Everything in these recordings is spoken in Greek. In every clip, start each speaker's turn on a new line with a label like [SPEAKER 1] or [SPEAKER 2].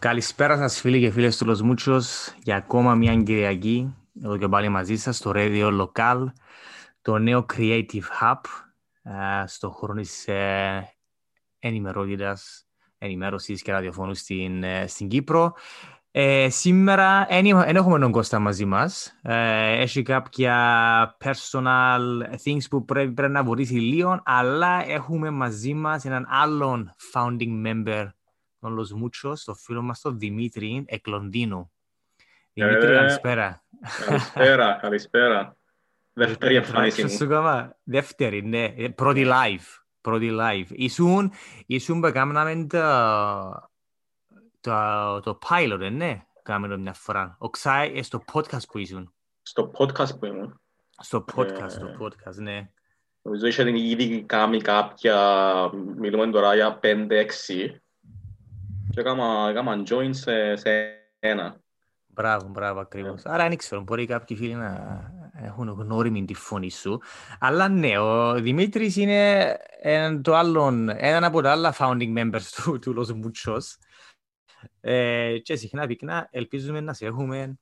[SPEAKER 1] Καλησπέρα σας φίλοι και φίλες του Los Muchos για ακόμα μια Κυριακή εδώ και πάλι μαζί σας στο Radio Local το νέο Creative Hub uh, στο χρόνο της uh, ενημερότητας, ενημέρωσης και ραδιοφώνου στην, uh, στην Κύπρο. Ε, σήμερα δεν έχουμε τον Κώστα μαζί μας. Ε, έχει κάποια personal things που πρέπει, πρέπει να βοηθήσει λίγο, αλλά έχουμε μαζί μας έναν άλλον founding member των Los Muchos, το φίλο μας τον Δημήτρη εκ Λονδίνου. Δημήτρη,
[SPEAKER 2] Ε,
[SPEAKER 1] καλησπέρα.
[SPEAKER 2] Καλησπέρα, καλησπέρα. Δεύτερη εμφάνιση
[SPEAKER 1] Σου
[SPEAKER 2] μου.
[SPEAKER 1] κάμα, δεύτερη, ναι. Ε, Πρώτη live. Πρώτη live. Ήσουν, ήσουν που έκαναμε το, το, το pilot, ε, ναι. Κάμαμε το μια φορά. Ο Ξάι, ε, στο podcast που ήσουν.
[SPEAKER 2] Στο podcast που ήμουν.
[SPEAKER 1] Στο podcast,
[SPEAKER 2] Ε.
[SPEAKER 1] στο podcast, ναι.
[SPEAKER 2] Νομίζω είχε ήδη κάνει κάποια, μιλούμε τώρα για 5-6. Και έκανα, έκανα join σε, σε ένα.
[SPEAKER 1] Μπράβο, μπράβο, ακριβώς. Άρα δεν ξέρω, μπορεί κάποιοι φίλοι να έχουν γνώριμη τη φωνή σου. Αλλά ναι, ο Δημήτρης είναι έναν, το άλλον, έναν από τα άλλα founding members του, του Los Muchos. Ε, και συχνά πυκνά ελπίζουμε να σε έχουμε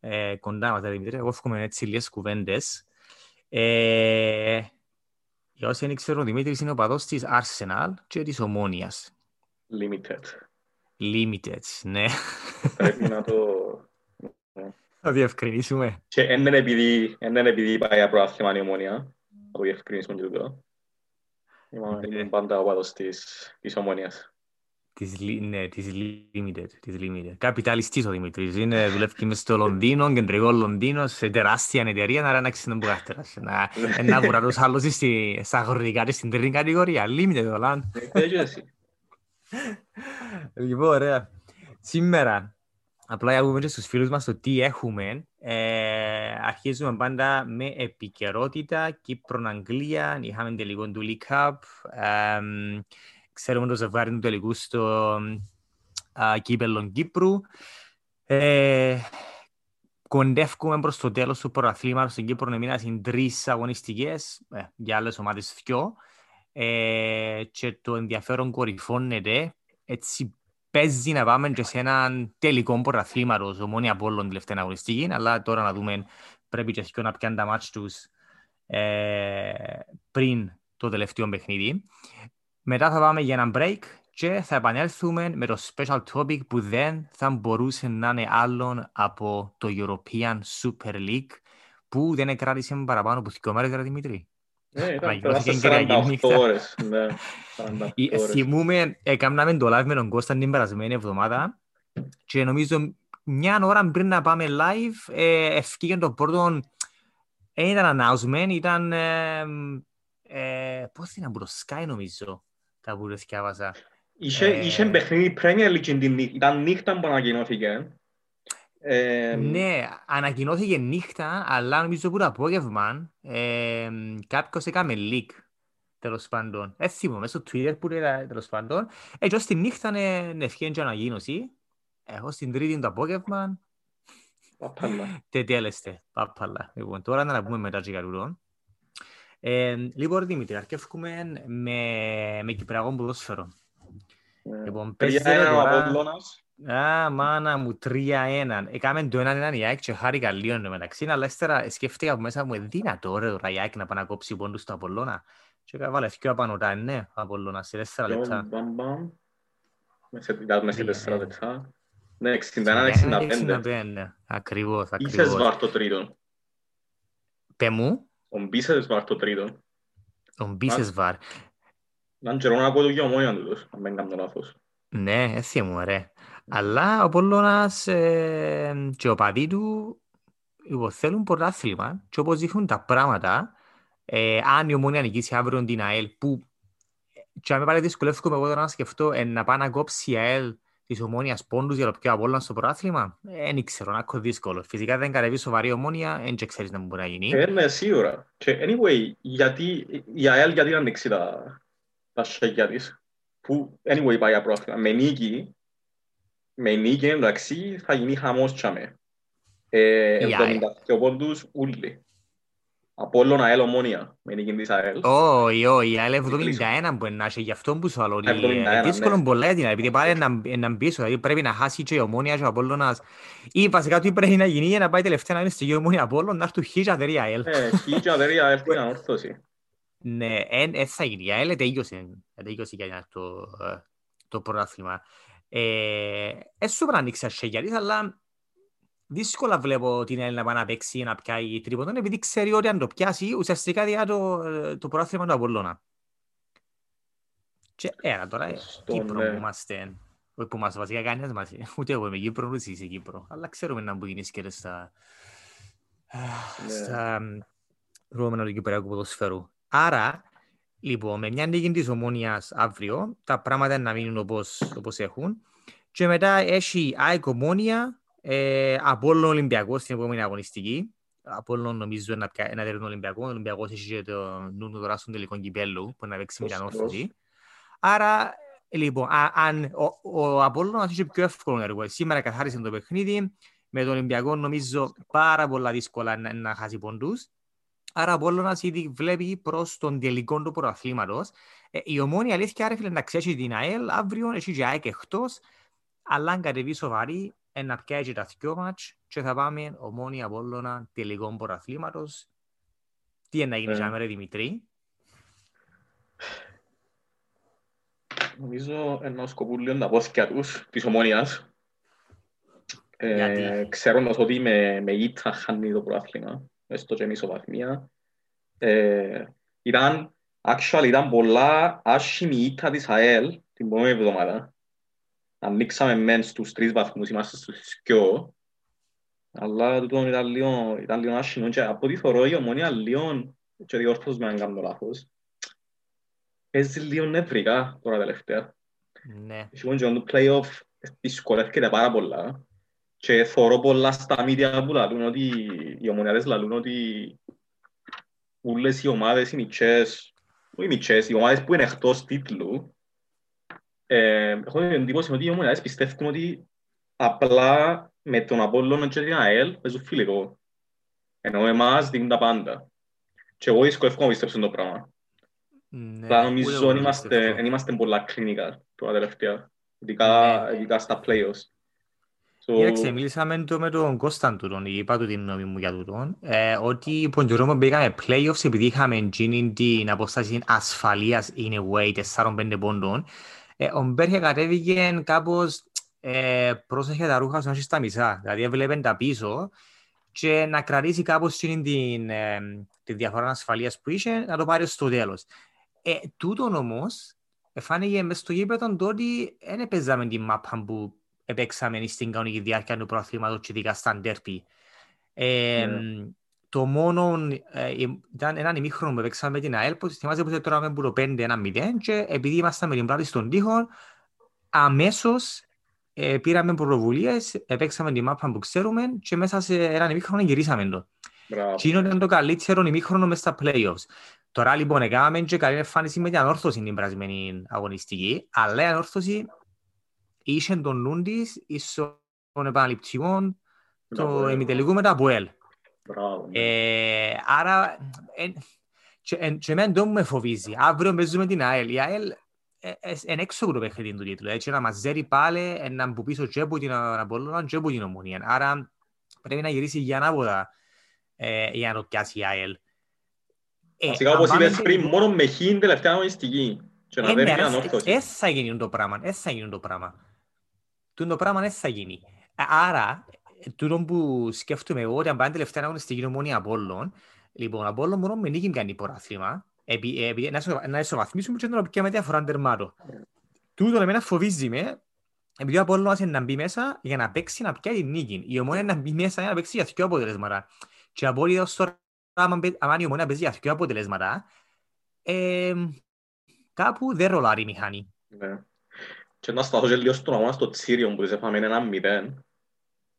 [SPEAKER 1] ε, κοντά μας, ρε Δημήτρη. Εγώ εύχομαι έτσι λίγες κουβέντες. Ε, για όσοι δεν ξέρουν, ο Δημήτρης είναι ο παδός της Arsenal και της Ομόνιας.
[SPEAKER 2] Limited.
[SPEAKER 1] Limited, ναι.
[SPEAKER 2] Πρέπει να το...
[SPEAKER 1] Θα διευκρινίσουμε.
[SPEAKER 2] Και δεν είναι επειδή, δεν είναι επειδή πάει από άθλημα η ομόνια. Να το διευκρινίσουμε και τούτο. Ήμουν
[SPEAKER 1] Ναι.
[SPEAKER 2] ήμουν πάντα ο παδός της, της ομόνιας.
[SPEAKER 1] Της, λι- ναι, της Limited, της Limited. Καπιταλιστής ο Δημήτρης. Είναι, δουλεύει μες στο Λονδίνο, κεντρικό Λονδίνο, σε τεράστια εταιρεία, άρα να ξέρει που κάθερας. Να, να βουρά τους άλλους στη, στα αγροτικά της στην τρίτη κατηγορία. Limited, όλα.
[SPEAKER 2] Δεν και εσύ.
[SPEAKER 1] Λοιπόν, ωραία. Σήμερα, απλά για να πούμε και στους φίλους μας το τι έχουμε, ε, αρχίζουμε πάντα με επικαιρότητα, Κύπρο-Αγγλία, είχαμε τελικό του League Cup, ε, ξέρουμε το ζευγάρι του τελικού στο α, κύπελλο Κύπρου. Ε, κοντεύκουμε προς το τέλος του πρωταθλήματος στην Κύπρο, έμειναν τρεις αγωνιστικές, ε, για άλλες ομάδες δυο. Ε, και το ενδιαφέρον κορυφώνεται. Έτσι παίζει να πάμε και σε έναν τελικό πρωταθλήματος, ομόνια Απόλλων τελευταία αγωνιστική, αλλά τώρα να δούμε πρέπει και αυτοί να πιάνουν τα μάτς τους ε, πριν το τελευταίο παιχνίδι. Μετά θα πάμε για ένα break και θα επανέλθουμε με το special topic που δεν θα μπορούσε να είναι άλλον από το European Super League που δεν κράτησε παραπάνω από δύο μέρες, ρε Δημήτρη.
[SPEAKER 2] Ναι, ήταν
[SPEAKER 1] Ανακοινώθηκε
[SPEAKER 2] περάσα
[SPEAKER 1] Κυριακή
[SPEAKER 2] 48
[SPEAKER 1] νύχτα.
[SPEAKER 2] ώρες. Ναι, 48
[SPEAKER 1] Ε,
[SPEAKER 2] ώρες.
[SPEAKER 1] Θυμούμε, έκαναμε το live με τον Κώστα την περασμένη εβδομάδα και νομίζω μια ώρα πριν να πάμε live ε, ευκήγε το πρώτο δεν ήταν announcement, ήταν ε, ε, πώς ήταν από το Sky νομίζω κάπου το θυκάβασα.
[SPEAKER 2] Είχε,
[SPEAKER 1] Ε,
[SPEAKER 2] είχε παιχνίδι Premier League την νύχτα. Ήταν νύχτα που ανακοινώθηκε. Ε,
[SPEAKER 1] Ναι, ανακοινώθηκε νύχτα, αλλά νομίζω που το απόγευμα ε, κάποιος έκαμε leak, τέλος πάντων. Δεν θυμούμαι, στο Twitter που λέει τέλος πάντων. Ε, και ως τη νύχτα είναι ευκαιρία και ανακοίνωση. Εγώ στην τρίτη το απόγευμα,
[SPEAKER 2] Απάλα.
[SPEAKER 1] τετέλεστε, πάπαλα. Λοιπόν, τώρα να τα πούμε μετά και καλουρών. Ε, λοιπόν, Δημήτρη, αρκεύουμε με, με κυπριακό ποδόσφαιρο. Λοιπόν, παίζεται
[SPEAKER 2] Τρία ένα ο
[SPEAKER 1] τώρα-
[SPEAKER 2] Απόλλωνας.
[SPEAKER 1] Α, μάνα μου, 3-1. Έκαμε το έναν έναν η ΑΕΚ και χάρηκα λίγο εν τω μεταξύ, αλλά ύστερα σκέφτηκα από μέσα μου, «Ε, δυνατό ρε τώρα η ΑΕΚ να πάει να κόψει πόντους στο Απολλώνα. Και έβαλε δυο απανωτά, ναι, ο Απολλώνας, σε τέσσερα λεπτά.
[SPEAKER 2] Μπαμ, μπαμ. Με σε- ήταν μέσα σε
[SPEAKER 1] Τρία,
[SPEAKER 2] τέσσερα
[SPEAKER 1] ένα.
[SPEAKER 2] λεπτά. Ναι, 61-65.
[SPEAKER 1] 65, Ακριβώς,
[SPEAKER 2] Είσαι
[SPEAKER 1] ακριβώς.
[SPEAKER 2] σβάρ το τρίτο.
[SPEAKER 1] Πε μου,
[SPEAKER 2] Ο Μπίσες σβάρ το τρίτο.
[SPEAKER 1] τον πείσες βαρ.
[SPEAKER 2] Ήταν καιρό να ακούω το γεωμόνια τούτος, αν δεν κάνω λάθος.
[SPEAKER 1] Ναι, έτσι μου, ρε. Αλλά ο Απολλώνας ε, και ο παδί του υποθέλουν πρωτάθλημα και όπως δείχνουν τα πράγματα, ε, αν η Ομόνια νικήσει αύριο την ΑΕΛ, που και αν με πάλι δυσκολεύομαι εγώ τώρα να σκεφτώ ε, να πάει να κόψει η ΑΕΛ της Ομόνιας πόντους για το πιο Απόλλωνα στο πρωτάθλημα, δεν ξέρω, να έχω δύσκολο. Φυσικά δεν κατεβεί σοβαρή Ομόνια, δεν και ξέρεις να μπορεί να γίνει.
[SPEAKER 2] Ε, ναι, σίγουρα. Και anyway, γιατί, η ΑΕΛ γιατί να ανοίξει τα, τα σέγγια της, που anyway πάει για πρόθυμα. Με νίκη, με νίκη εντάξει θα γίνει χαμός τσάμε. Ε,
[SPEAKER 1] Η ΑΕΛ.
[SPEAKER 2] 72 πόντους ούλοι. Απόλλων ΑΕΛ Ομόνια, με νίκη της ΑΕΛ.
[SPEAKER 1] Όχι, όχι, η ΑΕΛ 71 μπορεί να έχει, γι' αυτό που σου λέω. Είναι δύσκολο
[SPEAKER 2] ναι.
[SPEAKER 1] πολλά την επειδή πάλι να, να μπει, δηλαδή πρέπει να χάσει και η Ομόνια και ο Απόλλωνας. Ή βασικά τι πρέπει να γίνει για να πάει τελευταία να είναι στη Ομόνια Απόλλων, να έρθουν χίλια αδερή ΑΕΛ.
[SPEAKER 2] Ε, χίλια αδερή ΑΕΛ που είναι ανόρθωση.
[SPEAKER 1] Ναι, έτσι θα γίνει. Η ΑΕΛ τελείωσε, τελείωσε για το, το πρωτάθλημα. Ε, έσου πρέπει να ανοίξει ασχεγιαρής, αλλά δύσκολα βλέπω την Έλληνα να πάει να παίξει να πιάει τρίποντον, επειδή ξέρει ότι αν το πιάσει, ουσιαστικά διά το, το πρόθυμα του Απολλώνα. Και ένα τώρα,
[SPEAKER 2] Στον,
[SPEAKER 1] Κύπρο
[SPEAKER 2] ναι.
[SPEAKER 1] που είμαστε, όχι που μας βασικά κανένας μας, ούτε εγώ είμαι Κύπρος, ούτε εσύ είσαι Κύπρος, αλλά ξέρουμε να μπορεί και στα,
[SPEAKER 2] Ναι.
[SPEAKER 1] στα δρόμενα του Κυπριακού ποδοσφαίρου. Άρα, λοιπόν, με μια νίκη της Ομόνιας αύριο, τα πράγματα είναι να μείνουν όπως, όπως έχουν. Και μετά έχει ΑΕΚ Ομόνια, ε, Απόλλων Ολυμπιακός στην επόμενη αγωνιστική. Απόλλων νομίζω να πιάσει ένα τον Ολυμπιακό. Ο Ολυμπιακός έχει και το νου του τώρα στον τελικό κυπέλλου που να παίξει με την
[SPEAKER 2] Σωστός.
[SPEAKER 1] ανόρθωση. Άρα, λοιπόν, α, αν ο, ο Απόλλωνας είχε πιο εύκολο έργο. Σήμερα καθάρισε το παιχνίδι. Με τον Ολυμπιακό νομίζω πάρα πολλά δύσκολα να, να χάσει πόντους. Άρα ο Απόλλωνας ήδη βλέπει προς τον τελικό του πρωταθλήματος. Ε, η ομόνια αλήθεια άρα φίλε να ξέρει την ΑΕΛ αύριο, έχει και ΑΕΚ εκτός. Αλλά αν κατεβεί σοβαρή, ε, να πιάει και τα δυο μάτς και θα πάμε ομόνια Απόλλωνα τελικό πρωταθλήματος. Τι είναι να γίνει
[SPEAKER 2] Ε.
[SPEAKER 1] yeah. ρε Δημητρή;
[SPEAKER 2] Νομίζω ενώ σκοπούν λίγο τα πόθηκια τους, της ομόνιας. Ε,
[SPEAKER 1] Γιατί;
[SPEAKER 2] ξέροντας ότι με, με ήττα χάνει το πρωτάθλημα, έστω και μισοβαθμία. Ε, ήταν, actually, ήταν πολλά άσχημη ήττα της ΑΕΛ την προηγούμενη εβδομάδα. Ανοίξαμε μεν στους τρεις βαθμούς, είμαστε στους δυο. Αλλά τούτο ήταν λίγο, ήταν λίγο άσχημο και από ό,τι θεωρώ η ομόνια λίγο, και διόρθως με αν κάνω λάθος, παίζει λίγο νευρικά τώρα τελευταία.
[SPEAKER 1] Ναι.
[SPEAKER 2] Έχει και το play-off δυσκολεύεται πάρα πολλά και θωρώ πολλά στα μίδια που λαλούν ότι οι ομονιάδες λαλούν ότι όλες οι ομάδες οι μητσές, όχι οι μητσές, οι ομάδες που είναι εκτός τίτλου ε, έχω την εντύπωση ότι οι ομονιάδες πιστεύουν ότι απλά με τον Απόλλωνα και την ΑΕΛ παίζουν φιλικό. Ενώ εμάς δίνουν τα πάντα. Και εγώ δυσκολεύομαι να πιστέψω το πράγμα.
[SPEAKER 1] ναι.
[SPEAKER 2] Αλλά
[SPEAKER 1] Ούτε
[SPEAKER 2] νομίζω
[SPEAKER 1] εγώ
[SPEAKER 2] ότι
[SPEAKER 1] το
[SPEAKER 2] είμαστε,
[SPEAKER 1] πιστεύω.
[SPEAKER 2] δεν είμαστε πολλά κλινικά τώρα τελευταία. Ειδικά,
[SPEAKER 1] Ναι.
[SPEAKER 2] ειδικά στα playoffs. So,
[SPEAKER 1] Κοίταξε, μίλησαμε το με τον Κώσταν τούτον, είπα του την γνώμη μου για τούτον, ε, ότι τον καιρό που μπήκαμε playoffs επειδή είχαμε εκείνη την απόσταση ασφαλείας in a way 4-5 πόντων, ε, ο Μπέρχε κατέβηκε κάπως ε, πρόσεχε τα ρούχα σου να έχεις στα μισά, δηλαδή έβλεπε τα πίσω και να κρατήσει κάπως εκείνη την, ε, τη διαφορά ασφαλείας που είχε, να το πάρει στο τέλος. Ε, τούτον όμως, φάνηκε μες στο γήπεδο το ότι δεν έπαιζαμε την μάπα που επέξαμε στην κανονική διάρκεια του προαθλήματος και ειδικά στα ντέρπι. Ε,
[SPEAKER 2] Ναι.
[SPEAKER 1] Το μόνο ε, ήταν έναν ημίχρονο που παίξαμε με την ΑΕΛ, που θυμάσαι πως τώρα με το 5-1-0 και επειδή ήμασταν με την πλάτη στον τοίχο, αμέσως ε, πήραμε πρωτοβουλίες, επέξαμε την μάπα που ξέρουμε και μέσα σε έναν ημίχρονο γυρίσαμε το.
[SPEAKER 2] μπράβο.
[SPEAKER 1] Και ήταν το καλύτερο ημίχρονο μες στα playoffs. Τώρα λοιπόν έκαναμε και καλή εμφάνιση με την ανόρθωση την περασμένη αγωνιστική, αλλά η ανόρθωση είχε τον νου της εις των επαναληπτικών
[SPEAKER 2] Μπράβο,
[SPEAKER 1] το
[SPEAKER 2] ε.
[SPEAKER 1] ημιτελικού με τα Αποέλ.
[SPEAKER 2] Μπράβο, ναι.
[SPEAKER 1] Ε, άρα, ε, και, ε, και εμένα το με φοβίζει. Αύριο παίζουμε την ΑΕΛ. Η ΑΕΛ είναι έξω από το παιχνίδι του τίτλου. Έτσι, να μαζέρει πάλι, ε, να που πίσω και από την Απόλλωνα και από την Ομονία. Άρα, πρέπει να γυρίσει για ανάποδα ε, για να το πιάσει η ΑΕΛ. Ε,
[SPEAKER 2] Βασικά,
[SPEAKER 1] αν
[SPEAKER 2] όπως
[SPEAKER 1] πάμε
[SPEAKER 2] είπες πριν,
[SPEAKER 1] τελικό-
[SPEAKER 2] μόνο με χήν τελευταία αγωνιστική. Και να
[SPEAKER 1] ε,
[SPEAKER 2] δεν
[SPEAKER 1] ναι,
[SPEAKER 2] είναι
[SPEAKER 1] ρε,
[SPEAKER 2] ανόρθωση.
[SPEAKER 1] ε, θα γίνει το πράγμα. Ε, θα γίνει το πράγμα. Τούτο το πράγμα δεν θα γίνει. Ε, Άρα, ε, τούτο που σκέφτομαι εγώ, ότι αν πάνε τελευταία αγωνιστική ομόνια Απόλλων, λοιπόν, Απόλλων μόνο με νίκη κάνει πρωτάθλημα, επί, επί, να, ισο- να ισοβαθμίσουμε και να το πιάμε διαφορά τερμάτων. Τούτο εμένα φοβίζει με, επειδή ο Απόλλωνας είναι να μπει μέσα για να παίξει να πιάει την νίκη. Η ομόνια είναι να μπει μέσα για να παίξει για δύο αποτελέσματα. Και από ό,τι ως τώρα, άμα μπαι- άμα η ομόνια παίζει για δύο αποτελέσματα, ε, κάπου δεν ρολάρει η μηχανή.
[SPEAKER 2] Ναι. Και να σταθώς και λίγο στον αγώνα στο Τσίριον που τους έφαμε ένα μηδέν.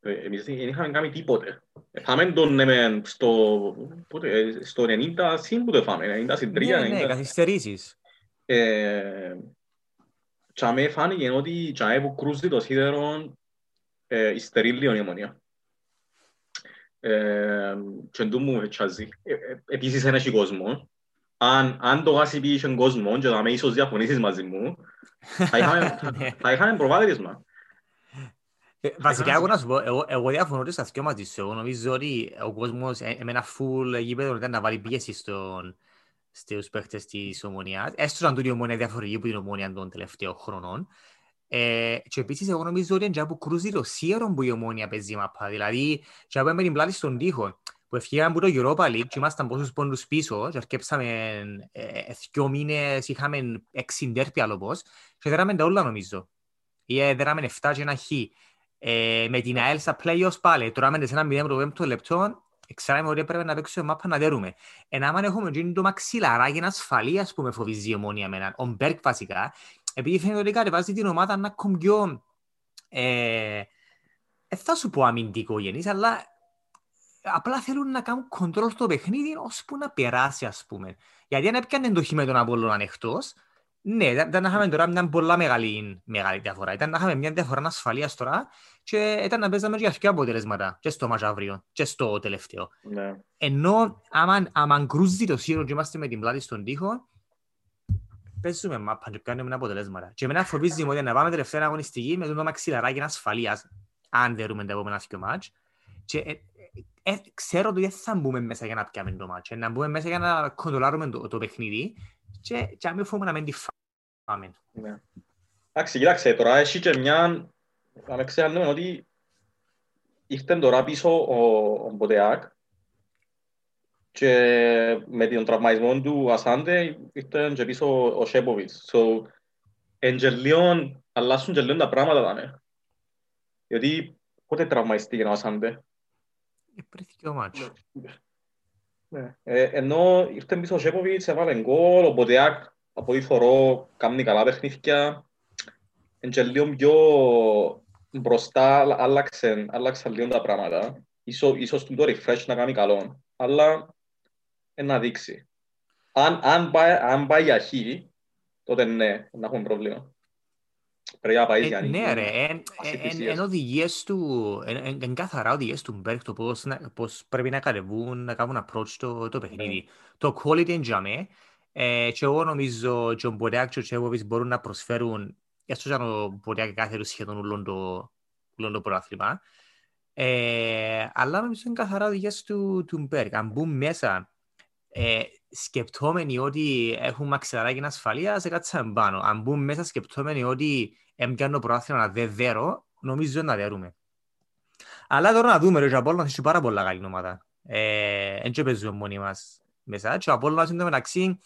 [SPEAKER 2] Ε, Εμείς δεν είχαμε κάνει τίποτε. Έφαμε τον ναι, μεν στο, πότε, ε, στο 90 συν που το έφαμε, 90 συν 3,
[SPEAKER 1] Ναι, ναι,
[SPEAKER 2] 90.
[SPEAKER 1] καθυστερήσεις.
[SPEAKER 2] Ε, και αμέ φάνηκε ότι και αμέ που κρούζει το σίδερο ε, υστερεί λίγο η ομονία. Ε, και εντού μου ετσάζει. Ε, ε, Επίσης δεν έχει κόσμο. Αν, αν το γάσι πει είχε κόσμο και θα με ίσως διαφωνήσεις μαζί μου, θα είχαμε,
[SPEAKER 1] Ναι.
[SPEAKER 2] θα είχαμε προβάδισμα.
[SPEAKER 1] Ε, Βασικά, εγώ να σου πω, εγώ, εγώ διαφωνώ και στα δυο μαζί σου. Εγώ νομίζω ότι ο κόσμος ε, με ένα full γήπεδο ήταν να βάλει πίεση στον, στους παίχτες της Ομονίας. Έστω αν τούτη η Ομονία διαφορετική από την Ομονία των τελευταίων χρονών. Ε, και επίσης εγώ νομίζω ότι είναι που κρούζει το σίερο που η Ομόνια παίζει μαπά. Δηλαδή, και από με την πλάτη στον τοίχο. Που ευχήκαμε από το Europa League και ήμασταν πόσους πόντους πίσω και αρκέψαμε ε, ε, δυο μήνες, είχαμε έξι ντέρπι άλλο πώς και δέραμε τα όλα νομίζω. Ή ε, δέραμε 7 και ένα χ. Ε, με την ΑΕΛ στα play-offs πάλι. Τώρα με ένα 0 προς 5 λεπτό, ξέραμε ότι έπρεπε να παίξουμε μάπα να δέρουμε. Ενώ άμα έχουμε γίνει το μαξιλαράκι ένα ασφαλείας που με φοβίζει η ομόνια εμένα, ο Μπέρκ βασικά, επειδή φαίνεται ότι κατεβάζει την ομάδα να ακόμη πιο... Ε, ε, θα σου πω αμυντικό γενής, αλλά απλά θέλουν να κάνουν κοντρόλ στο παιχνίδι ώσπου να περάσει, ας πούμε. Γιατί αν έπιανε το χ με τον Απόλλωνα ανοιχτός, ναι, ήταν ήταν να είχαμε τώρα μια πολλά μεγάλη, μεγάλη διαφορά. Ήταν να είχαμε μια διαφορά ασφαλείας τώρα και ήταν να παίζαμε για δύο αποτελέσματα, και στο μάτς αύριο, και στο τελευταίο.
[SPEAKER 2] Ναι.
[SPEAKER 1] Ενώ άμα, άμα κρούζει το σύρο και είμαστε με την πλάτη στον τοίχο, παίζουμε μάπα και κάνουμε αποτελέσματα. Και εμένα φοβίζει μου ότι να πάμε τελευταία αγωνιστική με το μαξιλαράκι ασφαλείας, αν δερούμε τα επόμενα δύο μάτς. Και ε, ε, ε, ξέρω ότι δεν θα μπούμε μέσα για να πιάμε το μάτς, ε, να μπούμε μέσα για να κοντολάρουμε το, το παιχνίδι και, και αν μην φοβούμε να μην τη φάμε.
[SPEAKER 2] Ναι. Εντάξει, κοίταξε, τώρα έχει και μια... Να μην ξεχνούμε ότι ήρθε τώρα πίσω ο, ο Μποτεάκ και με τον τραυματισμό του Ασάντε ήρθε και πίσω ο Σέποβιτς. So, εν και λίγο, αλλάσουν και λίγο τα πράγματα δάμε. Γιατί πότε τραυματιστήκε ο Ασάντε;
[SPEAKER 1] Ε, Πριν δύο μάτς.
[SPEAKER 2] Ναι. Ε, ενώ ήρθε πίσω ο Σέποβιτς, έβαλε γκολ, ο Μποτεάκ από ό,τι θωρώ κάνει καλά παιχνίδια. Εν και λίγο πιο μπροστά άλλαξαν, άλλαξαν λίγο τα πράγματα. Ίσως, ίσως το refresh να κάνει καλό, αλλά ε, να δείξει. Αν, αν, πάει, αν πάει για χ, τότε ναι, να έχουμε πρόβλημα. Πρέπει να πάει για
[SPEAKER 1] Ε,
[SPEAKER 2] νίκη.
[SPEAKER 1] ναι ρε, εν,
[SPEAKER 2] Ας
[SPEAKER 1] εν,
[SPEAKER 2] θυσίες.
[SPEAKER 1] εν οδηγίες του, εν, εν, εν καθαρά οδηγίες του Μπέρκ το πώς, να- πώς πρέπει να κατεβούν, να κάνουν approach το, το παιχνίδι. Το quality είναι για μέ, ε, και εγώ νομίζω και ο Μπορέακ και ο Τσέβοβιτς μπορούν να προσφέρουν, έστω και αν ο Μπορέακ κάθε σχεδόν ούλον το, ούλον το πρωτάθλημα, ε, αλλά νομίζω είναι καθαρά οδηγίες του, του Μπέρκ. Αν μπουν μέσα ε, σκεπτόμενοι ότι έχουν μαξιλαράκι ασφαλείας, σε κάτσαμε πάνω. Αν μπουν μέσα σκεπτόμενοι ότι έμπιαν το πρωτάθλημα να δεν δέρω, νομίζω να δέρουμε. Αλλά τώρα να δούμε, ρε, και ο Απόλλωνας έχει πάρα πολλά καλή ομάδα. Ε, Εν και παίζουμε μόνοι μας μέσα. Και ο Απόλλωνας, εν τω μεταξύ,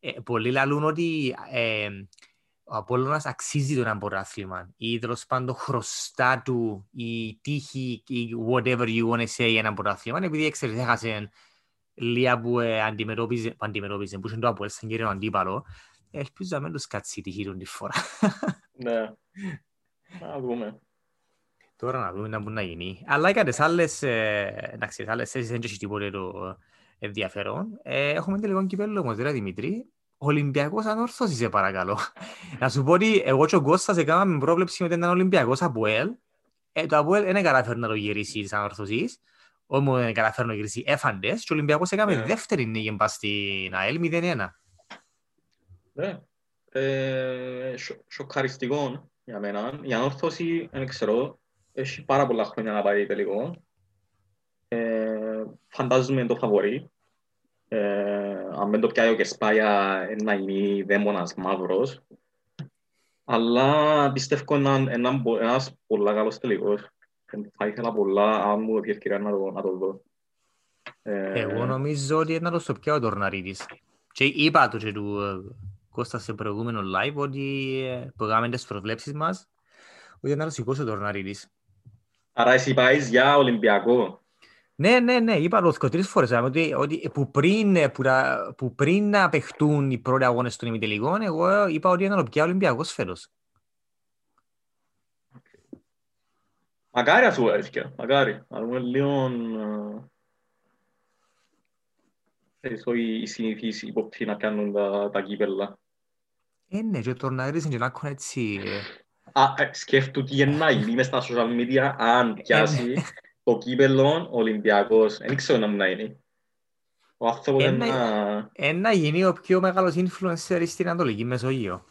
[SPEAKER 1] ε, πολλοί λαλούν ότι ε, ο Απόλλωνας αξίζει το ένα πρωτάθλημα ή τέλος πάντων χρωστά του η τύχη ή whatever you want to say ένα πρωτάθλημα επειδή ξέρεις έχασε λίγα που ε, αντιμετώπιζε, που αντιμετώπιζε, που είχε το Αποέλ σαν κύριο αντίπαλο ελπίζω να μην τους κάτσει η τύχη του τη φορά.
[SPEAKER 2] Ναι. Να δούμε.
[SPEAKER 1] Τώρα να δούμε να μπορεί να γίνει. Αλλά για τις άλλες, ε, εντάξει, τις άλλες θέσεις δεν έχει τίποτε το ενδιαφέρον. Ε, έχουμε τελικό κυπέλλο όμως, ρε Δημητρή. Ολυμπιακός ανόρθωση, σε παρακαλώ. να σου πω ότι εγώ και ο Κώστας έκαναμε πρόβλεψη ότι ήταν Ολυμπιακός Αποέλ. Ε, το Αποέλ δεν καταφέρει να το γυρίσει της ανόρθωσης. Όχι μόνο δεν καταφέρει να το γυρίσει έφαντες. Και ο Ολυμπιακός έκαμε
[SPEAKER 2] Ναι.
[SPEAKER 1] δεύτερη νίκη πας στην ΑΕΛ 0-1.
[SPEAKER 2] Ναι. Ε, σο- σοκαριστικό για μένα. Η ανόρθωση, δεν ξέρω, έχει πάρα πολλά χρόνια να πάει τελικό. Ε, φαντάζομαι το φαβορεί. Ε, αν δεν το πιάει ο Κεσπάγια, ε, να είναι δαίμονας μαύρος. Αλλά πιστεύω έναν, έναν, πο- ένας πολλά καλός τελικός. Ε, Θα ήθελα πολλά, αν μου δει ευκαιρία να το, να το δω. Ε,
[SPEAKER 1] Εγώ νομίζω ότι είναι να το στο πιάω το Ρναρίδης. Και είπα το και του ε, Κώστα σε προηγούμενο live ότι ε, που κάναμε τις προβλέψεις μας ότι να το σηκώσει το Ρναρίδης.
[SPEAKER 2] Άρα εσύ πάεις για Ολυμπιακό.
[SPEAKER 1] Ναι, ναι, ναι, είπα το και τρεις φορές δηλαδή, ότι, ότι που, πριν, ε, που, τα- που πριν να παιχτούν οι πρώτοι αγώνες των ημιτελικών εγώ είπα ότι είναι να το πιάω Ολυμπιακός φέτος.
[SPEAKER 2] Μακάρι να σου έρθει, μακάρι. Να δούμε λίγο ε, ε, οι οι συνηθείς υποπτοί να κάνουν τα, τα κύπελλα.
[SPEAKER 1] Ε, ναι, και το Ρναρίδης είναι και να έχουν έτσι... ε,
[SPEAKER 2] Α, ε, σκέφτου τι είναι να γίνει μες στα social media αν πιάσει το κύπελλο ο Ολυμπιακός, δεν ξέρω να μου να είναι. Ο άνθρωπος είναι
[SPEAKER 1] Ένα-
[SPEAKER 2] να...
[SPEAKER 1] Ένα γίνει ο πιο μεγάλος influencer στην Ανατολική Μεσογείο.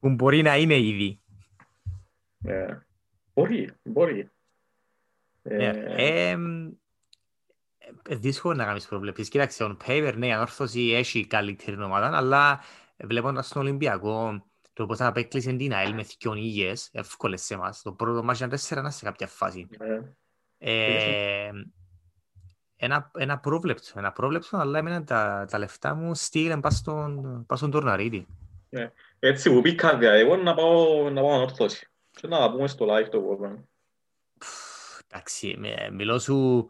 [SPEAKER 1] που μπορεί να είναι ήδη.
[SPEAKER 2] Ε, Μπορεί, μπορεί.
[SPEAKER 1] Ναι,
[SPEAKER 2] Ε,
[SPEAKER 1] εμ, ε, δύσκολο να κάνεις προβλέψεις. Κοίταξε, on paper, ναι, η ανόρθωση έχει καλύτερη ομάδα, αλλά βλέποντας τον Ολυμπιακό, το πώς απέκλεισε την ΑΕΛ με δυο νίγες, εύκολες σε εμάς. Το πρώτο μάτς ήταν 4-1 σε κάποια φάση.
[SPEAKER 2] ε,
[SPEAKER 1] Ε, ένα, ένα πρόβλεψο, ένα πρόβλεψο, αλλά έμεναν τα, τα λεφτά μου στείλαν πας στον, πας στον τουρναρίτη.
[SPEAKER 2] Έτσι που πήγα, δηλαδή, εγώ να πάω να πάω ανόρθωση. Και να τα πούμε στο live το επόμενο.
[SPEAKER 1] Εντάξει, με- μιλώ σου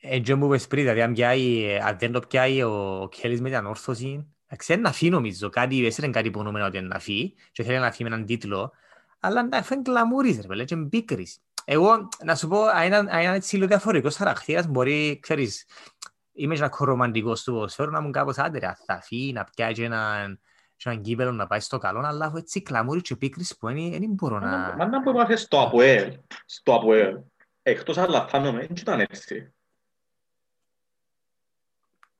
[SPEAKER 1] έτσι μου είπες πριν, δηλαδή αν, πιάει, αν δεν το πιάει ο Κέλλης με την ανόρθωση, εντάξει, είναι να φύγει νομίζω, κάτι, έσαι κάτι υπονομένο ότι είναι να φύγει και θέλει να φύγει με έναν τίτλο, αλλά να φέρει κλαμούρις ρε παιδί, και μπίκρις. Εγώ, να σου πω, αν είναι, αν είναι έτσι λίγο διαφορετικός χαρακτήρας, μπορεί, ξέρεις, είμαι και ένας ρομαντικός του ποδοσφαίρου να μου κάπως άντε ρε, θα φύγει, να πιάει και έναν, και έναν κύπελλο να πάει στο καλό, αλλά έχω έτσι κλαμούρι και πίκρις που δεν δεν μπορώ να...
[SPEAKER 2] Μα να που έπαθε στο ΑΠΟΕΛ, στο ΑΠΟΕΛ, εκτός αλαθάνομαι, δεν ήταν έτσι.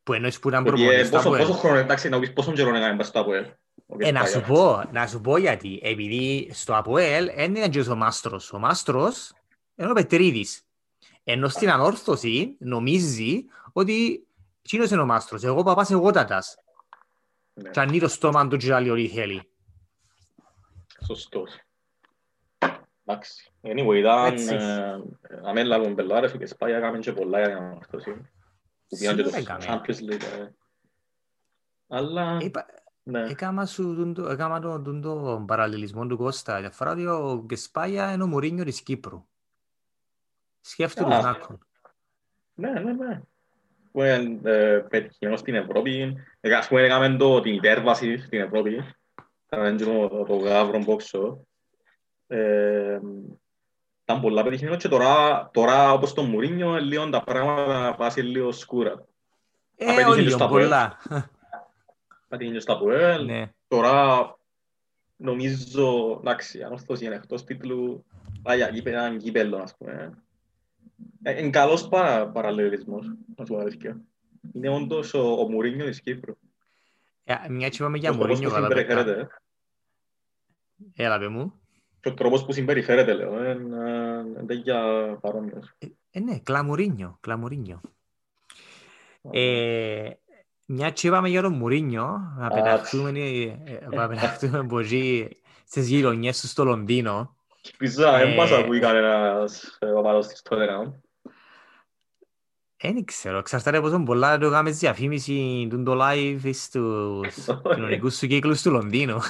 [SPEAKER 1] Που εννοείς που ήταν
[SPEAKER 2] Γιατί, ε,
[SPEAKER 1] προπονητής του
[SPEAKER 2] πόσο,
[SPEAKER 1] ΑΠΟΕΛ.
[SPEAKER 2] πόσο χρόνο, εντάξει, να πεις πόσο καιρό έκαμε στο ΑΠΟΕΛ. ο
[SPEAKER 1] Ε, να
[SPEAKER 2] Κεσπάγιας.
[SPEAKER 1] σου πω, να σου πω γιατί. Επειδή στο ΑΠΟΕΛ δεν ήταν και ο Μάστρος. Ο Μάστρος είναι ο Πετρίδης. Ενώ στην ανόρθωση νομίζει ότι εκείνος είναι ο Μάστρος. Εγώ παπάς εγώ τατάς.
[SPEAKER 2] Ναι,
[SPEAKER 1] Και ανοίγει το στόμα του και άλλοι ό,τι θέλει.
[SPEAKER 2] Σωστός. Εντάξει. Anyway, ήταν...
[SPEAKER 1] Έτσι.
[SPEAKER 2] ε, Να μην λάβουμε πελάρες, ο Κεσπάγια έκαμε και πολλά για την ανόρθωση. Που πήγαν και το
[SPEAKER 1] Σίγουρα έκαμε.
[SPEAKER 2] Champions League. ε. Αλλά,
[SPEAKER 1] Είπα-
[SPEAKER 2] ναι.
[SPEAKER 1] Έκαμα σου τον- το- έκαμα τον τον- τον παραλληλισμό του Κώστα. Για φορά ότι ο Γκεσπάγια είναι ο Μουρίνιο της Κύπρου. Σκέφτομαι
[SPEAKER 2] Α.
[SPEAKER 1] τους Νάκων.
[SPEAKER 2] Ναι, ναι, ναι. Που είναι ε, πετυχημένο στην Ευρώπη. Ε, Ας πούμε, έκαμε το, την υπέρβαση στην Ευρώπη. Ήταν το, το γάβρο μπόξο. Ε, ήταν πολλά πετυχημένο και τώρα, τώρα όπως το Μουρίνιο, λίγο τα πράγματα πάσει λίγο σκούρα.
[SPEAKER 1] Ε,
[SPEAKER 2] Απέτυχε
[SPEAKER 1] όλοι
[SPEAKER 2] και στα Αποέλ.
[SPEAKER 1] πολλά.
[SPEAKER 2] Πέτυχε και στα Ποέλ.
[SPEAKER 1] Ναι.
[SPEAKER 2] Τώρα νομίζω, εντάξει, αν αυτός είναι εκτός τίτλου, πάει για γήπεδο, έναν κύπελλο, ας πούμε. Ε, Είναι καλός παρα, παραλληλισμός, να σου πω αλήθεια. Είναι όντως ο, ο Μουρίνιο της Κύπρου.
[SPEAKER 1] Ε, Μια και είπαμε για
[SPEAKER 2] Ο τρόπος
[SPEAKER 1] Μουρίνιο
[SPEAKER 2] που
[SPEAKER 1] καλά
[SPEAKER 2] συμπεριφέρεται.
[SPEAKER 1] πέτα.
[SPEAKER 2] ε.
[SPEAKER 1] Έλα παι μου.
[SPEAKER 2] Και ο τρόπος που συμπεριφέρεται, λέω, είναι ε, τέτοια παρόμοιος.
[SPEAKER 1] Ε, ναι, κλαμουρίνιο, κλαμουρίνιο. Ε, μια και είπαμε για τον Μουρίνιο, να
[SPEAKER 2] Α,
[SPEAKER 1] πεταχτούμε, ε, να πεταχτούμε από εκεί στις γειτονιές του στο Λονδίνο.
[SPEAKER 2] Ελπίζω να
[SPEAKER 1] Ε,
[SPEAKER 2] μην μας ακούει κανένας ε, οπαδός της Tottenham.
[SPEAKER 1] Δεν ξέρω, εξαρτάται πόσο πολλά το κάνεις διαφήμιση του το live στους κοινωνικούς σου κύκλους του Λονδίνου.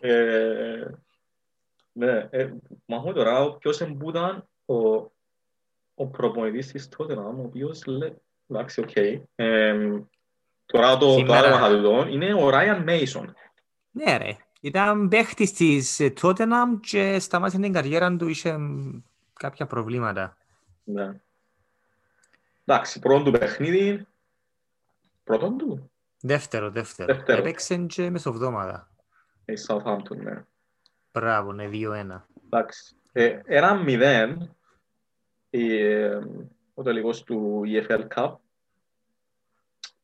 [SPEAKER 2] Ε, Ναι, ε, μα έχω τώρα ποιος εν που 'ταν ο, ο προπονητής της Tottenham, ο οποίος λέει, εντάξει, οκ. Ε, Τώρα το
[SPEAKER 1] Σήμερα-
[SPEAKER 2] το άτομα του είναι ο Ryan Mason.
[SPEAKER 1] Ναι ρε, ήταν παίχτης της ε, Tottenham και σταμάτησε την καριέρα του, είχε μ, κάποια προβλήματα.
[SPEAKER 2] Ναι. Εντάξει, πρώτον του παιχνίδι, πρώτον του,
[SPEAKER 1] Δεύτερο, δεύτερο.
[SPEAKER 2] Δεύτερο.
[SPEAKER 1] Έπαιξε και μεσοβδόμαδα.
[SPEAKER 2] η Southampton, ναι.
[SPEAKER 1] Μπράβο, ναι, 2-1.
[SPEAKER 2] Εντάξει. Ε, ένα μηδέν ε, ο τελικός του EFL Cup.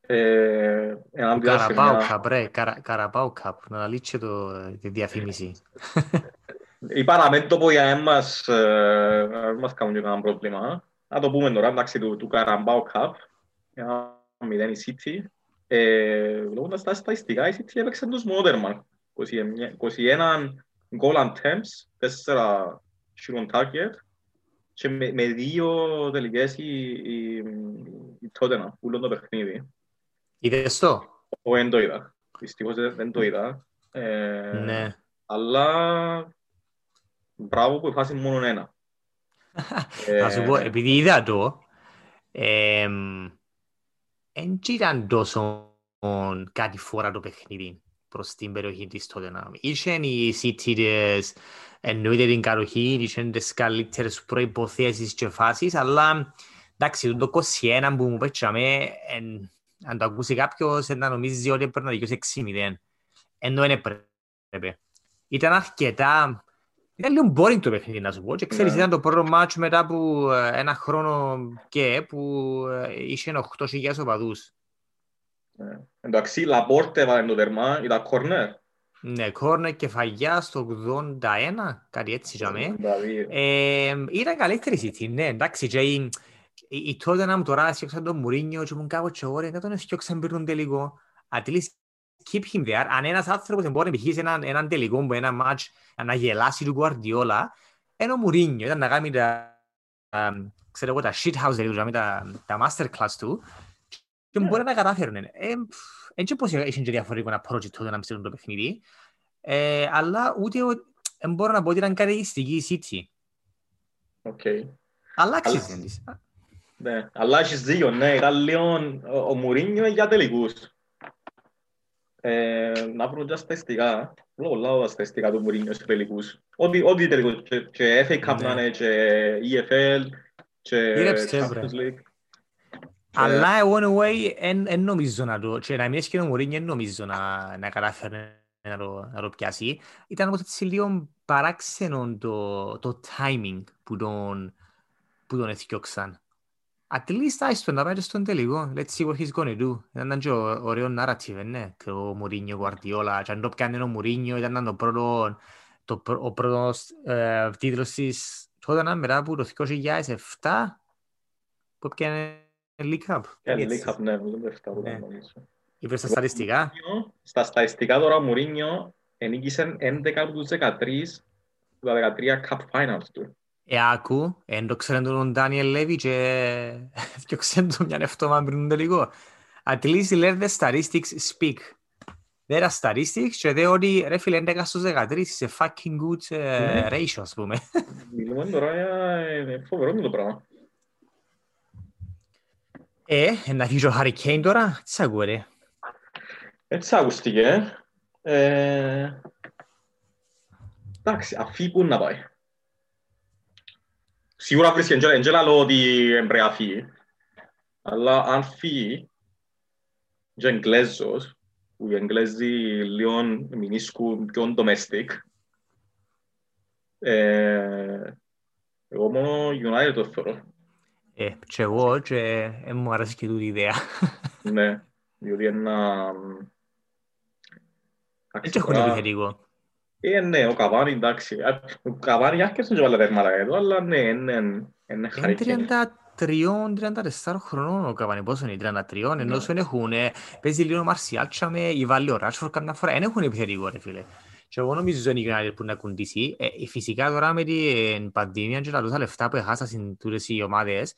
[SPEAKER 2] Ε, ενάντια σε
[SPEAKER 1] Καραπάου
[SPEAKER 2] μια...
[SPEAKER 1] Cup, ρε, Καρα- Καραπάου Cup, να αλήξει το, τη διαφήμιση.
[SPEAKER 2] Είπα να μην το πω για εμάς, ε, να μην μας κάνουν και κανένα πρόβλημα. Να το πούμε τώρα, εντάξει, του, του Carabao Cup. Ένα μηδέν η City. Ε, Βλέποντας τα στατιστικά, η City έπαιξε τους Motherman. 21 goal attempts, 4 shoot on target και με, με δύο τελικές η, η, η Tottenham, που το παιχνίδι.
[SPEAKER 1] Είδες το;
[SPEAKER 2] Εγώ δεν το είδα. Δυστυχώς δεν, δεν το είδα. Ε,
[SPEAKER 1] Ναι.
[SPEAKER 2] αλλά μπράβο που φάση μόνο ένα. Ε,
[SPEAKER 1] Να σου πω, επειδή είδα το, εμ, εν ήταν τόσο κάτι φορά το παιχνίδι προς την περιοχή της Tottenham. Είχαν οι City της, εννοείται την καροχή, είχαν τις καλύτερες προϋποθέσεις και φάσεις, αλλά εντάξει, το 21 που μου πέτσαμε, εν, αν το ακούσει κάποιος, να νομίζεις ότι έπρεπε να δικαιώσει 6-0. Ενώ δεν έπρεπε. Ήταν αρκετά Ήταν λίγο boring το παιχνίδι να σου πω και ξέρεις
[SPEAKER 2] Ναι.
[SPEAKER 1] ήταν το πρώτο μάτσο μετά από ε, ένα χρόνο και που ε, είχε 8.000 οπαδούς.
[SPEAKER 2] Ναι. Εντάξει, η Λαπόρτε έβαλε το τερμά, ήταν κορνέρ.
[SPEAKER 1] Ναι, κόρνερ κεφαγιά στο 81, κάτι έτσι για μέ.
[SPEAKER 2] Δηλαδή,
[SPEAKER 1] Ε, ήταν καλύτερη η City, ναι, εντάξει, και η, η, η Tottenham τώρα έφτιαξαν τον Μουρίνιο και μου κάπου και ωραία, δεν τον έφτιαξαν πριν τον τελικό. At least keep him there. Αν ένας άνθρωπος δεν μπορεί να επιχείρησε έναν, έναν τελικό με ένα μάτς να γελάσει του Guardiola, είναι ο Μουρίνιο, ήταν να κάνει τα, α, ξέρω εγώ, τα shithouse, δηλαδή, τα, τα masterclass του και μπορεί να κατάφερνε. Ε, πφ, Έτσι πως είχε και διαφορετικό approach τότε να ψήνουν το παιχνίδι, ε, αλλά ούτε ο- δεν μπορώ να πω ότι ήταν καταιγιστική η City.
[SPEAKER 2] οκ.
[SPEAKER 1] Αλλά
[SPEAKER 2] Αλλά-
[SPEAKER 1] αξίζει της.
[SPEAKER 2] Ναι, αλλά έχεις δίκιο, ναι, ήταν λίγο ο, ο Μουρίνιο για τελικούς. Ε, να βρω και στατιστικά, βλέπω πολλά τα στατιστικά του Μουρίνιο σε τελικούς. Ό,τι, ό,τι τελικούς, και, και FA Cup
[SPEAKER 1] Ναι.
[SPEAKER 2] να είναι, και EFL, και
[SPEAKER 1] Γύρεψε, βρε.
[SPEAKER 2] Champions League.
[SPEAKER 1] Αλλά εγώ anyway, εν, εν νομίζω να το, και να μην έσκει ο Μουρίνιο, εν νομίζω να, να κατάφερε να το, να το πιάσει. Ήταν όμως έτσι λίγο παράξενο το, το timing που τον, που τον εθιώξαν. At least άιστο να πάει και στον τελικό. Let's see what he's gonna do. Ήταν και ω- ωραίο narrative, ναι. Και ο Μουρίνιο, Γουαρτιόλα. Και αν το πιάνε ο Μουρίνιο, ήταν το πρώτο, το, πρω- ο πρώτος ε, τίτλος της τότε μετά από το 2007 που πιάνε League Cup.
[SPEAKER 2] Και
[SPEAKER 1] Έτσι.
[SPEAKER 2] League Cup, ναι, δεν το έφτανα,
[SPEAKER 1] Ναι.
[SPEAKER 2] νομίζω.
[SPEAKER 1] Είπες τα στατιστικά.
[SPEAKER 2] Μουρίνιο, Στα στατιστικά τώρα ο Μουρίνιο ενίκησε 11 από τους 13 του 13 Cup Finals του.
[SPEAKER 1] Ε, άκου, εν το ξέρουν τον Ντάνιελ Λέβι και διώξαν τον μια εβδομάδα πριν τον τελικό. At least let the statistics speak. Δεν είναι statistics και δε ότι ρε φίλε 11 στους 13 σε fucking good ε,
[SPEAKER 2] Ναι.
[SPEAKER 1] ratio ας πούμε.
[SPEAKER 2] Μιλούμε τώρα για ε, φοβερό είναι το πράγμα.
[SPEAKER 1] Ε, να φύγει ο Harry Kane τώρα, τι σ' ακούω ρε;
[SPEAKER 2] Έτσι ακούστηκε. Ε, εντάξει, αφή πού να πάει. Σίγουρα βρίσκει, δεν δεν λέω ότι πρέπει να φύγει. Αλλά αν φύγει, και Εγγλέζος, που οι Εγγλέζοι λίγο μηνίσκουν πιο domestic, ε, εγώ μόνο United το θεωρώ.
[SPEAKER 1] Ε, και εγώ και ε, μου αρέσει και τούτη η ιδέα.
[SPEAKER 2] Ναι, διότι ένα...
[SPEAKER 1] Δεν έχουν επιθετικό.
[SPEAKER 2] Ε, ναι, ο Καβάνι, εντάξει. Α, Ο Καβάνι άρχισε και βάλε τέρματα εδώ, αλλά ναι, είναι, είναι
[SPEAKER 1] Είναι
[SPEAKER 2] χαρική.
[SPEAKER 1] 33-34 χρονών ο Καβάνι, πόσο είναι, 33, ενώ σου έχουν, ε, παίζει λίγο Μαρσιάλ, τσάμε, ή βάλει ο Ράτσφορ καμιά φορά, δεν έχουν επιθετικό ρε φίλε. Και εγώ νομίζω είναι η United που να κουντήσει. Ε, ε, φυσικά τώρα με την πανδημία και τα τόσα λεφτά που έχασαν τούτες οι ομάδες,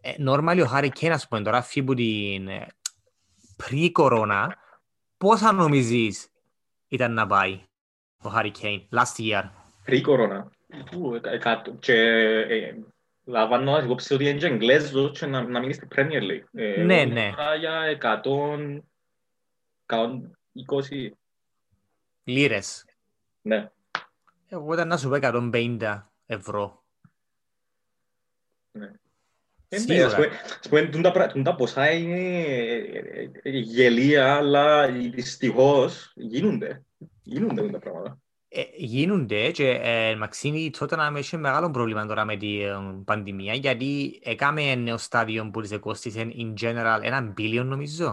[SPEAKER 1] ε, normally ο Χάρη Κέιν, ας πούμε, τώρα φύγει από την ε, pre-corona, πόσα νομίζεις ήταν να πάει; Ο Χάρη Κέιν last year.
[SPEAKER 2] Pre-κορώνα. Ου, εκα- εκατό- Και ε, λαμβάνω υπόψη ότι είναι και Εγγλέζος και να, να μείνει στη Premier League. Ε,
[SPEAKER 1] Ναι,
[SPEAKER 2] εγώ
[SPEAKER 1] ναι.
[SPEAKER 2] μιλώ τώρα για 100, 120,
[SPEAKER 1] Λίρες.
[SPEAKER 2] ναι.
[SPEAKER 1] Εγώ ήταν να σου πω 150 ευρώ.
[SPEAKER 2] Ε, ναι,
[SPEAKER 1] Σίγουρα.
[SPEAKER 2] ας πούμε- ας πούμε, τούν τα πρα- τούν τα ποσά είναι ε, ε, ε, γελία, αλλά δυστυχώς γίνονται. Γίνονται τούν τα πράγματα.
[SPEAKER 1] Ε, γίνονται και ε, Μαξίμι τότε να με είχε μεγάλο πρόβλημα τώρα με την ε, πανδημία γιατί έκαμε νέο στάδιο που της εκόστησε in general ένα billion νομίζω.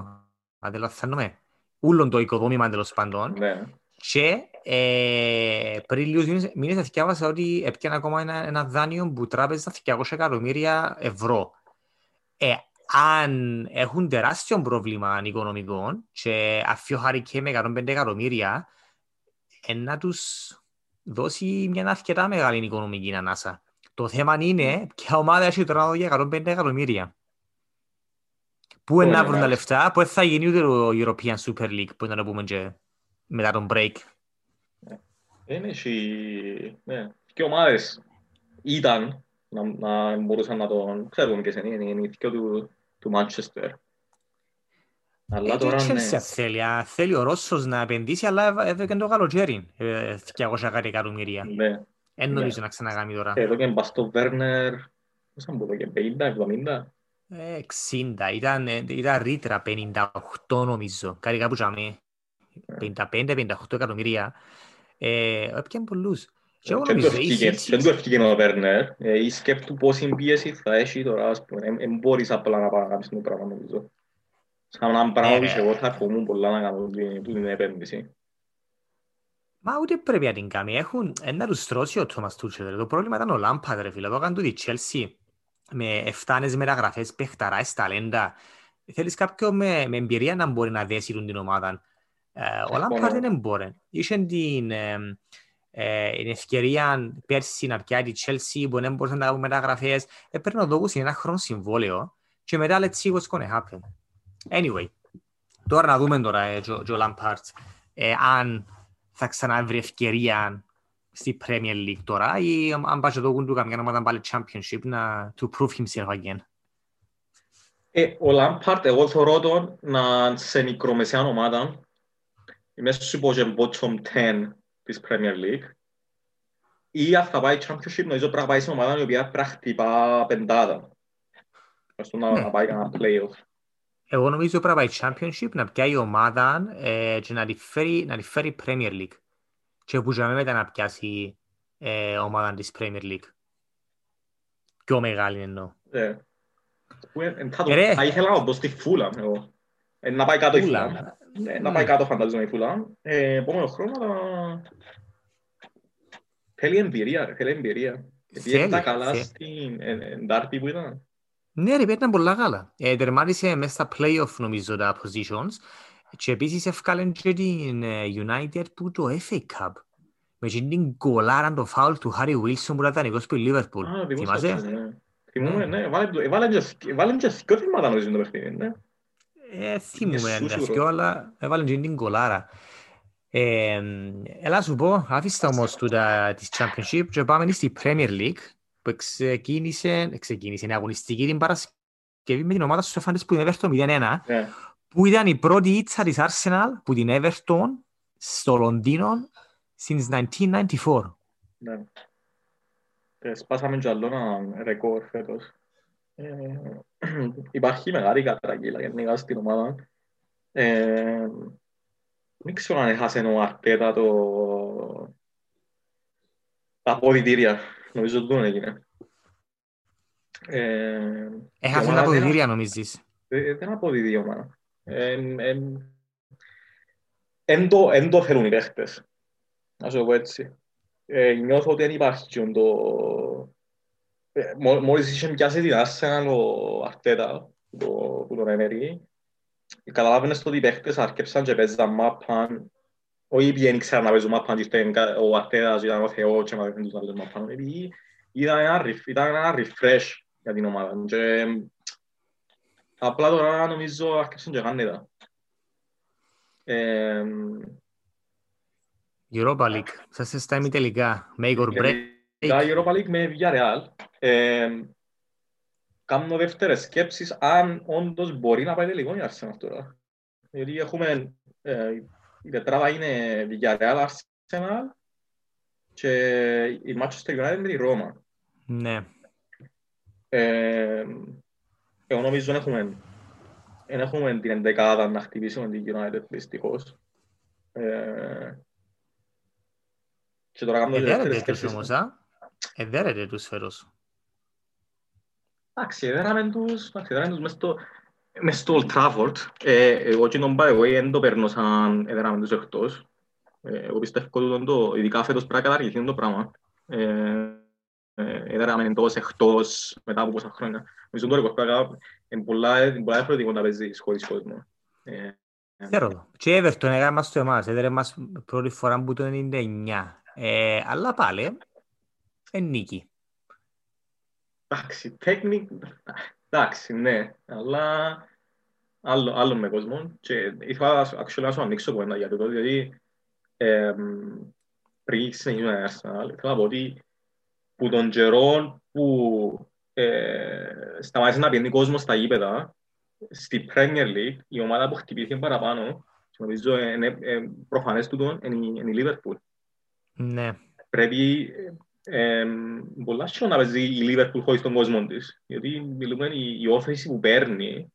[SPEAKER 1] Αν δεν λαθάνομαι. Ούλον το οικοδόμημα τέλος πάντων.
[SPEAKER 2] Ναι.
[SPEAKER 1] Και ε, πριν λίγους μήνες, μήνες διάβασα ότι έπιανε ακόμα ένα, ένα δάνειο που τράπεζα 200 εκατομμύρια ευρώ. Ε, αν έχουν τεράστιο πρόβλημα οικονομικών και αφιό Harry Kane με 105 εκατομμύρια, ε, να τους δώσει μια αρκετά μεγάλη οικονομική ανάσα. Το θέμα είναι ποια ομάδα έχει τώρα για 105 εκατομμύρια. Πού είναι
[SPEAKER 2] είναι
[SPEAKER 1] να βρουν τα
[SPEAKER 2] μάλιστα.
[SPEAKER 1] λεφτά, πού δεν θα γίνει ούτε το European Super League που ήταν να πούμε και μετά τον break.
[SPEAKER 2] Είναι έχει, ναι, και ομάδες ήταν να, να μπορούσαν να τον ξέρουν και είναι, είναι η δυο του, του Manchester. Αλλά
[SPEAKER 1] Ε,
[SPEAKER 2] τώρα
[SPEAKER 1] και η
[SPEAKER 2] ναι,
[SPEAKER 1] Chelsea θέλει, α, θέλει ο Ρώσος να επενδύσει, αλλά έβα- έβγαινε το καλοκαίρι, ε, 200 κάτι εκατομμύρια.
[SPEAKER 2] ναι.
[SPEAKER 1] Εν
[SPEAKER 2] Ναι.
[SPEAKER 1] νομίζω να ξανακάμει τώρα.
[SPEAKER 2] Εδώ και μπαστό Βέρνερ, πόσα μου πω και 50, 70.
[SPEAKER 1] Ε, 60, ήταν, ε, ήταν ρήτρα 58 νομίζω, κάτι κάπου τζαμί. 55-58 εκατομμύρια. Ε, έπιαν πολλούς. Και εγώ
[SPEAKER 2] Και
[SPEAKER 1] νομίζω,
[SPEAKER 2] του
[SPEAKER 1] η
[SPEAKER 2] ευκήγε-
[SPEAKER 1] City-
[SPEAKER 2] και του ευκήγε ο Βέρνερ. Ε, Ή σκέφτου πόση πίεση θα έχει τώρα, ας πούμε. Εν- εν μπορείς απλά να πάει να κάνεις το πράγμα, νομίζω. Σαν έναν πράγμα
[SPEAKER 1] Ε,
[SPEAKER 2] που
[SPEAKER 1] ρε.
[SPEAKER 2] και εγώ θα κομμούν πολλά να κάνω την- την επένδυση.
[SPEAKER 1] Μα ούτε πρέπει να την κάνει. Έχουν ένα τους στρώσει ο Τόμας Τούτσελ. ρε. Το πρόβλημα ήταν ο Λάμπαντ, ρε φίλε. Το έκανε τούτη η Chelsea με 7 μεταγραφές, παιχταράες, ταλέντα. Θέλεις κάποιον με, με εμπειρία να μπορεί να δέσει την ομάδα. Ε, ο
[SPEAKER 2] Συμφωνώ.
[SPEAKER 1] Λάμπαντ δεν μπορεί. Είχε την, ε, ε, την ευκαιρία πέρσι να πιάει τη Chelsea που δεν μπορούσε να κάνουν μεταγραφές. Έπαιρνε ο Δόκους ένα χρόνο συμβόλαιο και μετά let's see what's gonna happen. Anyway, τώρα να δούμε τώρα ε, ο, ο Lampard ε, αν θα ξαναβρει ευκαιρία στη Premier League τώρα ή αν πάει και το κούντου καμιά ομάδα πάλι Championship να to prove himself again.
[SPEAKER 2] Ε, ο Λάμπαρτ, εγώ θεωρώ τον να σε μικρομεσαία ομάδα, μέσα σου πω και bottom 10 της Premier League, ή αν θα πάει Championship, νομίζω πρέπει να πάει σε ομάδα η οποία πρέπει να χτυπά πεντάδα. Ώστε να,
[SPEAKER 1] Ναι.
[SPEAKER 2] να πάει ένα playoff.
[SPEAKER 1] Εγώ νομίζω πρέπει να πάει Championship, να πιάει η ομάδα ε, και να τη φέρει, να τη φέρει Premier League. Και που για μετά να πιάσει ε, ομάδα της Premier League. Πιο μεγάλη εννοώ.
[SPEAKER 2] Ε, που ε, ε, θα, το,
[SPEAKER 1] Ε, ρε.
[SPEAKER 2] θα ήθελα να το δω στη Φούλα. Εγώ. Ε, να πάει κάτω η
[SPEAKER 1] Fulham.
[SPEAKER 2] Φούλα. Ε, να
[SPEAKER 1] Ναι.
[SPEAKER 2] πάει κάτω φαντάζομαι η Φούλα. Ε, επόμενο χρόνο θα... Θέλει εμπειρία, ρε, θέλει εμπειρία. Γιατί
[SPEAKER 1] Θέλει,
[SPEAKER 2] ήταν καλά
[SPEAKER 1] θέλει.
[SPEAKER 2] στην ε, ε, Ντάρτι που ήταν.
[SPEAKER 1] Ναι, ρε, ήταν πολλά καλά. Ε, τερμάτισε μέσα στα play-off νομίζω τα positions και επίσης έφκαλε και την ε, United που το FA Cup. Με την κολάρα το φάουλ του Harry Wilson που ήταν δανεικός που η Liverpool.
[SPEAKER 2] Α, δημόσια,
[SPEAKER 1] Θυμάσαι;
[SPEAKER 2] ναι. Θυμούμαι, ναι. Βάλε το- έβαλε και- Έβαλε και δυο θύματα νομίζω το παιχνίδι, ναι.
[SPEAKER 1] Ε, θυμούμαι
[SPEAKER 2] Ιησούς,
[SPEAKER 1] ένα
[SPEAKER 2] ουρω.
[SPEAKER 1] δυο, αλλά έβαλε και την κολάρα. Ε, έλα σου πω, άφηστα όμως τούτα της Championship και πάμε στη Premier League που ξεκίνησε, ξεκίνησε η αγωνιστική την Παρασκευή με την ομάδα στους Εφάντες που την Everton 0-1
[SPEAKER 2] Ναι.
[SPEAKER 1] που ήταν η πρώτη ήτσα της Arsenal που την Everton στο Λονδίνο since 1994.
[SPEAKER 2] Ναι. Και σπάσαμε κι άλλο ένα ρεκόρ φέτος. Ε, υπάρχει μεγάλη κατραγγύλα γενικά στην ομάδα. Ε, δεν ξέρω αν έχασε ο Αρτέτα το... τα αποδητήρια. Νομίζω ότι δεν έγινε. Ε,
[SPEAKER 1] Έχασε
[SPEAKER 2] η
[SPEAKER 1] τα
[SPEAKER 2] ομάδα
[SPEAKER 1] αποδητήρια νομίζεις;
[SPEAKER 2] δεν δεν αποδίδει η ομάδα. Εν- εν- Εν το- εν το θέλουν οι παίχτες. Να σου το πω έτσι. Ε, νιώθω ότι δεν υπάρχει και το... Ε, μο- Μόλις είχε πιάσει την Arsenal ο Αρτέτα που το- που τον Emery, καταλάβαινες το ότι οι παίχτες αρκεψαν και παίζαν μάπαν όχι επειδή δεν ήξεραν να παίζουν μάπαν και ήρθε κα- ο Αρτέτας ήταν ο Θεός και μάθαινε τους να παίζουν μάπαν επειδή ήταν ένα, ref- ήταν ένα refresh για την ομάδα και Απλά τώρα νομίζω άρχισαν και κάνουν τα. Ε,
[SPEAKER 1] Europa League. Σας είστε στα ημιτελικά. Make or break.
[SPEAKER 2] Τα Europa League με Villarreal. Ε, κάνω δεύτερες σκέψεις αν όντως μπορεί να πάει τελικό η Arsenal τώρα. Γιατί έχουμε, ε, η τετράδα είναι Villarreal, Arsenal και η Manchester United με τη Ρώμα.
[SPEAKER 1] Ναι.
[SPEAKER 2] Ε, εγώ νομίζω δεν έχουμε, δεν έχουμε την εντεκάδα να χτυπήσουμε την United δυστυχώς. Ε, και τώρα κάνω και δεύτερες
[SPEAKER 1] Εδέρετε τους
[SPEAKER 2] σκέψεις.
[SPEAKER 1] όμως, α. Εδέρετε τους φέρος.
[SPEAKER 2] Εντάξει, έδεραμε τους, εντάξει, έδεραμε τους μες στο, μες στο Old Trafford. Ε, εγώ και τον By the way δεν το παίρνω σαν έδεραμε τους εκτός. Ε, εγώ πιστεύω ότι το, ειδικά φέτος πρέπει να καταργηθεί το πράγμα. Ε, ε, έδεραμε εντός, εκτός, μετά από πόσα χρόνια. Νομίζω το ρεκόρ πρέπει να κάνει, είναι πολλά είναι πολλά διαφορετικό να παίζεις χωρίς κόσμο. Ε,
[SPEAKER 1] Ξέρω το. Και η Everton έκανε μας το εμάς. Έδερε μας πρώτη φορά που το 99. Ε, αλλά πάλι, εν νίκη.
[SPEAKER 2] Εντάξει, τέκνικ, εντάξει, ναι, αλλά άλλο, άλλο με κόσμο και ήθελα actually να σου ανοίξω από ένα για το διότι εμ, πριν συνεχίσουμε να Arsenal, ήθελα να πω ότι που τον καιρό που ε, σταμάτησε να πιένει κόσμο στα γήπεδα, στη Premier League, η ομάδα που χτυπήθηκε παραπάνω, και νομίζω είναι ε, προφανές τούτο, είναι η- είναι η Liverpool
[SPEAKER 1] Ναι.
[SPEAKER 2] πρέπει ε, πολλά σχεδόν να παίζει η Liverpool χωρίς τον κόσμο της. Γιατί μιλούμε η, η όθηση που παίρνει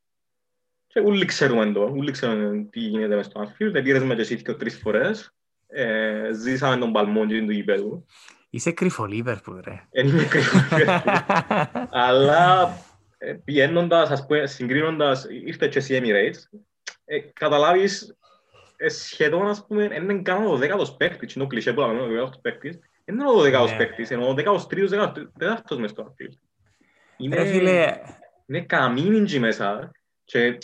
[SPEAKER 2] και όλοι ξέρουμε το, όλοι ξέρουμε τι γίνεται μες στο Anfield. Δεν πήρες με και εσύ και τρεις φορές. Ε, ζήσαμε τον παλμό και του γηπέδου.
[SPEAKER 1] Είσαι κρυφό Λίβερπουλ, ρε.
[SPEAKER 2] Δεν είμαι κρυφό Αλλά ε, πηγαίνοντας, ας πούμε, συγκρίνοντας, ήρθε και εσύ Emirates, ε, καταλάβεις ε, σχεδόν, ας πούμε, δεν είναι καν ο δέκατος παίκτης, είναι ο κλισέ που λέμε, ο δέκατος παίκτης, δεν είναι ο δέκατος
[SPEAKER 1] Ναι.
[SPEAKER 2] παίκτης, είναι ο δέκατος τρίτος, δέκατος τέταρτος μες στο Anfield.
[SPEAKER 1] Ρε φίλε,
[SPEAKER 2] είναι καμίνι εκεί μέσα και ε,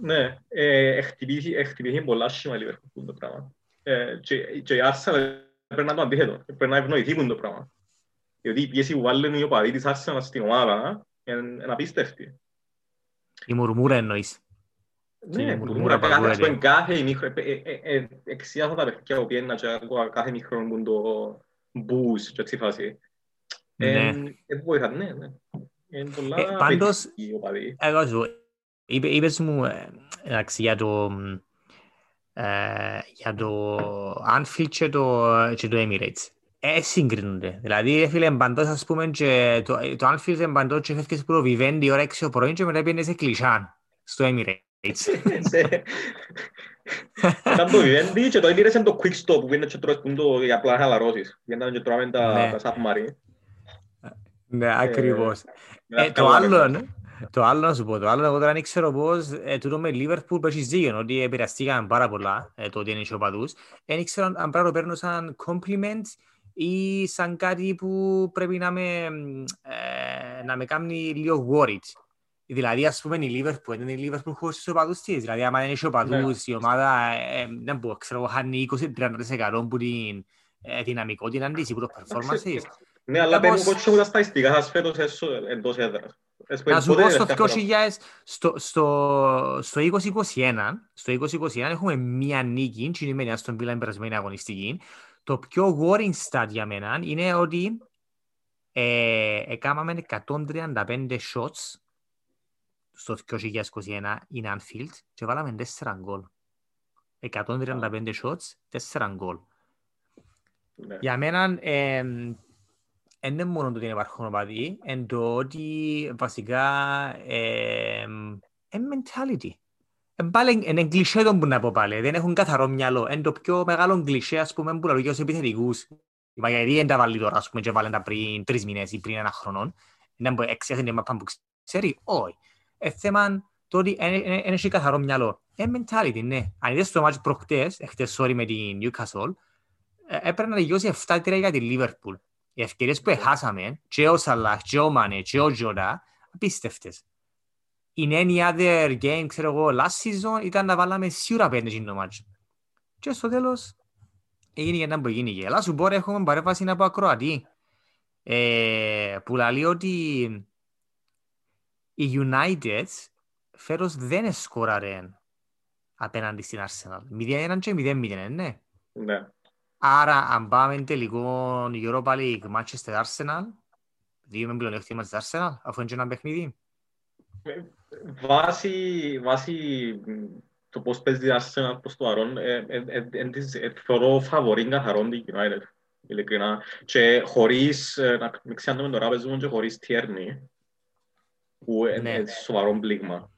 [SPEAKER 2] ναι, ε, χτυπήθηκε χτυπήθηκε πολλά σχήμα η Liverpool που το πράγμα. Ε, και, και η Arsenal πρέπει να το αντίθετο, πρέπει να ευνοηθεί που το πράγμα. Διότι η πίεση που βάλουν οι οπαδοί της Arsenal στην ομάδα είναι είναι απίστευτη.
[SPEAKER 1] η μουρμούρα εννοείς.
[SPEAKER 2] Ναι,
[SPEAKER 1] η
[SPEAKER 2] που
[SPEAKER 1] μουρμούρα
[SPEAKER 2] κάθε, ας πούμε,
[SPEAKER 1] παγούεται.
[SPEAKER 2] κάθε ημίχρο, ε, ε, ε, ε, εξιάζω τα παιδιά που πιέννα και ακούω κάθε ημίχρο που το μπούς και έτσι φάση.
[SPEAKER 1] Ναι.
[SPEAKER 2] Ε, ε, βοηθά, ναι, ναι. Είναι πολλά
[SPEAKER 1] Ε, πάντως-
[SPEAKER 2] απαιτητικοί οι οπαδοί.
[SPEAKER 1] Εγώ σου, είπε, είπες μου, ε, εντάξει, για το, ε, για το Anfield και το, και το Emirates. Ε, συγκρίνονται. Δηλαδή, ρε φίλε, εμπαντός, ας πούμε, και το, το Anfield εμπαντός και φεύγεις που το Vivendi η ώρα 6 το πρωί και μετά πήγαινες σε κλεισάν στο Emirates.
[SPEAKER 2] Σε- Ήταν το Vivendi και το Emirates είναι το quick stop που πήγαινε και τρώες που το για απλά να χαλαρώσεις. Πήγαιναν και τρώμε τα
[SPEAKER 1] Ναι.
[SPEAKER 2] τα submarine.
[SPEAKER 1] Ναι, ακριβώς.
[SPEAKER 2] Μετά
[SPEAKER 1] Ε, το
[SPEAKER 2] βγάλαμε.
[SPEAKER 1] άλλο, το άλλο να σου πω, το άλλο εγώ τώρα δεν ξέρω πώς, ε, τούτο με Liverpool που έχεις δίκιο, ότι επηρεαστήκαν πάρα πολλά ε, το ότι είναι ισοπαδούς. Δεν ξέρω αν πρέπει να το παίρνω σαν compliment ή σαν κάτι που πρέπει να με, ε, να με κάνει λίγο worried. Δηλαδή, ας πούμε, η Liverpool είναι η Liverpool χωρίς τους οπαδούς της. Δηλαδή, άμα δεν έχει οπαδούς, η ομάδα, ε, δεν μπορώ, ξέρω, χάνει 20-30% που την ε, δυναμικότητα της ή που το performance της.
[SPEAKER 2] Ναι, αλλά
[SPEAKER 1] Κάπως-
[SPEAKER 2] παίρνουν κότσο που τα στατιστικά σας φέτος έσω- εντός έδρας. Έσω-
[SPEAKER 1] Να σου
[SPEAKER 2] πότε
[SPEAKER 1] πω
[SPEAKER 2] είναι
[SPEAKER 1] στο
[SPEAKER 2] τελευταία φορά;
[SPEAKER 1] 2000, στο, στο, στο 2021, στο 2021 έχουμε μία νίκη, και είναι η Μενιά στον Βίλα την περασμένη αγωνιστική. Το πιο worrying stat για μένα είναι ότι ε, έκαναμε 135 shots στο 2021 in Anfield και βάλαμε 4 γκολ. 135 shots, 4 γκολ.
[SPEAKER 2] Ναι.
[SPEAKER 1] Για μένα ε, δεν είναι μόνο το ότι υπάρχουν οπαδοί, είναι το ότι βασικά ε, είναι mentality. Εν πάλι είναι κλισέ το που να πω πάλι, δεν έχουν καθαρό μυαλό. Είναι το πιο μεγάλο κλισέ, ας πούμε, που λαλούν και ως επιθετικούς. Η Μαγιαρή δεν τα βάλει τώρα, ας πούμε, και βάλουν τα πριν τρεις μήνες ή πριν ένα χρόνο. Δεν μπορεί εξέχει μαπά που ξέρει, όχι. Ε, θέμα το ότι δεν έχει καθαρό μυαλό. Είναι mentality, ναι. Αν είδες το μάτσο προχτές, εχθές, sorry, με την Newcastle, ε, έπρεπε να δικαιώσει 7-3 για τη Liverpool. Οι ευκαιρίες που έχασαμε, και ο Σαλάχ, και ο Μάνε, και ο Τζορά, απίστευτες. In any other game, ξέρω εγώ, last season, ήταν να βάλαμε σίγουρα πέντε στην το μάτσο. Και στο τέλος, έγινε και να που έγινε. Αλλά σου πω, ρε, έχουμε παρέμβαση από ακροατή. Ε, που λέει ότι οι United φέρος δεν εσκόραρε απέναντι στην Arsenal. 0-1 και 0-0, ναι.
[SPEAKER 2] Ναι.
[SPEAKER 1] Άρα, αν πάμε τελικό Europa League Manchester Arsenal, δύο με πλεονέκτημα της Arsenal, αφού είναι και ένα παιχνίδι.
[SPEAKER 2] Βάσει, βάσει μ, το πώς παίζει η Arsenal προς το παρόν, ε, ε, ε, ε, της- ε, θεωρώ φαβορήν καθαρόν την United, ειλικρινά. Και χωρίς, ε, να μην ξέρουμε τώρα, παίζουμε και χωρίς Tierney, που
[SPEAKER 1] Ναι.
[SPEAKER 2] είναι σοβαρό πλήγμα,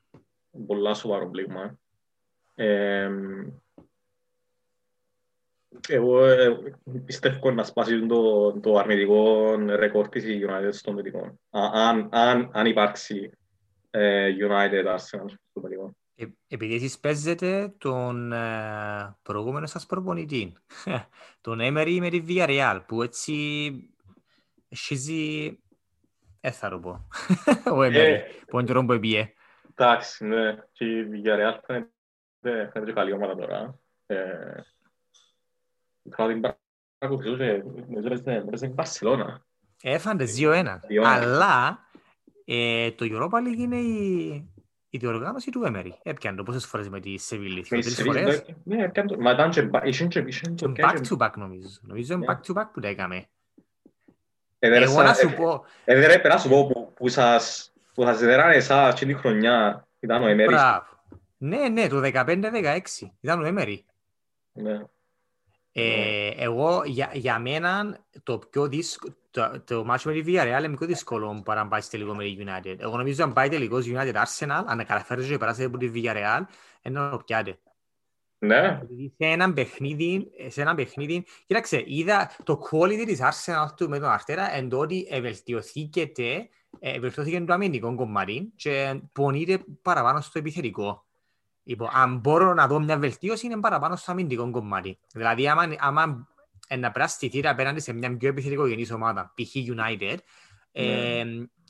[SPEAKER 2] πολλά σοβαρό πλήγμα. Ε, εγώ ε, πιστεύω να σπάσει το, το αρνητικό ρεκόρ της η United στον τελικό. Α- Αν, αν, αν υπάρξει ε, United Arsenal στο τελικό.
[SPEAKER 1] Ε, επειδή εσείς παίζετε τον ε, προηγούμενο σας προπονητή, τον Emery με τη Villarreal, που έτσι σχίζει, δεν θα το πω, ο Emery,
[SPEAKER 2] Ε.
[SPEAKER 1] που είναι καιρό που έπιε.
[SPEAKER 2] Εντάξει, ναι. Και η Villarreal φαίνεται φαίνεται και καλή ομάδα τώρα. Ε, Είχα την παρακολουθήσω και νομίζω έπαιζε έπαιζε η Barcelona.
[SPEAKER 1] Έφανε 2-1.
[SPEAKER 2] 2-1.
[SPEAKER 1] Αλλά ε, το Europa League είναι η, η διοργάνωση του Emery. Έπιανε το πόσες φορές με τη Σεβίλη,
[SPEAKER 2] Με
[SPEAKER 1] τρεις
[SPEAKER 2] Σεβίλη,
[SPEAKER 1] φορές.
[SPEAKER 2] Ναι, έκανε το- μα ήταν και μπα- είχαν και- είχαν και-
[SPEAKER 1] Τον back to back νομίζω. Νομίζω είναι
[SPEAKER 2] Ναι.
[SPEAKER 1] back to back που τα έκαμε.
[SPEAKER 2] Ε, δεν
[SPEAKER 1] Εγώ
[SPEAKER 2] σας-
[SPEAKER 1] να σου
[SPEAKER 2] ε,
[SPEAKER 1] πω,
[SPEAKER 2] ε, δεν πρέπει να σου πω που- που σας που σας δεράνε εσάς εκείνη τη χρονιά ήταν ο Emery.
[SPEAKER 1] μπράβο. Ναι, ναι, το 15-16 ήταν ο Emery.
[SPEAKER 2] Ναι.
[SPEAKER 1] Ε, εγώ, για, για μένα, το πιο δύσκολο, το, το μάτσο με τη Villarreal είναι πιο δύσκολο παρά να πάει στο τελικό με τη United. Εγώ νομίζω αν πάει τελικός United Arsenal, αν καταφέρει και περάσει από τη Villarreal, είναι να το πιάτε.
[SPEAKER 2] Ναι.
[SPEAKER 1] Σε έναν παιχνίδι, σε έναν παιχνίδι, κοίταξε, είδα το quality της Arsenal του με τον Αρτέρα εν τότε ευελτιωθήκεται, ευελτιωθήκε το αμυντικό κομμάτι και πονείται παραπάνω στο επιθετικό. Είπω, αν μπορώ να δω μια βελτίωση είναι παραπάνω στο αμυντικό κομμάτι. Δηλαδή, άμα, άμα να περάσει τη θύρα απέναντι σε μια πιο επιθετικογενής ομάδα, π.χ. United, ε,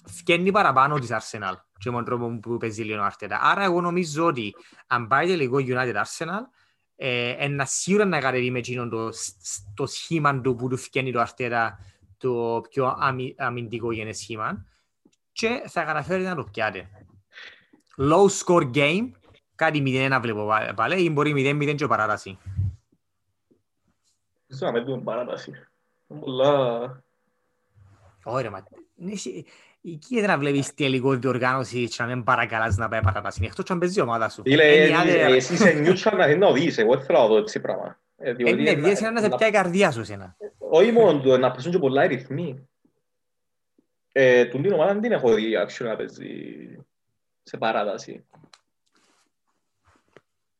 [SPEAKER 1] φκένει παραπάνω της Arsenal και με τον τρόπο που παίζει λίγο Αρτέτα. Άρα εγώ νομίζω ότι αν πάει τελικό United Arsenal, ε, να σίγουρα να κατεβεί με εκείνον το, το σχήμα του που του φκένει το Αρτέτα το πιο αμυ, αμυντικό γενές σχήμα και θα καταφέρει να το πιάτε. Low score game, κάτι 0-1 βλέπω πάλι, ή μπορεί 0-0 και παράταση.
[SPEAKER 2] Ίσως να μην παράταση. Πολλά...
[SPEAKER 1] Ωραία, μα... Εκεί δεν να βλέπεις τελικό διοργάνωση και να μην παρακαλάς να πάει παράταση. Εκτός και αν παίζει η ομάδα σου.
[SPEAKER 2] Φίλε, εσύ είσαι νιούτσαν να να οδείς, εγώ θέλω να δω έτσι πράγμα.
[SPEAKER 1] Είναι επειδή εσένα να σε πιάει η καρδιά σου εσένα.
[SPEAKER 2] Όχι μόνο να παίζουν και πολλά ρυθμοί. Τούν την ομάδα δεν την έχω δει action να παίζει σε παράταση.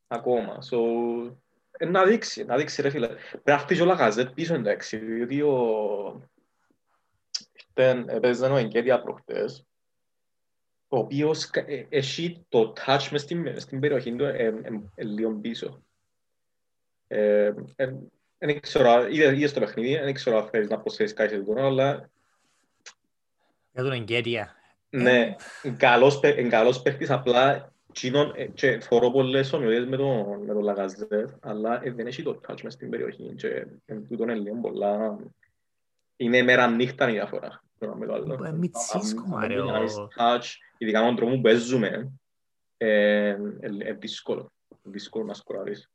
[SPEAKER 2] Ακόμα. So, να δείξει, να δείξει ρε φίλε. Πρέπει να χτίσει όλα γαζέτ πίσω εντάξει, διότι ο... Έπαιζε ο Εγκέτια προχτές, ο οποίος έχει το touch μες στην, στην περιοχή του λίγο πίσω. Δεν ξέρω, είδες το παιχνίδι, δεν ξέρω αν θέλεις να προσθέσεις κάτι σε αυτό, αλλά...
[SPEAKER 1] Για τον Εγκέτια.
[SPEAKER 2] Ναι, καλός παίχτης, απλά και φορώ πολλές ομιλίες με τον, με τον Λαγαζέτ, αλλά δεν έχει το touch μες στην περιοχή και τούτον είναι λίγο πολλά... Είναι μέρα νύχτα η διαφορά. Με το άλλο.
[SPEAKER 1] Ε, Μιτσίς κομμάρε.
[SPEAKER 2] Touch, ειδικά με τον τρόπο που παίζουμε, είναι δύσκολο. Δύσκολο να σκοράρεις.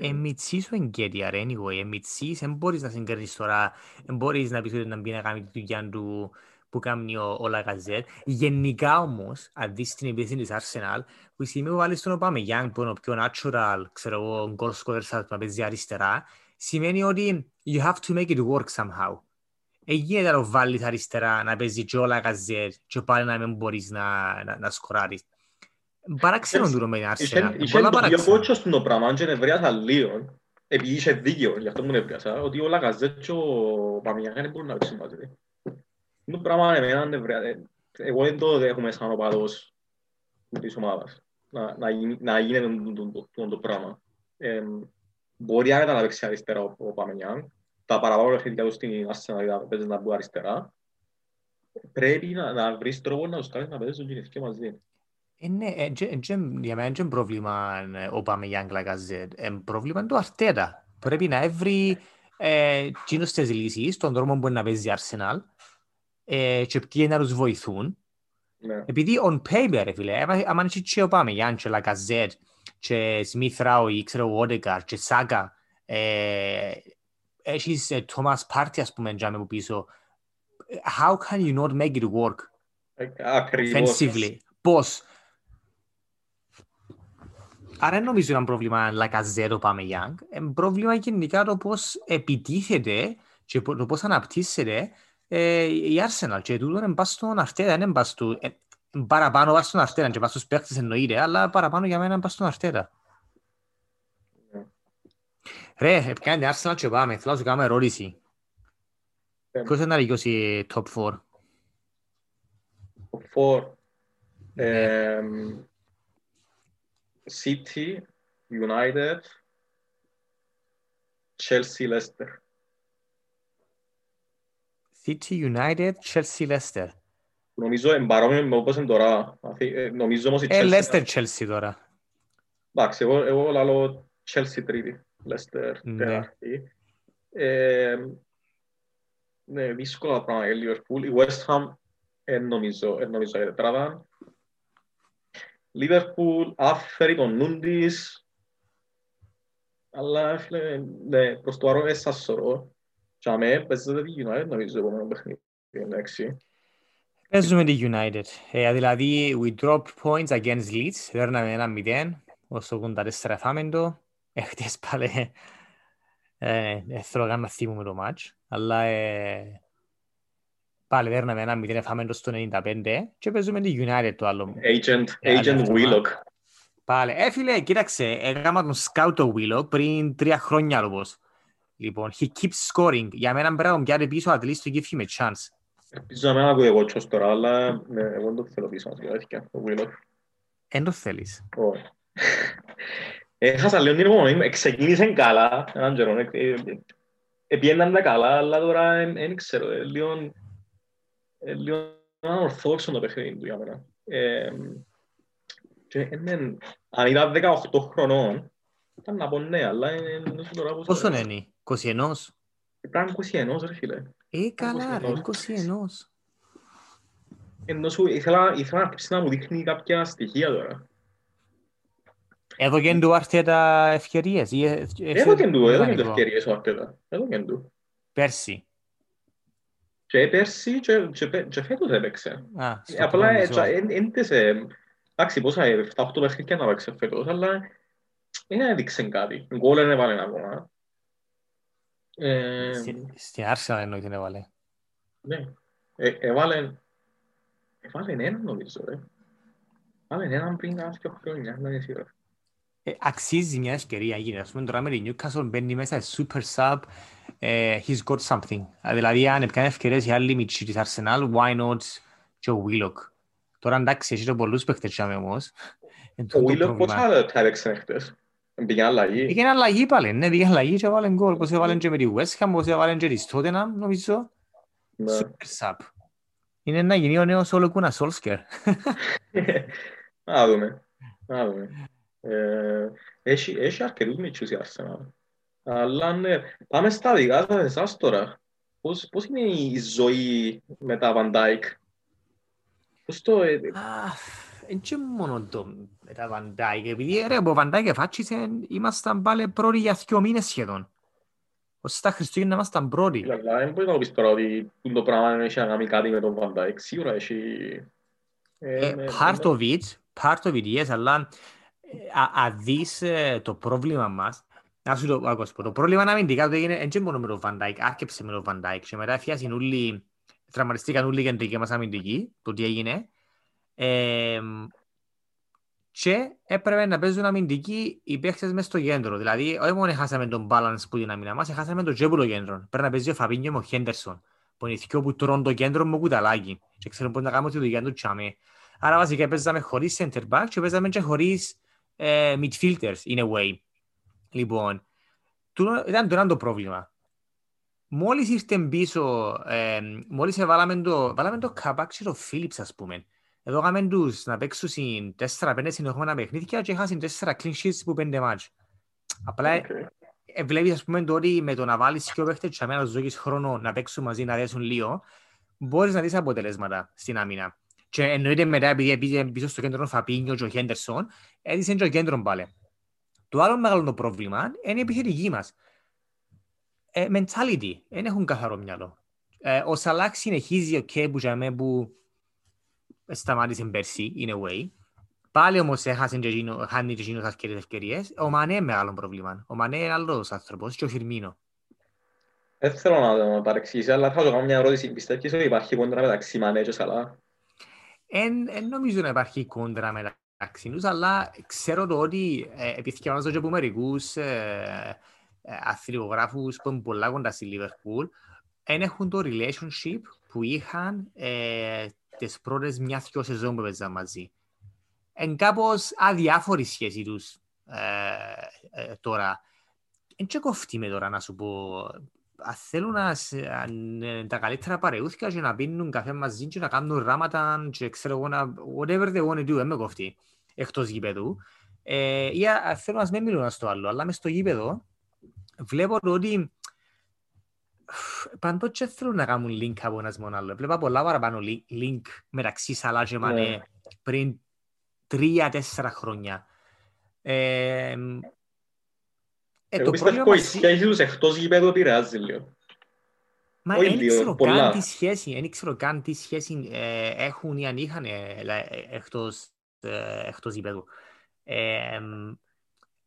[SPEAKER 1] Ε, μιτσής ο εγκέτια ρε, anyway. Ε, μιτσής, δεν μπορείς να συγκρίνεις τώρα, δεν μπορείς να πεις ότι να μπει να κάνει τη δουλειά του που κάνει ο, ο Λαγαζέτ. Γενικά όμως, αν δεις την επίθεση της Arsenal, που η στιγμή που βάλεις τον Οπάμε Young, που είναι ο πιο natural, ξέρω εγώ, goal scorer που παίζει αριστερά, σημαίνει ότι you have to make it work somehow. Έγινε να το βάλεις αριστερά, να παίζει και ο Λαγαζέτ και πάλι να μην μπορείς να, να, να σκοράρεις. Παράξενο του με την Arsenal.
[SPEAKER 2] Πολλά παράξενο. Εγώ κότσος στον το πράγμα και νευρίασα λίγο, επειδή είχε δίκαιο, γι' αυτό μου νευρίασα, ότι ο Λαγαζέτ και ο Παμιάν δεν μπορούν να παίξουν μαζί. Το πράγμα εμένα νευρίασα. Εγώ δεν το δέχομαι σαν οπαδός της ομάδας. Να, να, να γίνει το, το, πράγμα. Ε, μπορεί άνετα να παίξει αριστερά ο, ο Παμιάν. Τα παραπάνω παιχνίδια τους στην Arsenal παίζει να μπουν αριστερά. Πρέπει να, να βρεις τρόπο να τους κάνεις να παίζουν και μαζί.
[SPEAKER 1] Ναι, για μένα είναι πρόβλημα ο Παμεγιάνγκ Λαγκαζέτ. Είναι πρόβλημα το Αρτέτα. Πρέπει να έβρει κοινούς τις λύσεις, τον τρόπο που να παίζει Arsenal και ποιοι να τους βοηθούν. Επειδή on paper, ρε φίλε, άμα είναι και ο Παμεγιάνγκ και Λαγκαζέτ και Σμιθ Ράου ή ξέρω ο Όδεκαρ και Σάκα έχεις Τόμας Πάρτι ας πούμε που πίσω. How can you not make it work? Offensively. Πώς; Άρα δεν νομίζω είναι πρόβλημα Λακαζέτο πάμε Young. Είναι πρόβλημα γενικά το πώς επιτίθεται και το πώς αναπτύσσεται ε, η Arsenal. Και τούτο είναι πας στον Αρτέτα, δεν είναι πας του... Ε, παραπάνω πας στον Αρτέτα και πας στους παίκτες εννοείται, αλλά παραπάνω για μένα είναι πας στον Αρτέτα. Ρε, πιάνε την Arsenal και πάμε. Θέλω να σου κάνω ερώτηση. Ποιος είναι να δικαιώσει top 4?
[SPEAKER 2] Top 4. City, United, Chelsea, Leicester.
[SPEAKER 1] City, United, Chelsea, Leicester.
[SPEAKER 2] Νομίζω εμπαρόμοιο με όπως είναι τώρα. Νομίζω όμως η
[SPEAKER 1] Chelsea... Ε, Leicester, Chelsea τώρα.
[SPEAKER 2] Εντάξει, εγώ, εγώ λαλώ Chelsea τρίτη. Leicester τεράστιη. Ε, ναι, δύσκολα πράγματα για Liverpool. Η West Ham δεν νομίζω, νομίζω για τετράδα. Λίβερπουλ άφερε τον νουν της, αλλά ναι, προς το άρο έσας σωρό. Και αμέ παίζεται τη United νομίζω επόμενο παιχνίδι, εντάξει.
[SPEAKER 1] Παίζουμε τη United. Ε, δηλαδή, we drop points against Leeds, δέρναμε ένα μηδέν, ως το 84 φάμε το. Έχτες πάλι, ε, θέλω να θυμούμε το μάτς, αλλά ε, Πάλι δέρναμε ένα μηδέν, φάμε το στο 95 και παίζουμε τη United το άλλο.
[SPEAKER 2] Agent, agent Willock.
[SPEAKER 1] Πάλε. Ε, φίλε, κοίταξε, έκανα τον σκάουτ το Willow πριν τρία χρόνια λόγος. Λοιπόν, he keeps scoring. Για μένα πρέπει να τον πιάρει πίσω, at least to give him a chance.
[SPEAKER 2] Ελπίζω να μην ακούει εγώ τσος τώρα, αλλά ναι, εγώ δεν το θέλω πίσω μας, γιατί το Willow.
[SPEAKER 1] Εν το θέλεις.
[SPEAKER 2] Όχι. Έχασα λίγο την υπομονή, ξεκίνησε καλά, έναν καιρό, ε, ε, επιέναν τα καλά, αλλά τώρα δεν ξέρω, ε, λίγο, λίγο ανορθόδοξο το παιχνίδι του για μένα. Και είναι, αν ήταν 18 χρονών, ήταν να πω ναι, αλλά είναι τώρα πώς...
[SPEAKER 1] Πόσο είναι, 21?
[SPEAKER 2] Ήταν 21, ρε φίλε.
[SPEAKER 1] Ε, καλά, ρε, 21.
[SPEAKER 2] Ενώ σου ήθελα, ήθελα να αρχίσει να μου δείχνει κάποια στοιχεία τώρα.
[SPEAKER 1] Εδώ και του Αρτέτα ευκαιρίες.
[SPEAKER 2] Εδώ και του, εδώ και του ευκαιρίες ο Αρτέτα. Εδώ και του.
[SPEAKER 1] Πέρσι.
[SPEAKER 2] Και πέρσι και, και, και φέτος έπαιξε.
[SPEAKER 1] Α,
[SPEAKER 2] Απλά έντεσε, εντάξει πόσα 7-8 παιχνίδια να παίξει φέτος, αλλά δεν έδειξε κάτι. Γκόλ δεν έβαλε ακόμα.
[SPEAKER 1] Στην Άρσενα εννοεί την έβαλε.
[SPEAKER 2] Ναι. Έβαλε, έβαλε έναν νομίζω, ρε. Έβαλε έναν πριν κάποια χρόνια, δεν είναι σίγουρο.
[SPEAKER 1] Αξίζει μια ευκαιρία γίνει. Ας πούμε τώρα με την Newcastle μπαίνει μέσα super sub, he's got something. Δηλαδή αν έπιανε ευκαιρίες οι άλλοι μητσί της Arsenal, why not και ο Willock; Τώρα εντάξει, έχει πολλούς παίχτες και όμως.
[SPEAKER 2] Ο Willock πώς θα έπαιξε χτες; Πήγε αλλαγή.
[SPEAKER 1] Πήγε αλλαγή πάλι, ναι, πήγε αλλαγή και έβαλε γκολ. Πώς έβαλε και με τη West Ham, πώς έβαλε και τη Tottenham, νομίζω. Super sub. Είναι να γίνει ο νέος Όλο Κούνα Σόλσκερ.
[SPEAKER 2] Να δούμε. Να δούμε. Έχει, έχει αρκετούς μητσούς η Arsenal. Αλλά ναι, πάμε στα δικά σας εσάς τώρα. Πώς, πώς είναι η ζωή με τα Van Dijk; Πώς το...
[SPEAKER 1] Εν και μόνο το με τα Van Dijk. Επειδή ρε, από Van Dijk εφάτσισε, ήμασταν πάλι πρώτοι για δύο μήνες σχεδόν. Ως τα Χριστούγεννα ήμασταν πρώτοι.
[SPEAKER 2] Αλλά δεν μπορεί να πεις τώρα ότι το πράγμα έχει να κάνει κάτι με τον Van Dijk. Σίγουρα έχει...
[SPEAKER 1] Part of it, part of it, yes, αλλά αν δεις το πρόβλημα μας, να σου το άκουσα, το πρόβλημα να μην δικά το έγινε έτσι μόνο με τον Van Dijk, άρχεψε με τον Van Dijk και μετά έφτιασαν όλοι, τραυματιστήκαν όλοι οι κεντρικοί μας αμυντικοί, το τι έγινε. Ε, και έπρεπε να παίζουν αμυντικοί οι παίχτες μες στο κέντρο. Δηλαδή, όχι μόνο χάσαμε τον balance που την αμυνά μας, χάσαμε τον τζέπουλο κέντρο. Πρέπει να παίζει ο Φαπίνιο με ο Χέντερσον, που είναι οι που τρώνε το κέντρο με κουταλάκι και ξέρουν πώς να κάνουμε τη δουλειά του τσάμε. Άρα βασικά παίζαμε χωρίς center back και παίζαμε και χωρίς ε, midfielders in a way. Λοιπόν, ήταν τώρα το πρόβλημα. Μόλις ήρθε πίσω, ε, μόλις βάλαμε το, βάλαμε το καπάκ και το Φίλιπς ας πούμε. Εδώ είχαμε τους να παίξουν συν 4-5 συνεχόμενα παιχνίδια και είχαν 4 clean sheets που 5 μάτς. Απλά okay. ε, βλέπεις ας πούμε ότι με το να βάλεις και ο παίχτες και να ζωγείς χρόνο να παίξουν μαζί, να δέσουν λίγο, μπορείς να δεις αποτελέσματα στην άμυνα. Και εννοείται μετά επειδή πήγε πίσω στο κέντρο Φαπίνιο και ο Χέντερσον, έδισε και ο κέντρο πάλι. Το άλλο μεγάλο το πρόβλημα είναι η επιθετική μας. Ε, mentality, δεν έχουν καθαρό μυαλό. Ε, ο Σαλάκ συνεχίζει ο okay, που, για που σταμάτησε πέρσι, in a way. Πάλι όμως έχασε και εκείνο, χάνει και εκείνος αρκετές ευκαιρίες. Ο Μανέ είναι μεγάλο πρόβλημα. Ο Μανέ είναι άλλος άνθρωπος και ο Φιρμίνο.
[SPEAKER 2] Δεν θέλω να παρεξηγήσω, αλλά θα σου κάνω μια ερώτηση. Πιστεύεις ότι υπάρχει κόντρα μεταξύ Μανέ και Σαλάκ.
[SPEAKER 1] Εν νομίζω να υπάρχει κόντρα μεταξύ τους, αλλά ξέρω το ότι ε, επιθυμάζω και από μερικούς ε, ε, αθλητογράφους που είναι πολλά κοντά στη Λίβερπουλ, δεν έχουν το relationship που είχαν ε, τις πρώτες μια-δυο σεζόν που παίζαν μαζί. Είναι κάπως αδιάφορη σχέση τους ε, ε, τώρα. Δεν και κοφτεί με τώρα να σου πω αν θέλουν να, αν, τα καλύτερα παρεούθηκα και να πίνουν καφέ μαζί και να κάνουν ράματα και ξέρω εγώ να whatever they want to do, με κοφτεί εκτός γήπεδου. Ε, ή αν θέλουν να μην μιλούν στο άλλο, αλλά μες στο γήπεδο βλέπω ότι παντός και θέλουν να κάνουν link από ένας μόνο άλλο. Βλέπω πολλά παραπάνω link μεταξύ Σαλά και Μανέ πριν τρία-τέσσερα χρόνια. Ε,
[SPEAKER 2] ε, Εγώ πιστεύω ότι η σχέση τους εκτός γήπεδου επηρεάζει λίγο.
[SPEAKER 1] Μα δεν ξέρω καν τι σχέση, δεν ξέρω καν τι σχέση ε, έχουν ή αν είχαν ε, ε, εκτός, ε, εκτός γήπεδου. Ε,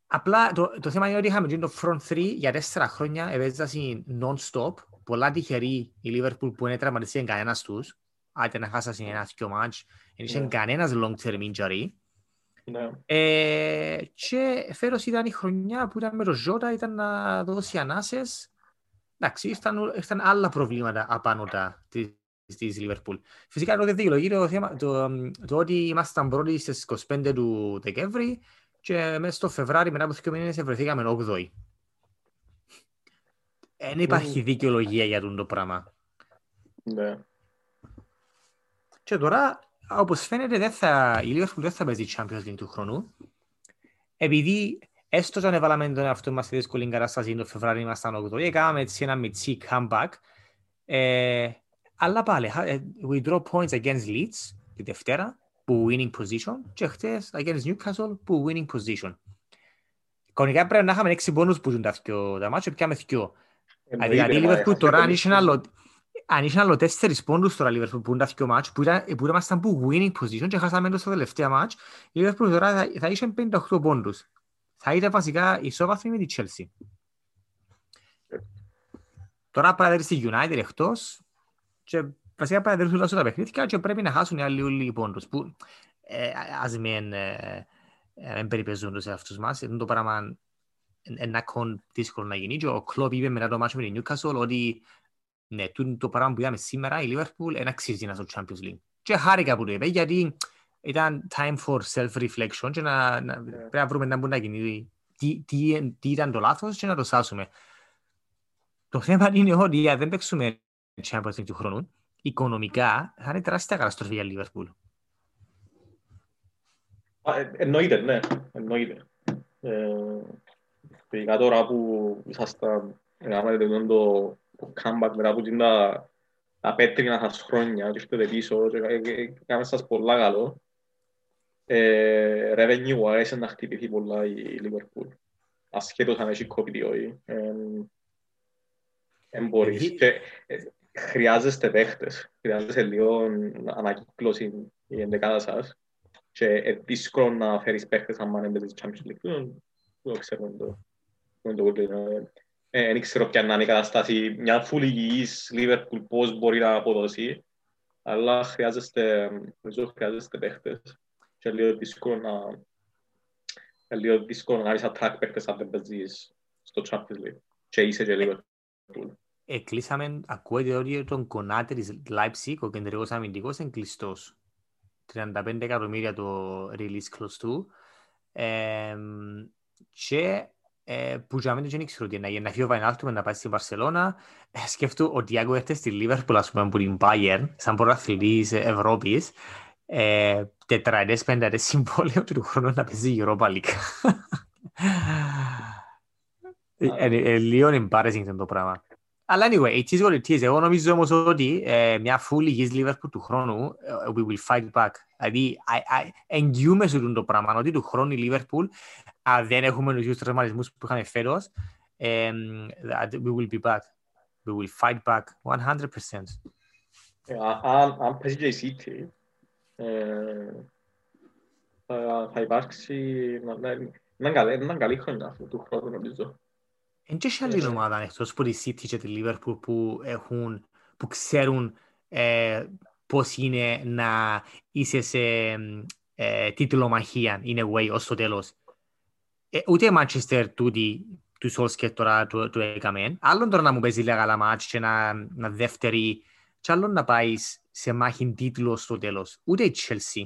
[SPEAKER 1] απλά το, το θέμα είναι ότι είχαμε το front 3 για τέσσερα χρόνια, επέζασαν non-stop, πολλά τυχεροί η Liverpool που είναι τραυματισίαν κανένας τους, άτε να χάσασαν ένα δυο μάτς, δεν είχε κανένας long-term injury.
[SPEAKER 2] Ναι.
[SPEAKER 1] Ε, και φέρος ήταν η χρονιά που ήταν με το Ζώτα, ήταν να δώσει ανάσες. Εντάξει, ήρθαν, ήρθαν άλλα προβλήματα απάνω τα της, της Λιβερπούλ. Φυσικά εδώ δεν δικαιολογεί το, θέμα, το, το ότι ήμασταν πρώτοι στις 25 του Δεκέμβρη και μέσα στο Φεβράρι μετά από δύο μήνες βρεθήκαμε 8η. Δεν υπάρχει δικαιολογία για το πράγμα.
[SPEAKER 2] Ναι.
[SPEAKER 1] Και τώρα, όπως φαίνεται, δεν θα, η Liverpool δεν θα παίζει Champions League του χρόνου. Επειδή έστω αν έβαλαμε τον εαυτό μας στη δύσκολη κατάσταση το Φεβράρι ήμασταν 8, έκαναμε έτσι ένα μητσί comeback. Ε, αλλά πάλι, ε, we draw points against Leeds τη Δευτέρα, που winning position, και χτες against Newcastle, που winning position. Κανονικά πρέπει να είχαμε 6 πόνους που ζουν τα, τα μάτια, πιάμε 2. Δηλαδή, η Liverpool τώρα αν είχε άλλο αν είχε άλλο τέσσερις πόντους τώρα Liverpool που είναι τα δύο μάτς, που, ήταν, που ήμασταν που winning position και χάσαμε το τελευταία μάτς, η Liverpool τώρα θα, θα είχε 58 πόντους. Θα ήταν βασικά ισόβαθμη με τη Chelsea. Τώρα παραδέρει τη United εκτός και βασικά παραδέρουν όλα τα παιχνίδια και πρέπει να χάσουν οι άλλοι όλοι πόντους που ε, ας μην ε, ε, περιπεζούν σε αυτούς μας. Είναι το πράγμα ένα κον δύσκολο να γίνει και ο Κλόπ είπε μετά το μάτσο με την Newcastle ότι ναι, το πράγμα που είδαμε σήμερα, η Liverpool δεν αξίζει να στο Champions League. Και χάρηκα που το είπε, γιατί ήταν time for self-reflection και να, να, yeah. Ναι. πρέπει να βρούμε να μπορεί να γίνει τι, τι, τι, ήταν το λάθος και να το σάσουμε. Το θέμα είναι ότι αν δεν παίξουμε Champions League του χρόνου, οικονομικά θα είναι τεράστια καταστροφή για Liverpool.
[SPEAKER 2] Ε, εννοείται, ναι. Εννοείται. Ε, ειδικά τώρα που ήσασταν, κάνατε το το comeback μετά από τα, τα πέτρινα σας χρόνια και ήρθετε πίσω και κάνουμε σας πολλά καλό. Ε, revenue wise να χτυπηθεί πολλά η Liverpool. Ασχέτως αν έχει COVID ή όχι. Εν μπορείς. Και χρειάζεστε παίχτες. Χρειάζεστε λίγο ανακύκλωση η ενδεκάδα σας. Και είναι δύσκολο να φέρεις παίχτες αν μάνε με τις Champions League. Δεν ξέρω το. Δεν το δεν ε, ξέρω ποια να είναι η κατάσταση μια φουλ υγιής Liverpool πώς μπορεί να αποδώσει αλλά χρειάζεστε, νομίζω χρειάζεστε παίχτες και λίγο δύσκολο να λίγο δύσκολο να κάνεις attack παίχτες αν δεν παίζεις στο Champions League και είσαι και Liverpool.
[SPEAKER 1] Εκλείσαμε, ακούετε ότι τον κονάτε της Leipzig, ο κεντρικός αμυντικός, είναι κλειστός. 35 εκατομμύρια το release close του. Ε, και ε, που για μένα δεν ξέρω τι είναι. Να φύγει ο Βαϊνάλτου να πάει στην Βαρσελώνα. Ε, σκέφτομαι ότι Τιάγκο έρθει στη Λίβερπουλ, ας πούμε, που την Bayern, σαν πρωταθλητής Ευρώπης, ε, τετραετές, πενταετές συμβόλαιο του χρόνου να παίζει η Europa League. Λίγο embarrassing το πράγμα. Αλλά anyway, it is what it is. Εγώ νομίζω όμως ότι μια full υγιής Liverpool του χρόνου, we will fight back. Δηλαδή, εγγυούμε σε το πράγμα, ότι του χρόνου η Liverpool αν δεν έχουμε τους ίδιους τραυματισμούς που είχαμε φέτος, we will be back. We will fight back 100%.
[SPEAKER 2] Αν παίζει και η City, θα υπάρξει... Είναι καλή χρονιά αυτού του χρόνου, νομίζω.
[SPEAKER 1] Εν και σε άλλη ομάδα εκτός από τη City και τη Liverpool που, έχουν, που ξέρουν ε, πώς είναι να είσαι σε ε, τίτλο μαχία, in a way, ως το τέλος ε, ούτε η Manchester τούτη του Σόλσκετ τώρα του, του έκαμε. Άλλον τώρα να μου παίζει λίγα μάτς και να, να δεύτερη και άλλον να πάει σε μάχη τίτλο στο τέλος. Ούτε η Chelsea.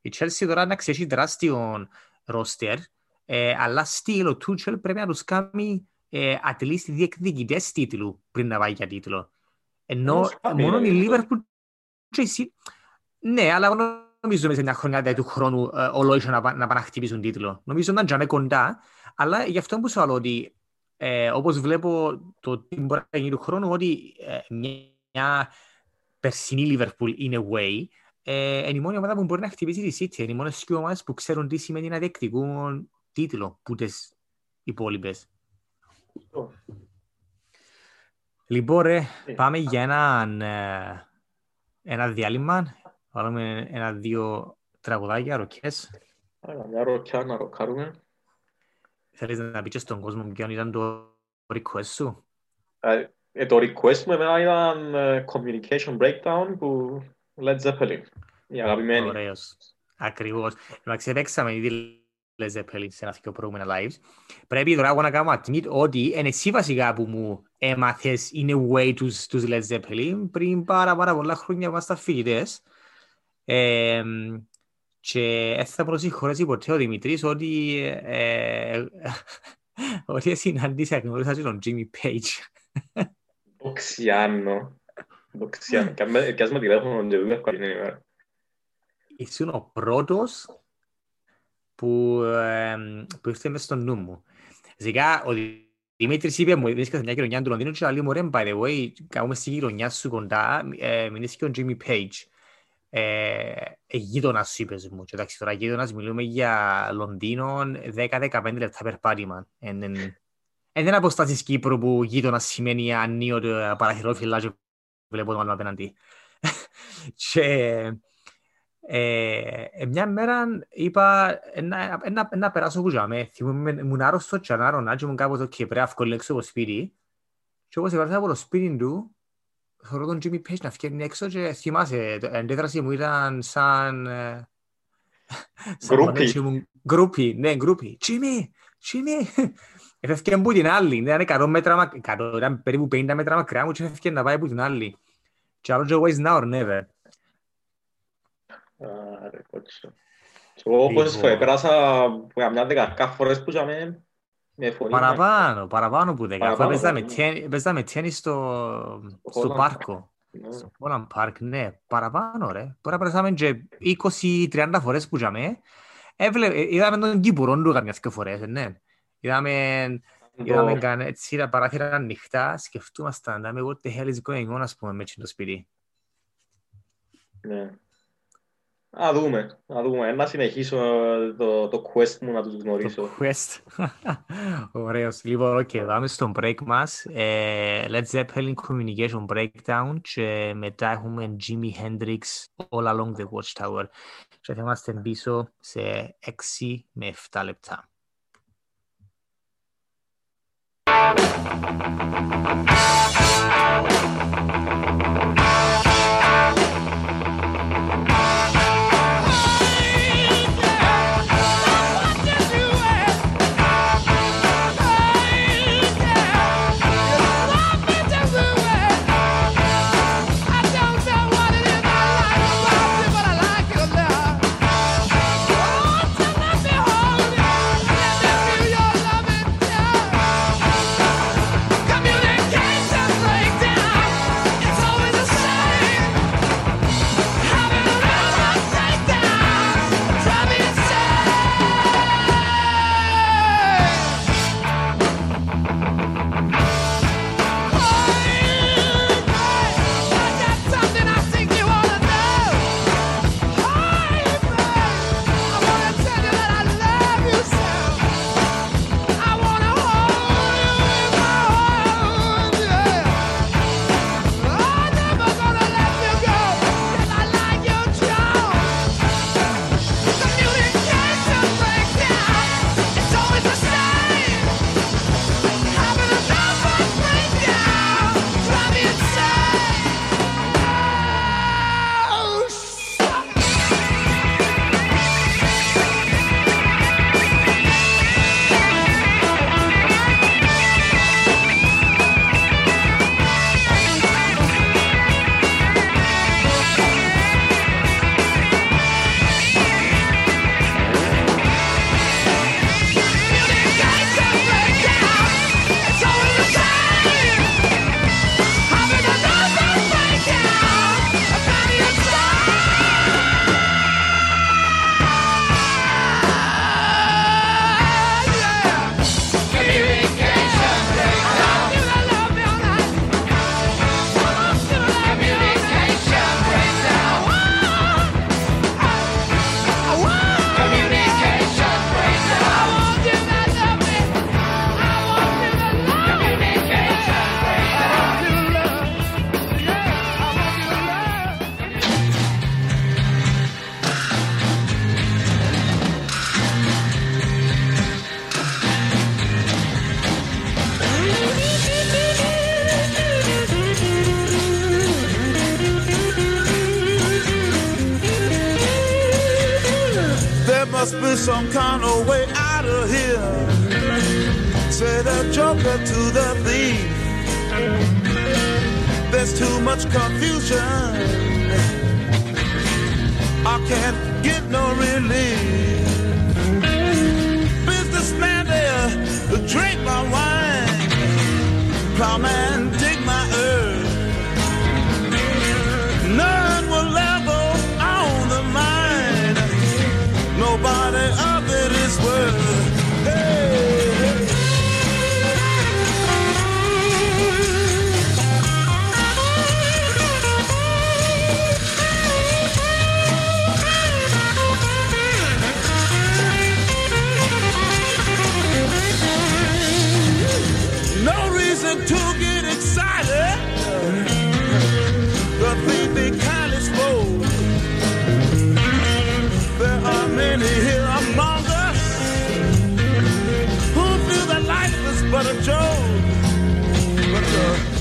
[SPEAKER 1] Η Chelsea τώρα να ξέρει τεράστιο ρόστερ, ε, αλλά στυλ ο Τούτσελ πρέπει να τους κάνει ε, at least διεκδικητές τίτλου πριν να πάει για τίτλο. Ενώ μόνο η Liverpool ναι, αλλά νομίζω μέσα μια χρονιά του χρόνου ε, ολόισα να, να πάνε να χτυπήσουν τίτλο. Νομίζω να είναι κοντά, αλλά γι' αυτό που σου λέω ότι ε, όπως βλέπω το τι μπορεί να γίνει του χρόνου, ότι ε, μια περσινή Liverpool in a way ε, είναι η μόνη ομάδα που μπορεί να χτυπήσει τη City. Είναι οι μόνες δύο ομάδες που ξέρουν τι σημαίνει να διεκδικούν τίτλο που τις υπόλοιπες. Λοιπόν, ρε, ε. πάμε για ένα, ε, ένα διάλειμμα Βάλαμε ένα-δύο τραγουδάκια, ροκές.
[SPEAKER 2] Μια ροκιά να ροκάρουμε.
[SPEAKER 1] Θέλεις να πεις στον κόσμο ποιον ήταν το request σου;
[SPEAKER 2] Ε, το request μου εμένα ήταν Communication Breakdown που Led Zeppelin. Η αγαπημένη.
[SPEAKER 1] Ωραίος. Ακριβώς. Εντάξει, παίξαμε ήδη Led Zeppelin σε ένα δύο προηγούμενα lives. Πρέπει τώρα εγώ να κάνω admit ότι είναι εσύ βασικά που μου έμαθες in a way τους, τους Led Zeppelin πριν πάρα πάρα πολλά χρόνια μας στα φοιτητές. Ε, και δεν θα προσυγχωρέσει ποτέ ο Δημητρής ότι ε, ότι συναντήσει γνώρισα και τον Jimmy Page.
[SPEAKER 2] Οξιάνο. Οξιάνο. Κι ας με τηλέφωνο και δεν έχω ημέρα.
[SPEAKER 1] Ήσουν ο πρώτος που, ε, που ήρθε μέσα στο νου μου. Ζικά, ο Δημήτρης είπε μου, βρίσκεται μια γειτονιά του Λονδίνου και λέει μου, ρε, by the way, κάνουμε στη γειτονιά σου κοντά, ε, μιλήσει και ο Jimmy Page. Ε, ε, γείτονας σου είπες μου. Και εντάξει, τώρα γείτονας μιλούμε για Λονδίνο 10-15 λεπτά περπάτημα. Εν δεν αποστάσεις Κύπρου που γείτονας σημαίνει ανίοτε παραθυρόφυλλα και βλέπω τον άλλο απέναντι. και ε, ε, μια μέρα είπα να περάσω που ζάμε. Θυμούμαι, ήμουν άρρωστο και ανάρωνα και ήμουν κάποτε και πρέπει να ευκολέξω από σπίτι. Και όπως έβαλα από το σπίτι του, θεωρώ τον Jimmy Page να φκένει έξω και θυμάσαι, η αντίδραση μου ήταν σαν...
[SPEAKER 2] Γκρούπι.
[SPEAKER 1] Γκρούπι, ναι, γκρούπι. Jimmy, Jimmy. Έφευκε από την άλλη, ήταν 100 μέτρα, ήταν περίπου 50 μέτρα μακριά μου και έφευκε να πάει από την άλλη. Και άλλο always now or never.
[SPEAKER 2] Άρα, κότσο. Εγώ πόσες φορές πέρασα μια δεκαετία φορές που είχαμε
[SPEAKER 1] Παραπάνω, παραπάνω που δέκα. Αφού παίζαμε τέννις στο, στο πάρκο. Ναι. Στο Holland Park, ναι. Παραπάνω, ρε. Τώρα πέρασαμε και 20-30 φορές που είχαμε. Είδαμε τον Κύπουρο του καμιάς και φορές, ναι. Είδαμε, είδαμε καν, έτσι τα παράθυρα ανοιχτά, σκεφτούμασταν, είδαμε what the hell is going on, ας πούμε, με το σπίτι.
[SPEAKER 2] Ναι. Α δούμε, α δούμε. Να συνεχίσω το, το quest μου να τους γνωρίσω.
[SPEAKER 1] Το quest. Ωραίος. Λοιπόν, okay, πάμε στο break μας. Ε, Led Zeppelin Communication Breakdown και μετά έχουμε Jimi Hendrix All Along the Watchtower. Και θα είμαστε πίσω σε 6 με 7 λεπτά.
[SPEAKER 3] Jones. But, uh,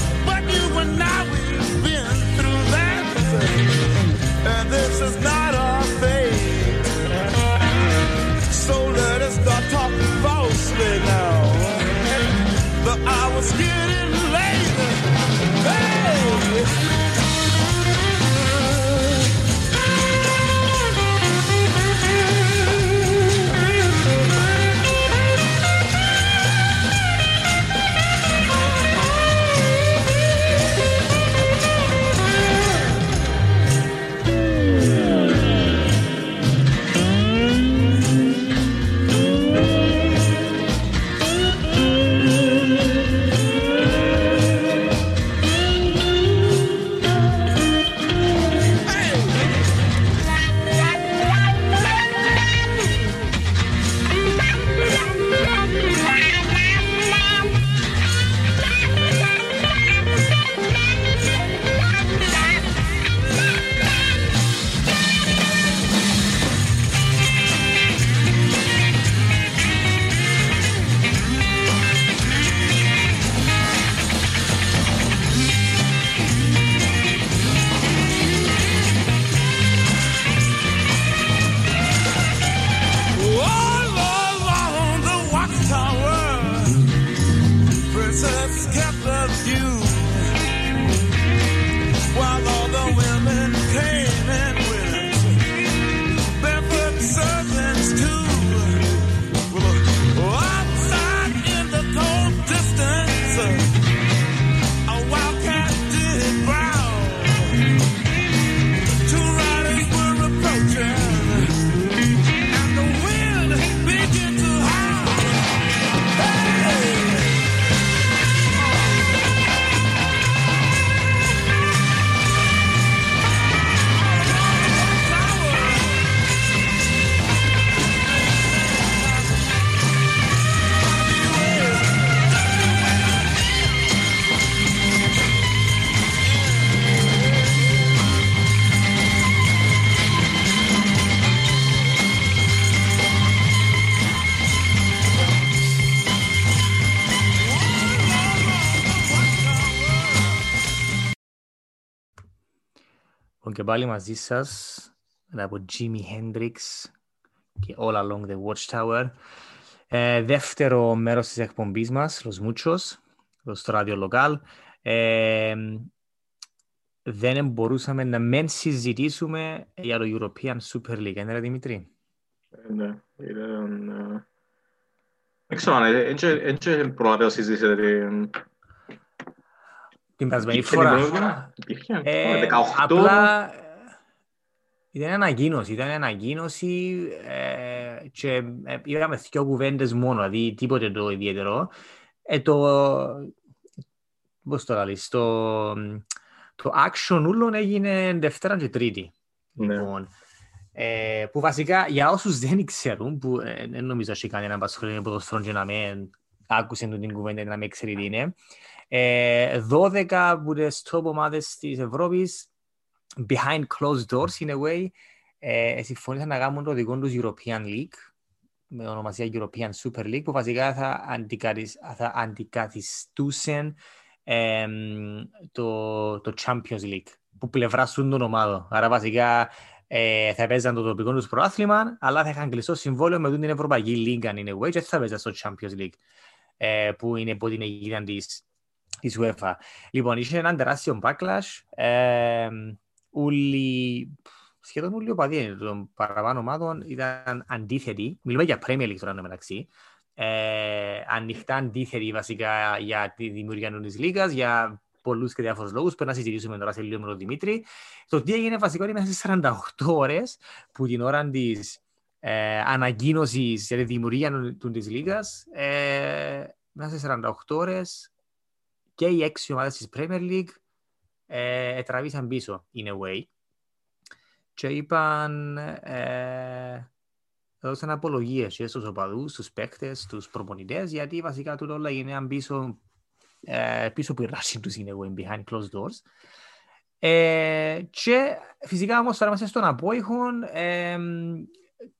[SPEAKER 1] πάλι μαζί σας, μετά από Jimi Hendrix και All Along the Watchtower. Ε, δεύτερο μέρος της εκπομπής μας, Los Muchos, εδώ στο Radio Local. Ε, δεν μπορούσαμε να μην συζητήσουμε για το European Super League, είναι ρε Δημητρή.
[SPEAKER 2] Ε, Ναι, ήταν... ε, Δεν ξέρω αν έτσι προλάβει να συζητήσετε την...
[SPEAKER 1] Την περασμένη
[SPEAKER 2] Υπήρχε
[SPEAKER 1] φορά.
[SPEAKER 2] την πρόβλημα; Υπήρχε.
[SPEAKER 1] Ε,
[SPEAKER 2] Ωραία, 18.
[SPEAKER 1] απλά ε, ήταν ανακοίνωση, ήταν ανακοίνωση ε, και ε, είδαμε δύο κουβέντες μόνο, δηλαδή τίποτε το ιδιαίτερο. Ε, το, πώς το λαλείς, το, το action ούλων έγινε Δευτέρα και Τρίτη.
[SPEAKER 2] Ναι.
[SPEAKER 1] Λοιπόν, ε, που βασικά για όσους δεν ξέρουν, που ε, δεν νομίζω ότι κανένα απασχολεί με ποδοσφαίρο και να με άκουσε την κουβέντα να με ξέρει τι είναι. Ε, 12 από τις top ομάδες της Ευρώπης behind closed doors in a way ε, συμφωνήσαν να κάνουν το δικό τους European League με ονομασία European Super League που βασικά θα, αντικαθισ, θα αντικαθιστούσαν εμ, το, το Champions League που πλευρά σου των ομάδων. Άρα βασικά ε, θα παίζαν το τοπικό τους προάθλημα, αλλά θα είχαν κλειστό συμβόλαιο με την Ευρωπαϊκή Λίγκα in a way και θα παίζαν στο Champions League, ε, που είναι υπό την αιγύδα της, της UEFA. Λοιπόν, είχε έναν τεράστιο backlash. Ε, ούλοι, σχεδόν όλοι οι οπαδοί των παραπάνω ομάδων ήταν αντίθετοι. Μιλούμε για Premier League τώρα μεταξύ. Ε, ανοιχτά αντίθετοι βασικά για τη δημιουργία της Λίγκας, για πολλούς και διάφορους λόγους που να συζητήσουμε τώρα σε λίγο με τον Δημήτρη. Το τι έγινε βασικά είναι μέσα σε 48 ώρες που την ώρα της ε, ανακοίνωσης για τη δημιουργία της Λίγκας ε, μέσα σε 48 ώρες και οι έξι ομάδες της Premier League ε, τραβήσαν πίσω in a way. Και είπαν ε, έδωσαν απολογίες και στους οπαδούς, στους παίκτες, στους προπονητές γιατί βασικά τούτο όλα γίνανε πίσω ε, πίσω από η ράση τους είναι going behind closed doors. Ε, και φυσικά όμως τώρα είμαστε στον απόϊχον ε,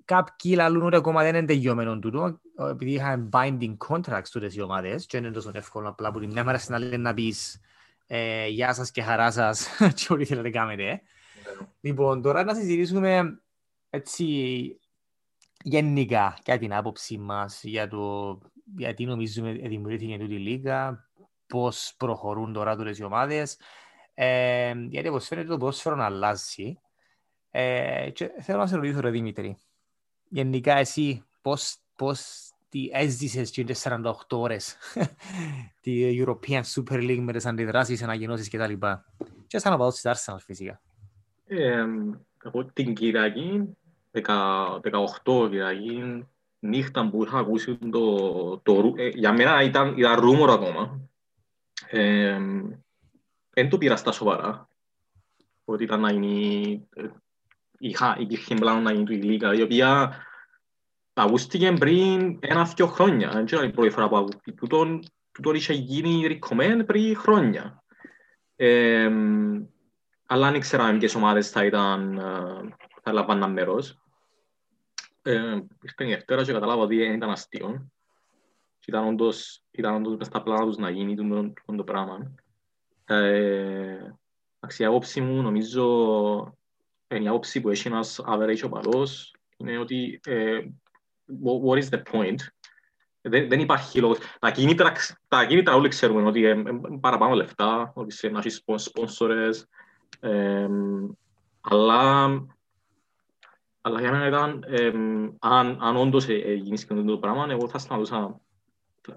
[SPEAKER 1] κάποιοι λαλούν ότι ακόμα δεν είναι τελειωμένο τούτο επειδή είχαν binding contracts τούτες οι ομάδες και είναι τόσο εύκολο απλά που την μια μέρα στην άλλη να πεις ε, γεια σας και χαρά σας και ό,τι θέλετε κάνετε. Λοιπόν, τώρα να συζητήσουμε έτσι γενικά για την άποψή μας για το γιατί νομίζουμε δημιουργήθηκε τούτη η λίγα, πώς προχωρούν τώρα τούτες οι ομάδες, ε, γιατί όπως φαίνεται το ποδόσφαιρο να αλλάζει. Ε, και θέλω να σε ρωτήσω ρε Δημήτρη, γενικά εσύ πώς, πώς τι έζησες και 48 ώρες τη European Super League με τις αντιδράσεις, ανακοινώσεις και τα λοιπά. Και σαν να πάω στη Arsenal φυσικά.
[SPEAKER 2] Ε, εγώ την Κυριακή, 18 Κυριακή, νύχτα που είχα ακούσει το, το ε, για μένα ήταν, ήταν ρούμορο ακόμα. Ε, δεν το πήρα στα σοβαρά. Ότι ήταν να γίνει, ε, είχα, υπήρχε πλάνο να γίνει του η Λίγα, η οποία ακούστηκε πριν ένα-δυο χρόνια. Δεν ξέρω η πρώτη φορά που ακούστηκε. Τούτον, τούτον είχε γίνει ρικομέν πριν χρόνια. Ε, αλλά αν ήξερα ποιες ομάδες θα ήταν, ε, θα λαμβάναν μέρος. Ε, ήρθε η Δευτέρα και κατάλαβα ότι ήταν αστείο. Ήταν όντως, ήταν όντως μες στα πλάνα τους να γίνει το, το, το πράγμα. Ε, η άποψη μου νομίζω είναι η άποψη που έχει ένας average οπαδός είναι ότι ε, what is the point; Δεν, δεν υπάρχει λόγος. Τα κίνητρα, τα κίνητρα όλοι ξέρουμε ότι ε, παραπάνω λεφτά, ότι σε να έχεις σπόνσορες, ε, αλλά, αλλά για μένα ήταν, ε, αν, αν όντως γίνεις και το πράγμα, εγώ θα σταματούσα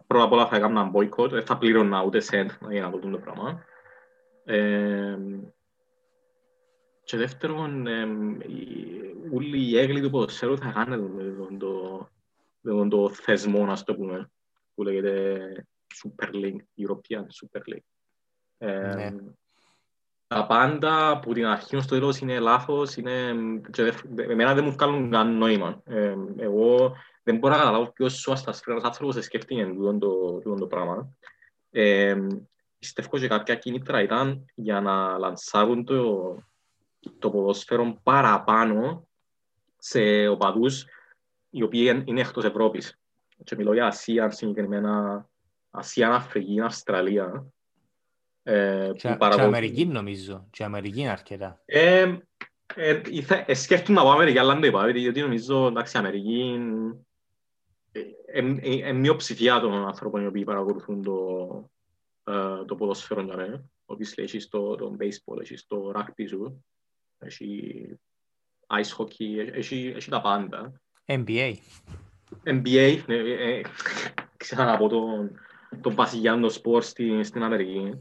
[SPEAKER 2] πρώτα απ' όλα θα έκανα ένα boycott, δεν θα πλήρωνα ούτε σέντ για να δω το πράγμα. Ε, και δεύτερον, όλοι οι έγκλοι του ποδοσφαίρου θα κάνουν το, το, το θεσμό, να το πούμε, που λέγεται Super League, European Super League. Ναι. Τα πάντα που την αρχή στο τέλος είναι λάθος, είναι... εμένα δεν μου βγάλουν καν νόημα. Ε, εγώ δεν μπορώ να καταλάβω ποιος σου αστασφαίρας άνθρωπος σκέφτηκε το, το, το πράγμα. Ε, πιστεύω και κάποια κίνητρα ήταν για να λανσάρουν το, το ποδόσφαιρο παραπάνω σε οπαδούς οι οποίοι είναι εκτός Ευρώπης. Και μιλώ για Ασία, συγκεκριμένα Ασία, Αφρική, Αυστραλία.
[SPEAKER 1] Ε, και, παρακολου... και Αμερική νομίζω, και Αμερική αρκετά.
[SPEAKER 2] Ε, ε, ε, σκέφτομαι να πάω Αμερική, αλλά δεν το είπα, γιατί νομίζω, εντάξει, Αμερική είναι ε, ε, μειοψηφία των ανθρώπων οι οποίοι παρακολουθούν το, ε, το ποδόσφαιρο για μένα. Obviously, έχεις το, το baseball, έχεις το rugby σου, έχει ice hockey, έχει, έχει τα πάντα.
[SPEAKER 1] NBA.
[SPEAKER 2] NBA, ναι, ε, ε, ξανά από τον, τον βασιλιάνο σπορ στην, στην Αμερική.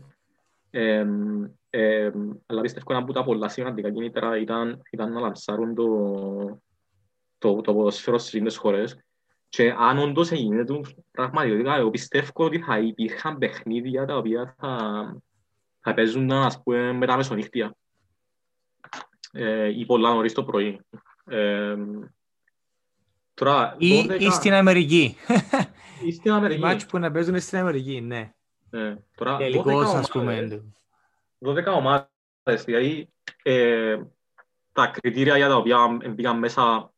[SPEAKER 2] Ε, ε, αλλά πιστεύω ένα από τα πολλά σημαντικά κίνητρα ήταν, ήταν να λανσάρουν το, το, το ποδοσφαίρο στις ίδιες χώρες. Και αν όντως έγινε το πραγματικά, εγώ πιστεύω ότι θα υπήρχαν παιχνίδια τα οποία θα, θα παίζουν ας πούμε, μετά μεσονύχτια ε, ή πολλά νωρίς το πρωί. Ε,
[SPEAKER 1] τώρα, ή, 12... ή στην Αμερική.
[SPEAKER 2] Ή στην Αμερική. Οι
[SPEAKER 1] μάτσοι που να παίζουν στην Αμερική, ναι.
[SPEAKER 2] Ε, τώρα,
[SPEAKER 1] Τελικώς, ας πούμε.
[SPEAKER 2] 12 ομάδες, δηλαδή ε, τα κριτήρια για τα οποία μπήκαν μέσα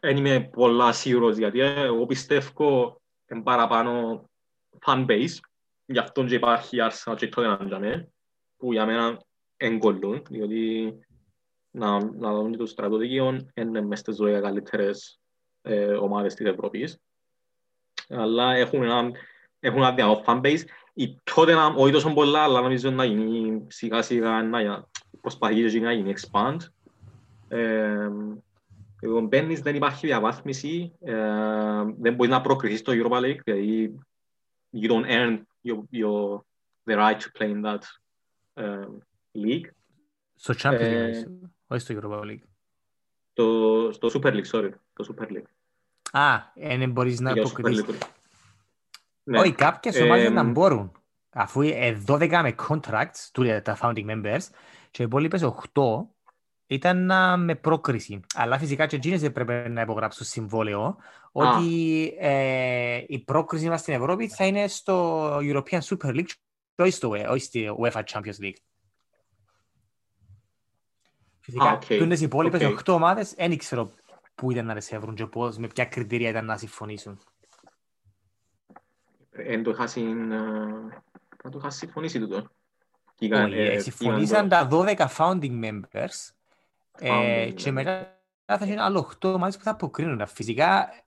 [SPEAKER 2] δεν είμαι πολλά σίγουρος, γιατί εγώ πιστεύω εν παραπάνω fan base, γι' αυτό και υπάρχει Arsenal και τότε να που για μένα εγκολούν, διότι να, να δουν και το στρατοδικείο είναι μες στις 12 καλύτερες ε, ομάδες της Ευρώπης. Αλλά έχουν ένα, έχουν ένα δυνατό fanbase. Η Tottenham, όχι τόσο πολλά, αλλά νομίζω να γίνει σιγά σιγά να προσπαθεί και να γίνει expand. Ε, λοιπόν, μπαίνεις, δεν υπάρχει διαβάθμιση, ε, δεν μπορείς να προκριθείς στο Europa League, δηλαδή you don't earn your, your, the right to play in that uh, league.
[SPEAKER 1] Στο Champions
[SPEAKER 2] Ε,
[SPEAKER 1] League, όχι στο Europa League.
[SPEAKER 2] Το, στο Super League, sorry, το Super League.
[SPEAKER 1] Α, δεν μπορείς να
[SPEAKER 2] Για το Super
[SPEAKER 1] υποκριθείς.
[SPEAKER 2] League. Ναι.
[SPEAKER 1] Όχι, κάποιες
[SPEAKER 2] Ε,
[SPEAKER 1] ομάδες να μπορούν. Αφού ε, 12 με contracts, του τα founding members, και οι υπόλοιπες 8 ήταν α, με πρόκριση. Αλλά φυσικά και εκείνες έπρεπε να υπογράψουν συμβόλαιο ότι ε, η πρόκριση μας στην Ευρώπη θα είναι στο European Super League και όχι στο UEFA, όχι στη UEFA Champions League. Φυσικά,
[SPEAKER 2] Α, οκ,
[SPEAKER 1] τούτες οι υπόλοιπες
[SPEAKER 2] οκ.
[SPEAKER 1] 8 ομάδες δεν ξέρω πού ήταν να τις έβρουν και πώς, με ποια κριτήρια ήταν να συμφωνήσουν.
[SPEAKER 2] Εν το είχα συν... ε, Να το είχα συμφωνήσει τούτο. Και
[SPEAKER 1] Όχι,
[SPEAKER 2] είχα- ε,
[SPEAKER 1] ε, συμφωνήσαν
[SPEAKER 2] είχαν
[SPEAKER 1] τα 12 founding members ε,
[SPEAKER 2] Founding
[SPEAKER 1] και
[SPEAKER 2] members.
[SPEAKER 1] μετά θα γίνει άλλο 8 ομάδες που θα αποκρίνουν. Φυσικά ε,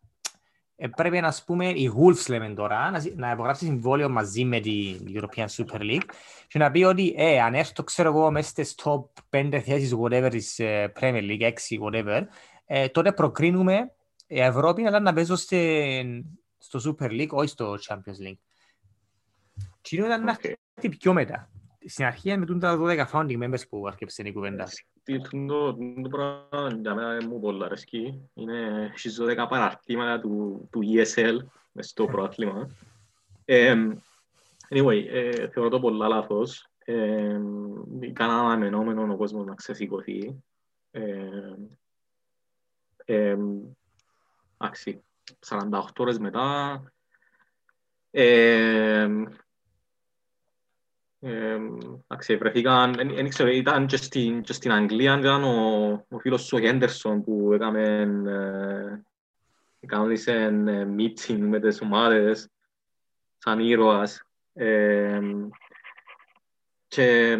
[SPEAKER 1] πρέπει να πούμε οι Wolves λέμε τώρα να, συ- να υπογράψει συμβόλαιο μαζί με την European Super League και να πει ότι ε, αν έρθω ξέρω εγώ μέσα στις top 5 θέσεις whatever της ε, Premier League, 6 whatever ε, τότε προκρίνουμαι Ευρώπη αλλά να παίζω στην- στο Super League όχι στο Champions League. Τι είναι όταν να
[SPEAKER 2] Οκ.
[SPEAKER 1] έρθει πιο μετά. Στην αρχή με τούντα 12 founding members που άρκεψε η κουβέντα.
[SPEAKER 2] Τι- Το το πράγμα για μένα μου πολύ αρέσκει. Είναι στις 12 παραρτήματα του, του ESL μες στο πρωτάθλημα. Ε, anyway, ε, θεωρώ το πολλά λάθος. Ε, ήταν αναμενόμενο ο κόσμος να ξεσηκωθεί. Ε, ε, εντάξει, 48 ώρες μετά ε, ε, εντάξει, βρεθήκαν, δεν δεν ξέρω, ήταν και στην, και στην Αγγλία, ήταν ο, ο φίλος σου ο Χέντερσον που έκαμε, ε, κανόνισε ε, meeting με τις ομάδες σαν ήρωας. Ε, και,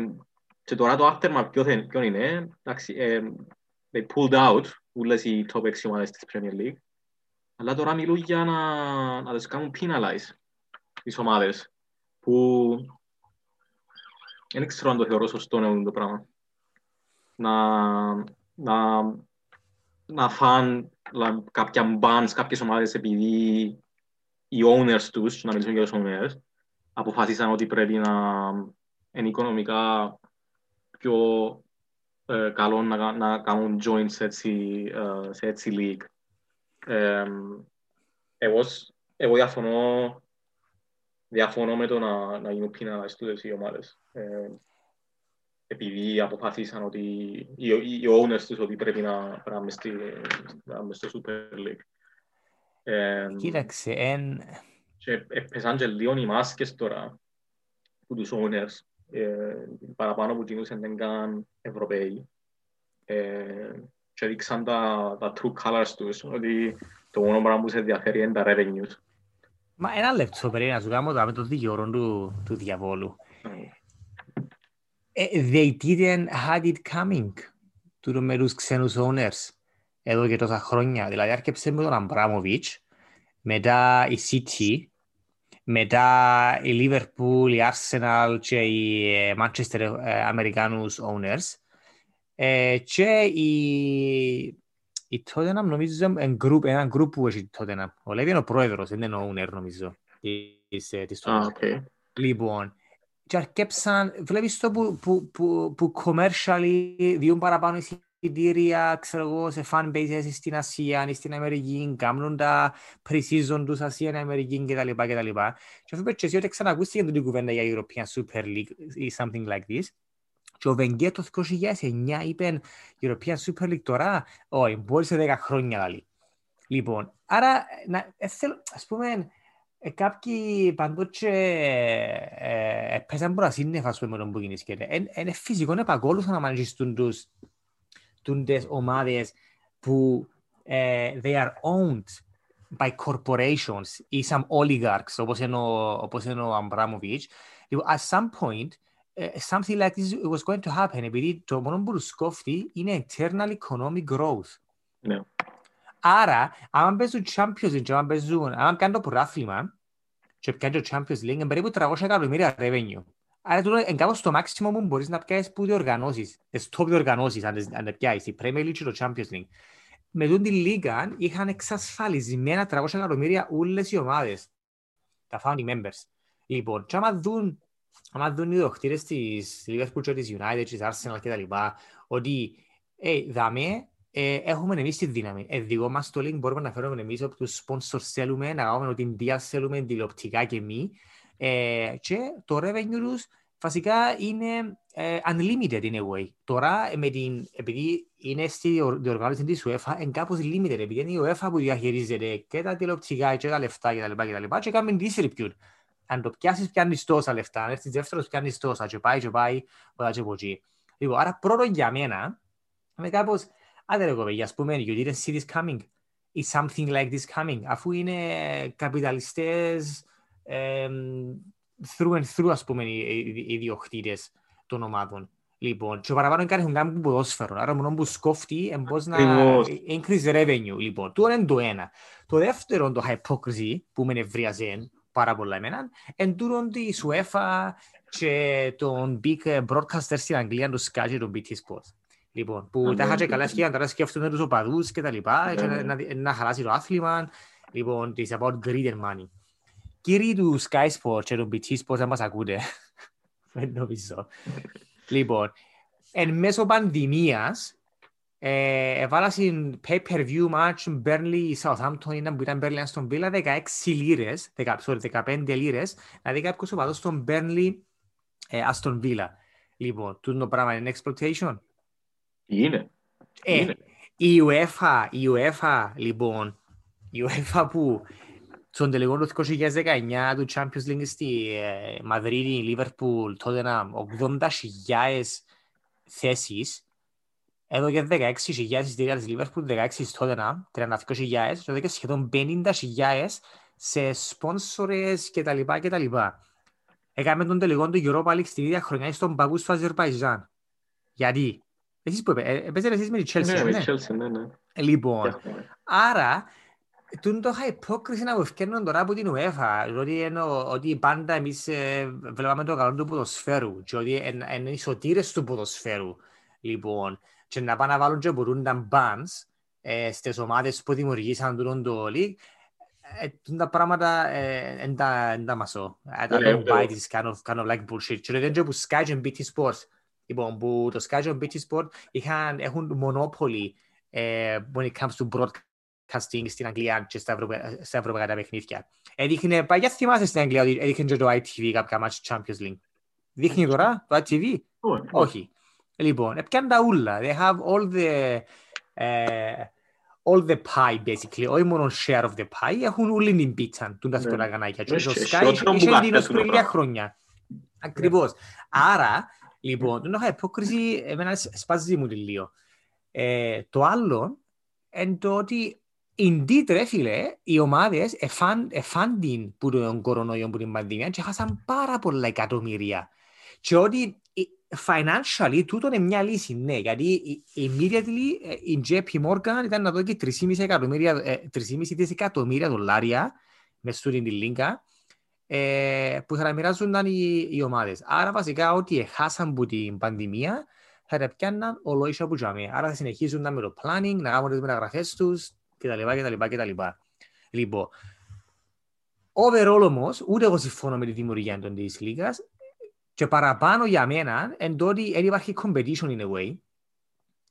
[SPEAKER 2] και τώρα το aftermath ποιο, θε- ποιο είναι, εντάξει, ε, they pulled out όλες οι top 6 ομάδες της Premier League, αλλά τώρα μιλούν για να, να τις κάνουν penalize τις ομάδες που δεν ξέρω αν το θεωρώ σωστό να το πράγμα. Να, να, να φαν λα, κάποια bans, κάποιες ομάδες επειδή οι owners τους, να μιλήσουμε για τους owners, αποφάσισαν ότι πρέπει να είναι οικονομικά πιο ε, καλό να, να κάνουν join σε έτσι, ε, σε έτσι league. Ε, εγώ, σ- εγώ διαφωνώ διαφωνώ με το να, να γίνουν penalized τούτες οι ομάδες. Ε, επειδή αποφάσισαν ότι οι, οι, οι owners τους ότι πρέπει να να μες στη- να μες στο Super League. Ε,
[SPEAKER 1] Κοίταξε, εν...
[SPEAKER 2] και έπαιζαν και λίγο οι μάσκες τώρα που τους owners ε, παραπάνω που κινούσαν δεν καν Ευρωπαίοι ε, και δείξαν τα, τα true colors τους ότι το μόνο πράγμα που σε ενδιαφέρει είναι τα revenues.
[SPEAKER 1] Μα ένα λεπτό περί να σου κάνω τώρα με το δικαιωρό του, του διαβόλου. Ε, they didn't had it coming του με τους ξένους owners εδώ και τόσα χρόνια. Δηλαδή άρχισε με τον Αμπράμοβιτς, μετά η City, μετά η Liverpool, η Arsenal και οι ε, Manchester ε, Αμερικάνους owners ε, και η, η Tottenham νομίζω είναι group, ένα group που έχει η Tottenham. Ο Levy είναι ο πρόεδρος, δεν είναι ο owner νομίζω της, ε, της
[SPEAKER 2] Α,
[SPEAKER 1] Tottenham.
[SPEAKER 2] οκ.
[SPEAKER 1] Λοιπόν, και αρκέψαν, βλέπεις το που, που, που, που commercially δκιούν παραπάνω εισιτήρια, ξέρω εγώ, σε fan bases στην Ασία ή στην Αμερική, κάνουν τα pre-season τους Ασία, Αμερική κτλ. κτλ. Και αυτό πέτυχε εσύ ότι ξανακούστηκε την κουβέντα για European Super League ή something like this. Και ο Βενγκέ το 2009 είπε European Super League τώρα, όχι, μπορεί σε 10 χρόνια λαλή. Λοιπόν, άρα, να, ε, θέλω, ας πούμε, ε, κάποιοι παντότσε ε, ε, πέσαν πολλά σύννεφα ας πούμε, με τον που γίνησκεται. Είναι φυσικό να επακόλουθαν να μαναγιστούν τους τούντες ομάδες που ε, they are owned by corporations ή some oligarchs όπως είναι ο, όπως είναι ο Αμπράμοβιτς. Λοιπόν, at some point ε, something like this was going to happen, επειδή το μόνο που τους κόφτει είναι internal economic growth.
[SPEAKER 2] Ναι.
[SPEAKER 1] Άρα, άμα παίζουν Champions League, και άμα παίζουν, άμα κάνουν το πρωτάθλημα και πιάνει το Champions League, είναι περίπου 300 εκατομμύρια revenue. Άρα, τούτο είναι κάπως το maximum που μπορείς να πιάσεις που διοργανώσεις, τις top διοργανώσεις, αν τις- αν τα πιάσεις, η Premier League και το Champions League. Με τούτη τη Λίγα είχαν εξασφαλισμένα 300 εκατομμύρια όλες οι ομάδες, τα founding members. Λοιπόν, και άμα δουν, άμα δουν οι διοκτήτες της Liverpool και της United, της Arsenal και τα λοιπά, ότι ε, δάμε, ε, έχουμε εμείς τη δύναμη. Ε, δικό μας το link μπορούμε να φέρουμε εμείς από τους sponsors θέλουμε, να κάνουμε ότι India θέλουμε τηλεοπτικά και μη. Ε, και το revenue τους βασικά είναι ε, unlimited in a way. Τώρα, ε, με την, επειδή είναι στη διορ- διοργάνωση της UEFA, είναι κάπως limited, επειδή είναι η UEFA που διαχειρίζεται και τα τηλεοπτικά και τα λεφτά κτλ. Και, και, και, και κάνουμε distribute. Αν το πιάσεις πιάνεις τόσα λεφτά, αν έρθεις δεύτερος πιάνεις τόσα και πάει και πάει, πάει και από εκεί. Λοιπόν, άρα πρώτον για μένα, είμαι κάπως, άντε ρε κοπέλια, ας πούμε, you didn't see this coming. Is something like this coming; Αφού είναι καπιταλιστές, εμ, through and through, ας πούμε, οι, οι, οι διοκτήτες των ομάδων. Λοιπόν, και παραπάνω είναι κάτι που κάνουν ποδόσφαιρο. Άρα μόνο που σκόφτει είναι πώς να
[SPEAKER 2] Ακριβώς.
[SPEAKER 1] increase revenue. Λοιπόν, τούτο είναι το ένα. Το δεύτερο, το hypocrisy, που με νευρίαζε πάρα πολλά εμένα, είναι τούτο της UEFA και των big broadcasters στην Αγγλία, του Sky και των BT Sports. Λοιπόν, που
[SPEAKER 2] Ναι,
[SPEAKER 1] τα είχα και
[SPEAKER 2] ναι.
[SPEAKER 1] καλά σκέφτονται, τώρα σκέφτονται τους οπαδούς και τα λοιπά, και
[SPEAKER 2] Ναι,
[SPEAKER 1] να,
[SPEAKER 2] ναι.
[SPEAKER 1] να, να χαλάσει το άθλημα. Λοιπόν, it's about greed and money. Κύριοι του Sky Sports και των BT Sports, αν μας ακούτε, δεν νομίζω. Λοιπόν, εν μέσω πανδημίας, ε, έβαλα στην pay-per-view match Burnley Southampton ήταν που ήταν Burnley στον Villa 16 λίρες, 10, sorry, 15 λίρες, να δει κάποιος οπαδός στον Burnley ε, Aston Villa. Λοιπόν, τούτο το πράγμα είναι exploitation.
[SPEAKER 2] Είναι.
[SPEAKER 1] Ε,
[SPEAKER 2] Είναι.
[SPEAKER 1] η UEFA, η UEFA, λοιπόν, η UEFA που στον τελικό του 2019 του Champions League στη ε, Μαδρίτη, Λίβερπουλ, τότε να 80.000 θέσεις, έδωκε 16.000 εισιτήρια της Λίβερπουλ, 16 στο Tottenham, 32.000, και έδωκε σχεδόν 50.000 σε σπόνσορες και τα λοιπά και τα λοιπά. Έκαμε τον τελικό του Europa League στην ίδια χρονιά στον Παγού στο Αζερβαϊζάν. Γιατί; Εσείς που έπαι- ε, παίζετε εσείς με τη Chelsea,
[SPEAKER 2] Ναι, με
[SPEAKER 1] ναι.
[SPEAKER 2] τη Chelsea, ναι, ναι.
[SPEAKER 1] Λοιπόν,
[SPEAKER 2] Έχουμε.
[SPEAKER 1] άρα, τούν το hypocrisy να ευκαιρνούν τώρα από την UEFA, ότι, εννοώ, ότι πάντα εμείς ε, βλέπαμε το καλό του ποδοσφαίρου και ότι είναι εν, οι σωτήρες του ποδοσφαίρου. Λοιπόν, και να πάνε να βάλουν και μπορούν τα bans ε, στις ομάδες που δημιουργήσαν τούτον το league, ε, τούν τα πράγματα ε, εν τα- εν τα μασώ. I
[SPEAKER 2] Ναι,
[SPEAKER 1] don't
[SPEAKER 2] ναι.
[SPEAKER 1] buy this kind of, kind of like bullshit. Και δεν και που Sky και BT Sports. Λοιπόν, που το Sky και BT Sport είχαν, έχουν monopoly ε, when it comes to broadcasting στην Αγγλία και στα, ευρωπα... στα ευρωπαϊκά τα παιχνίδια. Έδειχνε, παλιά θυμάσαι στην Αγγλία ότι έδειχνε και το ITV κάποια μάτια Champions League. Δείχνει τώρα το ITV.
[SPEAKER 2] Όχι.
[SPEAKER 1] Όχι. Λοιπόν, έπιαν τα ούλα. They have all the, ε, all the pie, basically. Όχι μόνο share of the pie, έχουν όλη την πίτσα του τα
[SPEAKER 2] Ναι.
[SPEAKER 1] θκόλα γανάκια. Και
[SPEAKER 2] Ναι,
[SPEAKER 1] το
[SPEAKER 2] και
[SPEAKER 1] Sky
[SPEAKER 2] χειρότερο που
[SPEAKER 1] είχε την
[SPEAKER 2] κάθε
[SPEAKER 1] ως
[SPEAKER 2] του
[SPEAKER 1] πριν
[SPEAKER 2] το
[SPEAKER 1] λίγα
[SPEAKER 2] πράγμα.
[SPEAKER 1] χρόνια. Ακριβώς. Άρα, λοιπόν, το hypocrisy εμένα σ- σπάζει μου τη λίγο. Ε, το άλλο είναι το ότι indeed ρε φίλε, οι ομάδες εφάν, εφάν την που τον κορονοϊό που την πανδημία και χάσαν πάρα πολλά εκατομμύρια. Και ότι ε, financially τούτο είναι μια λύση, ναι, γιατί η- immediately ε, η JP Morgan ήταν να δώσει 3,5 εκατομμύρια, ε, 3,5 δισεκατομμύρια δολάρια με στούριν τη Λίγκα ε, που θα τα μοιράζονταν οι, οι ομάδες. Άρα βασικά ό,τι έχασαν από την πανδημία θα τα πιάνναν ολόισα από τζαμί. Άρα θα συνεχίζουν με το planning, να κάνουν τις μεταγραφές τους κτλ. κτλ, κτλ. Λοιπόν, overall όμως, ούτε εγώ συμφωνώ με τη δημιουργία των της Λίγκας και παραπάνω για μένα εν το ότι δεν υπάρχει competition in a way,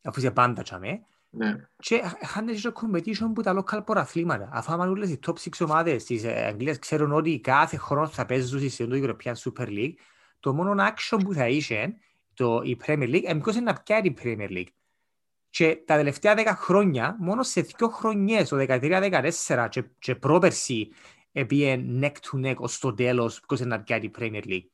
[SPEAKER 1] αφού είσαι πάντα τζαμί,
[SPEAKER 2] Ναι.
[SPEAKER 1] και χάνεται και το competition που τα local ποραθλήματα. Αφού άμα όλες οι top 6 ομάδες της ε, Αγγλίας ξέρουν ότι κάθε χρόνο θα παίζουν σε το European Super League, το μόνο action που θα είχε το, η Premier League, είναι ποιος είναι να πιάει η Premier League. Και τα τελευταία 10 χρόνια, μόνο σε δύο χρονιές, το 13-14 και, και πρόπερση, έπιε neck to neck ως το τέλος ποιος είναι να πιάει η Premier League.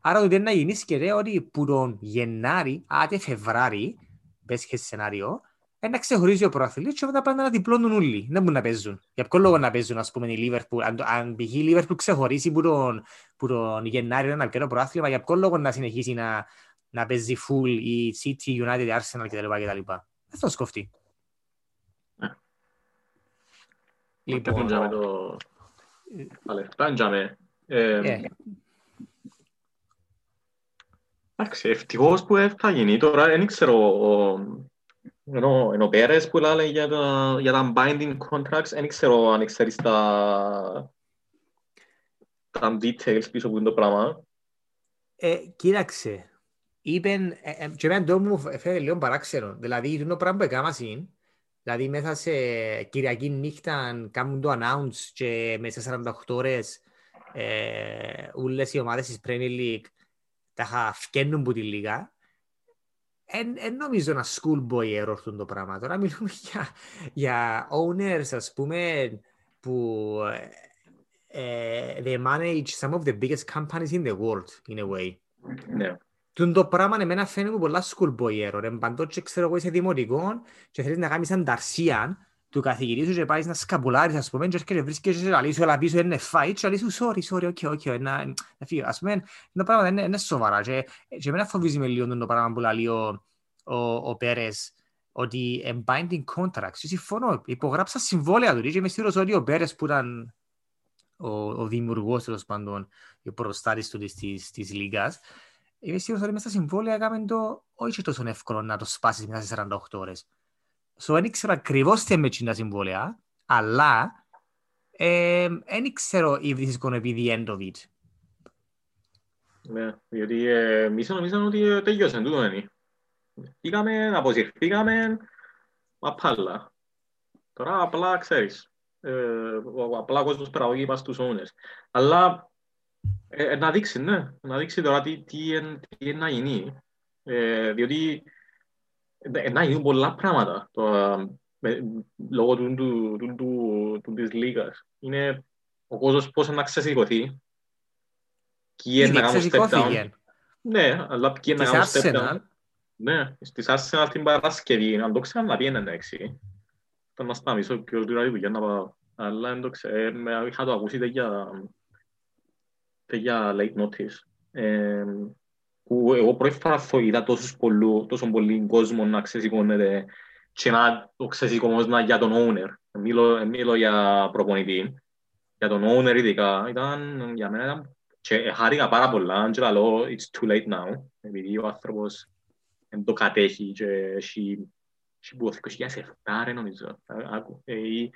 [SPEAKER 1] Άρα ότι να γίνει σκεφτέ ότι που τον Γενάρη, άτε Φεβράρι, πες και σενάριο, ένα ξεχωρίζει ο προαθλητής και μετά πάνε να διπλώνουν όλοι. Δεν μπορούν να παίζουν. Για ποιο λόγο να παίζουν, ας πούμε, η Λίβερπουλ. Αν, το- αν π.χ. η Λίβερπουλ ξεχωρίσει που τον, που τον Γενάριο ένα καιρό προάθλημα, για ποιο λόγο να συνεχίσει να, να παίζει full η City, United, Arsenal κτλ. κτλ. Δεν θα σκοφτεί.
[SPEAKER 2] Ναι.
[SPEAKER 1] Λοιπόν,
[SPEAKER 2] Έχουν τζάμε το... Τα λεφτά, τζάμε. Ε,
[SPEAKER 1] ε,
[SPEAKER 2] Εντάξει, ευτυχώς που ε, θα γίνει. Τώρα δεν ξέρω, ο- ενώ, ενώ Πέρες που λέει για τα, για τα binding contracts, δεν ξέρω αν ξέρεις τα, τα details πίσω από αυτό το πράγμα.
[SPEAKER 1] Ε, κοίταξε, είπεν, ε, ε, και εμένα το μου φαίνεται λίγο παράξενο. Δηλαδή, το πράγμα που έκανα είναι, δηλαδή μέσα σε Κυριακή νύχτα κάνουν το announce και μέσα σε 48 ώρες ε, όλες οι ομάδες της Premier League τα είχα φκένουν από τη λίγα. Εν, εν νομίζω ένα schoolboy error αυτό το πράγμα. Τώρα μιλούμε για, για owners, ας πούμε, που ε, ε, they manage some of the biggest companies in the world, in a way.
[SPEAKER 2] Ναι.
[SPEAKER 1] Τούν το πράγμα εμένα φαίνεται μου πολλά schoolboy error. Εν παντός και ξέρω εγώ είσαι δημοτικός και θέλεις να κάνεις ανταρσία του καθηγητή σου και πάεις να σκαπουλάρεις ας πούμε και έρχεται βρίσκεσαι και λαλείς σου έλα πίσω είναι fight και λαλείς σου sorry, sorry, ok, ok, να, να φύγω. Ας πούμε, το πράγμα είναι, είναι σοβαρά και, και εμένα φοβίζει με λίγο το πράγμα που λέει ο, ο, ο Πέρες ότι ε, binding contracts, και συμφωνώ, υπογράψα συμβόλαια του και είμαι σίγουρος ότι ο Πέρες που ήταν ο, ο δημιουργός τέλος πάντων, ο προστάτης του της, της, της Λίγκας, είμαι σίγουρος ότι μέσα στα συμβόλαια έκαμε το όχι τόσο εύκολο να το σπάσεις μέσα σε 48 ώρες. So, δεν ήξερα ακριβώς τι με τα συμβόλαια, αλλά ε, δεν ξέρω if this is going to be the end of it.
[SPEAKER 2] Ναι, διότι ε, εμείς νομίζαμε ότι ε, τελειώσαν, τούτο είναι. Πήγαμε, αποσυρθήκαμε, απάλα. Τώρα απλά ξέρεις, ε, ο- απλά ο κόσμος παραγωγή πας στους owners. Αλλά ε, ε, να δείξει, ναι, να δείξει τώρα τι, τι, εν- τι είναι να γίνει. Ε, διότι ε, ε, να γίνουν πολλά πράγματα τώρα, με, λόγω του, του, του, του, του, της λίγας. Είναι ο κόσμος πώς να ξεσηκωθεί, ποιοι είναι
[SPEAKER 1] Ήδη
[SPEAKER 2] να κάνουν step down.
[SPEAKER 1] ξεσηκώθηκε.
[SPEAKER 2] Ναι, αλλά ποιοι είναι
[SPEAKER 1] Της
[SPEAKER 2] να κάνουν step down.
[SPEAKER 1] Arsenal,
[SPEAKER 2] Ναι, στις Arsenal την Παρασκευή, αν το ξέρω να πήγαινε εντάξει. Ήταν να σταμίσω και όλη τη δουλειά να πάω. Αλλά δεν το ξέρω, με- είχα το ακούσει τέτοια, τέτοια late notice. Ε, που εγώ πρώτη φορά θα είδα τόσους πολλού, τόσο πολύ κόσμος να ξεσηκώνεται και να το ξεσηκώνεται για τον owner. Μιλώ, μιλώ για προπονητή. Για τον owner ειδικά, ήταν, για μένα ήταν και χάρηκα πάρα πολλά και λέω it's too late now επειδή ο άνθρωπος δεν το κατέχει και έχει έχει που το 2007 ρε νομίζω. Α- άκου, ε, ή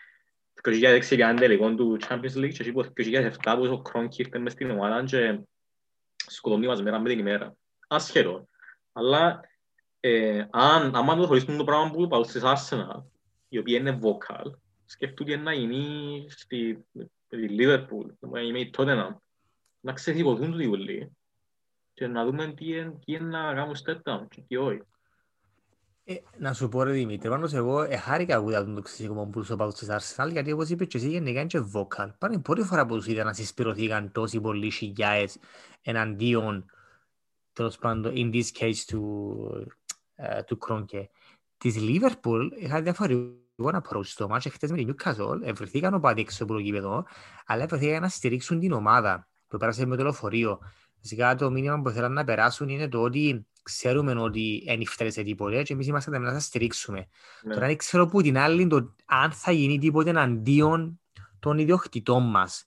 [SPEAKER 2] το 2006 έκανε τελικό του Champions League και έχει που το 2007 που ο Κρόνκι ήρθε μες στην ομάδα και σκοτώνει μας μέρα με την ημέρα. Ασχέτω. Αλλά ε, αν, άμα το χωρίσουν το πράγμα που πάω στις Arsenal, η οποία είναι vocal, σκέφτονται να γίνει στη στη Liverpool, να γίνει η Tottenham, να ξεσηκωθούν τους όλοι και να δούμε τι είναι, τι είναι να κάνουν step down και τι όχι.
[SPEAKER 1] Ε, να σου πω ρε Δημήτρη, πάντως εγώ ε, χάρηκα που είδα το ξεσηκωμό που τους οπαδούς της Arsenal, γιατί όπως είπες και εσύ γενικά είναι και vocal. Πάνε η πρώτη φορά που τους είδα να συσπηρωθήκαν τόσοι πολλοί χιλιάες εναντίον, τέλος πάντων, in this case, του, ε, του Κρόνκε. Της Liverpool είχα διαφορετικό approach στο μάτς χτες με την Newcastle, ευρεθήκαν οπαδοί έξω από το γήπεδο, αλλά ευρεθήκαν να στηρίξουν την ομάδα που πέρασε με το λεωφορείο. Φυσικά το μήνυμα που θέλουν να περάσουν είναι το ότι ξέρουμε ότι δεν φταίει σε τίποτε και εμείς είμαστε έτοιμοι να σας στηρίξουμε.
[SPEAKER 2] Ναι.
[SPEAKER 1] Τώρα δεν ξέρω που την άλλη το αν θα γίνει τίποτε εναντίον των ιδιοκτητών μας.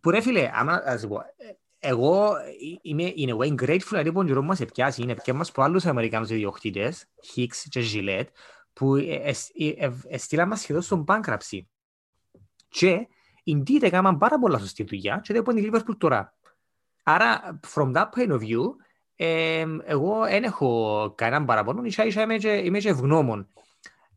[SPEAKER 1] Που ρε φίλε, άμα, ας πω, ε, εγώ είμαι in a way grateful γιατί τον καιρό μας επιάσει, είναι πια μας από άλλους Αμερικάνους ιδιοκτήτες, Hicks και Gillette, που ε, ε, ε, ε, ε, στείλαν μας σχεδόν στον bankruptcy. Και indeed έκαναν πάρα πολλά σωστή δουλειά και δεν πω η Liverpool τώρα. Άρα, from that point of view, ε, εγώ δεν έχω κανέναν παραπονό, ίσα ίσα είμαι και, είμαι και ευγνώμων.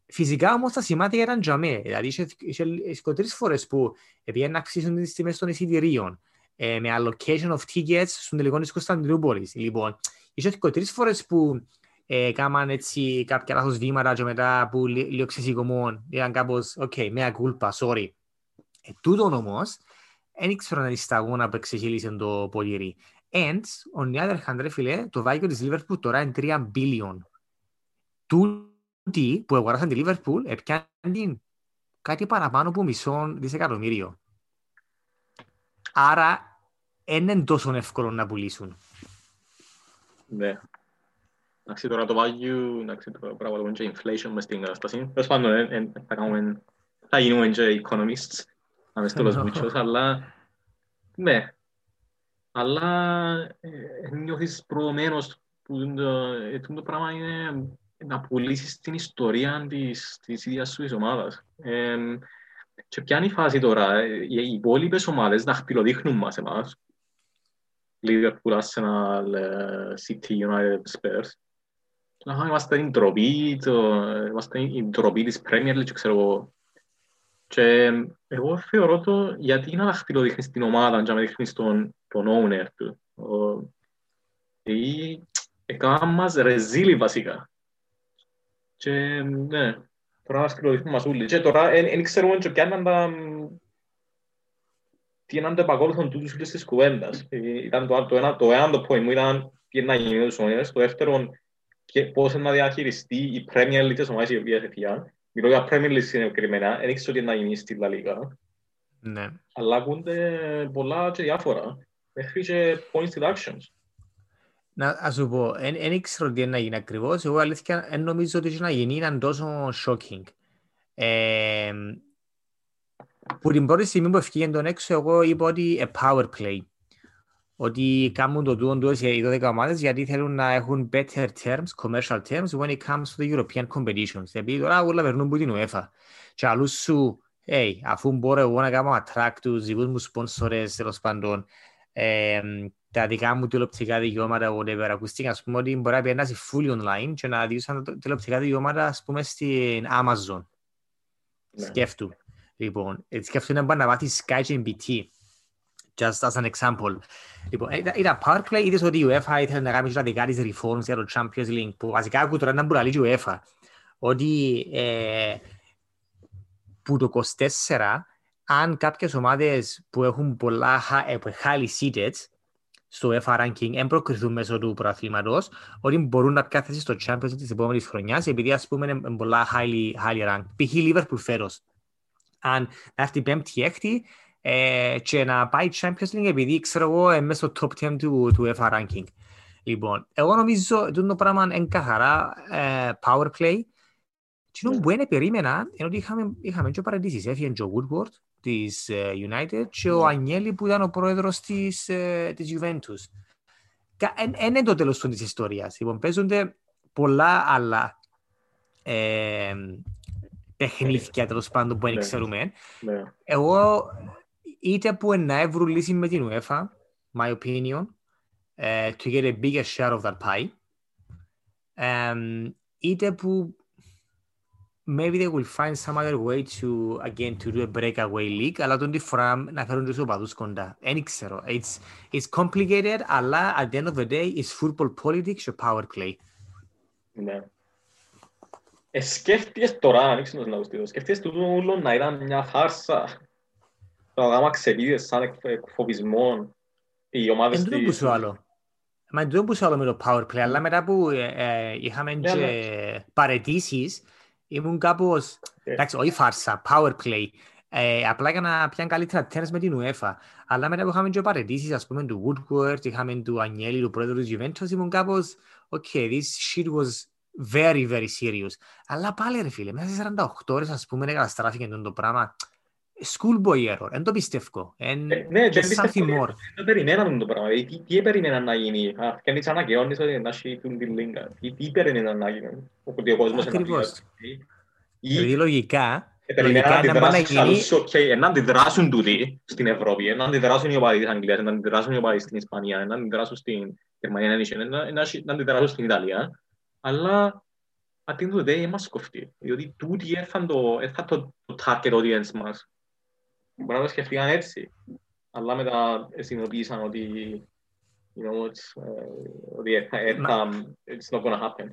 [SPEAKER 1] Φυσικά όμως τα σημάδια ήταν τζαμέ. Δηλαδή, είχε, είχε, είχε τρεις φορές που πήγαιναν να αυξήσουν τις τιμές των εισιτηρίων ε, με allocation of tickets στον τελικό της Κωνσταντινούπολης. Λοιπόν, είχε και τρεις φορές που ε, κάμαν έτσι κάποια λάθος βήματα και μετά που λι- λίγο ξεσηκωμόν ήταν κάπως, ok, mea culpa, sorry. Ε, τούτον όμως, δεν ήξερα να είναι σταγόνα που εξεχείλησε το ποτήρι. And, on the other hand, ρε φίλε, το βάγιο της Liverpool τώρα είναι 3 billion. Τού τούτοι που αγοράσαν τη Λίβερπουλ έπιαν την κάτι παραπάνω από μισό δισεκατομμύριο. Άρα δεν είναι τόσο εύκολο να πουλήσουν.
[SPEAKER 2] Ναι. Εντάξει, τώρα το value, εντάξει, τώρα πρέπει να βάλουμε και inflation μες στην κατάσταση. Τέλος πάντων, ε, ε, θα κάνουμε, θα γίνουμε και economists, να μες τέλος μουτσός, αλλά, ναι. Αλλά ε, νιώθεις προωμένος που το, ε, το πράγμα είναι να πουλήσεις την ιστορία της, της ίδιας σου της ομάδας. Ε, και ποια είναι η φάση τώρα, ε, οι υπόλοιπες ομάδες να χτυλοδείχνουν μας εμάς, Liverpool, Arsenal, ε, City, United, Spurs, να είμαστε η ντροπή, είμαστε η ντροπή της Premier League, ξέρω εγώ. Και εγώ θεωρώ το γιατί να χτυλοδείχνεις την ομάδα και να δείχνεις τον, τον owner του. Γιατί έκαναν μας ρεζίλοι βασικά. Και ναι, τώρα μας κλωδίσουμε μας ούλοι. Και τώρα δεν ξέρουμε και ποια είναι τα... Τι είναι το επακόλουθον τούτους όλες της κουβέντας. Ήταν το, το, ένα, το ένα το point μου ήταν τι να γίνει τους ομάδες. Το δεύτερο, και πώς να διαχειριστεί η Premier League της ομάδας η οποία έφυγε. Μιλώ για Premier League συγκεκριμένα, δεν ξέρω τι να γίνει στη La Liga.
[SPEAKER 1] Ναι.
[SPEAKER 2] Αλλά ακούνται πολλά και διάφορα. Μέχρι και points deductions.
[SPEAKER 1] Να ας σου πω, δεν ξέρω τι είναι να γίνει ακριβώς. Εγώ αλήθεια δεν νομίζω ότι να γίνει ήταν τόσο shocking. Ε, που την πρώτη στιγμή που ευκήγε τον έξω, εγώ είπα ότι a power play. Ότι κάνουν το τούτο τους οι 12 ομάδες γιατί θέλουν να έχουν better terms, commercial terms when it comes to the European competitions. Επειδή τώρα όλα περνούν από την UEFA. Και αλλούς σου, hey, αφού μπορώ εγώ να κάνω attract τους δικούς μου σπόνσορες, τέλος πάντων, ε, τα δικά μου τηλεοπτικά δικαιώματα, whatever, ακούστηκε, ας πούμε, ότι μπορεί να περνάσει fully online και να δεις τα τηλεοπτικά δικαιώματα, ας πούμε, στην Amazon. Ναι. Σκέφτου. Λοιπόν, σκέφτου να μπορεί να μάθεις Sky και BT. Just as an example. Λοιπόν, ήταν power play, είδες ότι η UEFA ήθελε να κάνει τα δικά της reforms για το Champions League, που βασικά ακούω τώρα να μπορεί να λέει η UEFA, ότι ε, που το 24, αν κάποιες ομάδες που έχουν πολλά highly seated, στο UEFA ranking δεν προκριθούν μέσω του προαθλήματος, ότι μπορούν να πιάσουν στο Champions της επόμενης χρονιάς, επειδή ας πούμε είναι πολλά highly, highly ranked. Π.χ. Liverpool φέρος. Αν να έρθει πέμπτη έκτη ε, και να πάει Champions League επειδή ξέρω εγώ είναι μέσα στο top 10 του, του UEFA ranking. Λοιπόν, εγώ νομίζω ότι το πράγμα είναι καθαρά ε, power play. Τι που είναι περίμενα είναι ότι είχαμε, είχαμε και παρατήσεις. Έφυγε και ο Woodward, της United και ο Ανιέλη που ήταν ο πρόεδρος της, της Juventus. Δεν είναι το τέλος της ιστορίας. Λοιπόν, παίζονται πολλά άλλα ε, παιχνίδια τέλος πάντων που δεν ξέρουμε. Εγώ είτε που να έβρουν λύση με την UEFA, my opinion, uh, to get a bigger share of that pie, um, είτε που maybe they will find some other way to, again, to do a breakaway league, αλλά τον τη φορά να φέρουν τους οπαδούς κοντά. Δεν ξέρω. It's, it's complicated, αλλά at the end of the day, it's football politics και power play.
[SPEAKER 2] Ναι. Ε, σκέφτηκες τώρα, ανοίξεις να λαούς σκέφτηκες το ούλο να ήταν μια χάρσα, το γάμα ξεπίδες σαν εκφοβισμό, οι ομάδες
[SPEAKER 1] της... Δεν το άλλο. Μα δεν το άλλο με το power play, αλλά μετά που ε, ε, είχαμε και παρετήσεις, ήμουν κάπως, ε. εντάξει, όχι φάρσα, power play. Ε, απλά για να πιάνε καλύτερα τέρες με την UEFA. Αλλά μετά που είχαμε και παρετήσεις, ας πούμε, του Woodward, είχαμε του Ανιέλη, του πρόεδρου της Juventus, ήμουν κάπως, ok, this shit was very, very serious. Αλλά πάλι ρε φίλε, μέσα σε 48 ώρες, ας πούμε, καταστράφηκε το πράγμα schoolboy error, δεν το πιστεύω.
[SPEAKER 2] Ναι, δεν πιστεύω, δεν περιμέναμε το πράγμα. Τι περιμέναν να γίνει, και αν αναγκαιώνεις ότι να έχει την λίγκα. Τι περιμέναν να γίνει, ότι ο κόσμος
[SPEAKER 1] Ακριβώς. Δηλαδή λογικά,
[SPEAKER 2] λογικά να πάνε να γίνει... Να αντιδράσουν τούτοι στην Ευρώπη, να αντιδράσουν οι οπαδοί της Αγγλίας, να αντιδράσουν οι οπαδοί στην Ισπανία, να αντιδράσουν στην Γερμανία, να αντιδράσουν στην Ιταλία, αλλά at the end of the day μας κοφτεί, διότι τούτοι έρθαν το target audience μας Μπορεί να το σκεφτήκαν έτσι, αλλά μετά συνειδητοποίησαν ότι you know, it's, uh, ότι it's not gonna happen.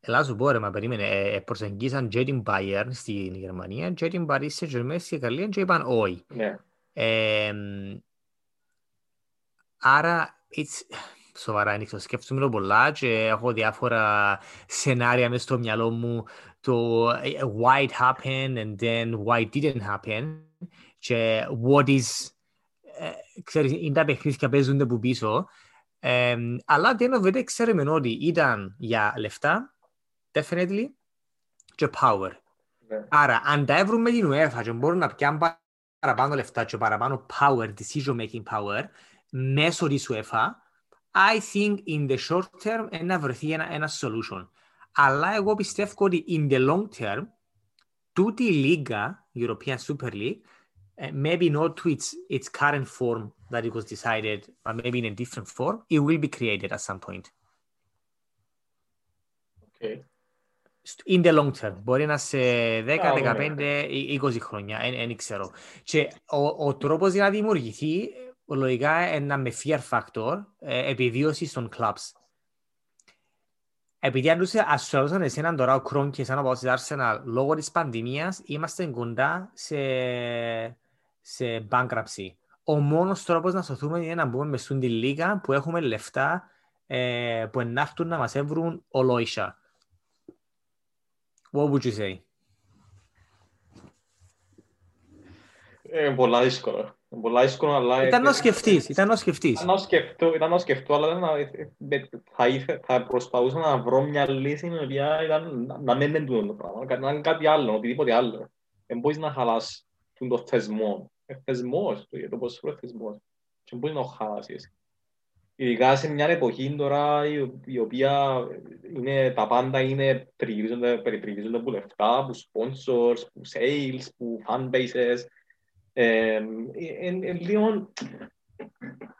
[SPEAKER 1] Ελά σου πω ρε, μα περίμενε, ε, προσεγγίσαν και την Bayern στην Γερμανία και την Paris Saint-Germain στην Ιταλία και είπαν όχι.
[SPEAKER 2] Ναι.
[SPEAKER 1] Ε, άρα, it's, Σοβαρά, δεν ξέρω. Σκέφτομαι το πολλά και έχω διάφορα σενάρια μέσα στο μυαλό μου το ε, why it happened and then why it didn't happen και what is ε, ξέρεις, είναι τα παιχνίδια που παίζονται που πίσω ε, αλλά δεν the ξέρουμε ότι ήταν για λεφτά definitely και power
[SPEAKER 2] Ναι.
[SPEAKER 1] άρα αν τα έβρουμε την UEFA και μπορούν να πιάνουν παραπάνω λεφτά και παραπάνω power, decision making power μέσω της UEFA I think in the short term να βρεθεί ένα, ένα solution. Αλλά εγώ πιστεύω ότι in the long term τούτη η λίγα, European Super League, uh, maybe not to its, its current form that it was decided, but maybe in a different form, it will be created at some point.
[SPEAKER 2] Okay.
[SPEAKER 1] In the long term. Μπορεί να σε 10,
[SPEAKER 2] Α,
[SPEAKER 1] 15, ή 20 χρόνια, δεν ξέρω. Και ο, ο τρόπος για να δημιουργηθεί, ε, λογικά, είναι με fear factor, ε, επιβίωση των clubs. Επειδή αν τους ασφαλούσαν εσέναν τώρα ο Κρόν και εσένα πάω στη Arsenal λόγω της πανδημίας, είμαστε κοντά σε, σε bankruptcy. Ο μόνος τρόπος να σωθούμε είναι να μπούμε μες στην λίγα που έχουμε λεφτά ε, που ενάρτουν να μας έβρουν ολόισα. What would you say?
[SPEAKER 2] Ε, πολλά δύσκολο. Ε, Πολλά δύσκολο, αλλά...
[SPEAKER 1] Ήταν να σκεφτείς, ήταν να σκεφτείς.
[SPEAKER 2] Ήταν να σκεφτώ, ήταν να σκεφτώ, αλλά δεν, με- θα, ήθε, θα προσπαθούσα να βρω μια λύση η οποία ήταν να- να μην είναι τούτο το πράγμα, κα- να είναι κάτι άλλο, οτιδήποτε άλλο. Δεν μπορείς να χαλάς τον το θεσμό. Ε, θεσμός, το, το ποδόσφαιρο είναι θεσμός. Και δεν μπορείς να το χαλάσεις. Ειδικά σε μια εποχή τώρα η, η οποία είναι, τα πάντα είναι τριγυρίζονται, περιπριγυρίζονται από λεφτά, από sponsors, από sales, από fanbases. Ε, είναι λίγο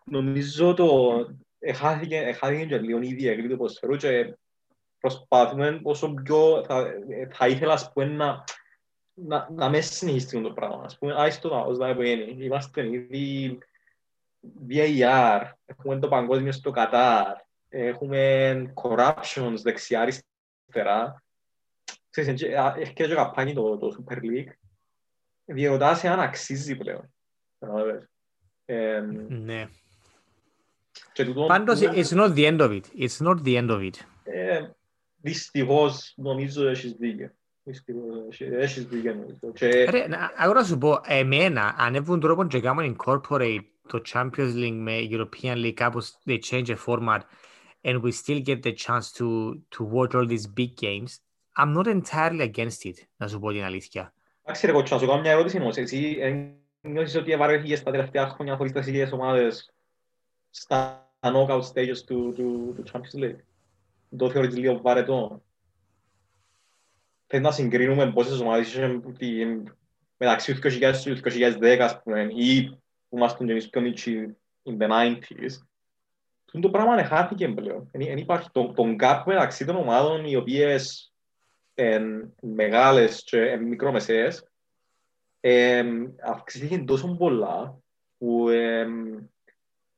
[SPEAKER 2] νομίζω το εχάθηκε, εχάθηκε και λίγο η διαγρή του ποδοσφαίρου και προσπαθούμε όσο πιο θα, θα ήθελα ας πούμε, να, να, να με συνεχιστούν το πράγμα. Ας πούμε, άιστο να ως να είναι. Είμαστε ήδη VAR, έχουμε το παγκόσμιο στο Κατάρ, έχουμε corruptions δεξιά αριστερά. Ξέρεις, ε, α, έχει και το καπάνι το, το Super League. Διερωτάσαι αν αξίζει πλέον. Καταλάβες. Ε,
[SPEAKER 1] Ναι.
[SPEAKER 2] και τούτο-
[SPEAKER 1] Πάντως, it's not the end of it. It's not the end of it.
[SPEAKER 2] Ε, δυστυχώς νομίζω έχεις δίκιο. Δυστυχώς έχεις- έχεις δίκιο νομίζω. Και
[SPEAKER 1] Ρε, να- εγώ να σου πω, εμένα, αν έβουν τρόπο και κάνουν incorporate το Champions League με European League, κάπως they change the format and we still get the chance to, to watch all these big games, I'm not entirely against it, να σου πω την αλήθεια.
[SPEAKER 2] Εντάξει ρε κότσο, να σου κάνω μια ερώτηση όμως. Εσύ ε, νιώθεις ότι ευαρέθηκες τα τελευταία χρόνια χωρίς τις ίδιες ομάδες στα knockout stages του, του, του Champions League; Το θεωρείς λίγο βαρετό; Θες να συγκρίνουμε πόσες ομάδες είχε τη- μεταξύ του 2000 και του 2010 ας πούμε, ή που ήμασταν και εμείς πιο μίτσι in the 90s. Αυτό το πράγμα χάθηκε πλέον. Δεν υπάρχει το, τον gap μεταξύ των ομάδων οι οποίες εν, μεγάλες και εν, μικρομεσαίες εμ, αυξήθηκε τόσο πολλά που εμ,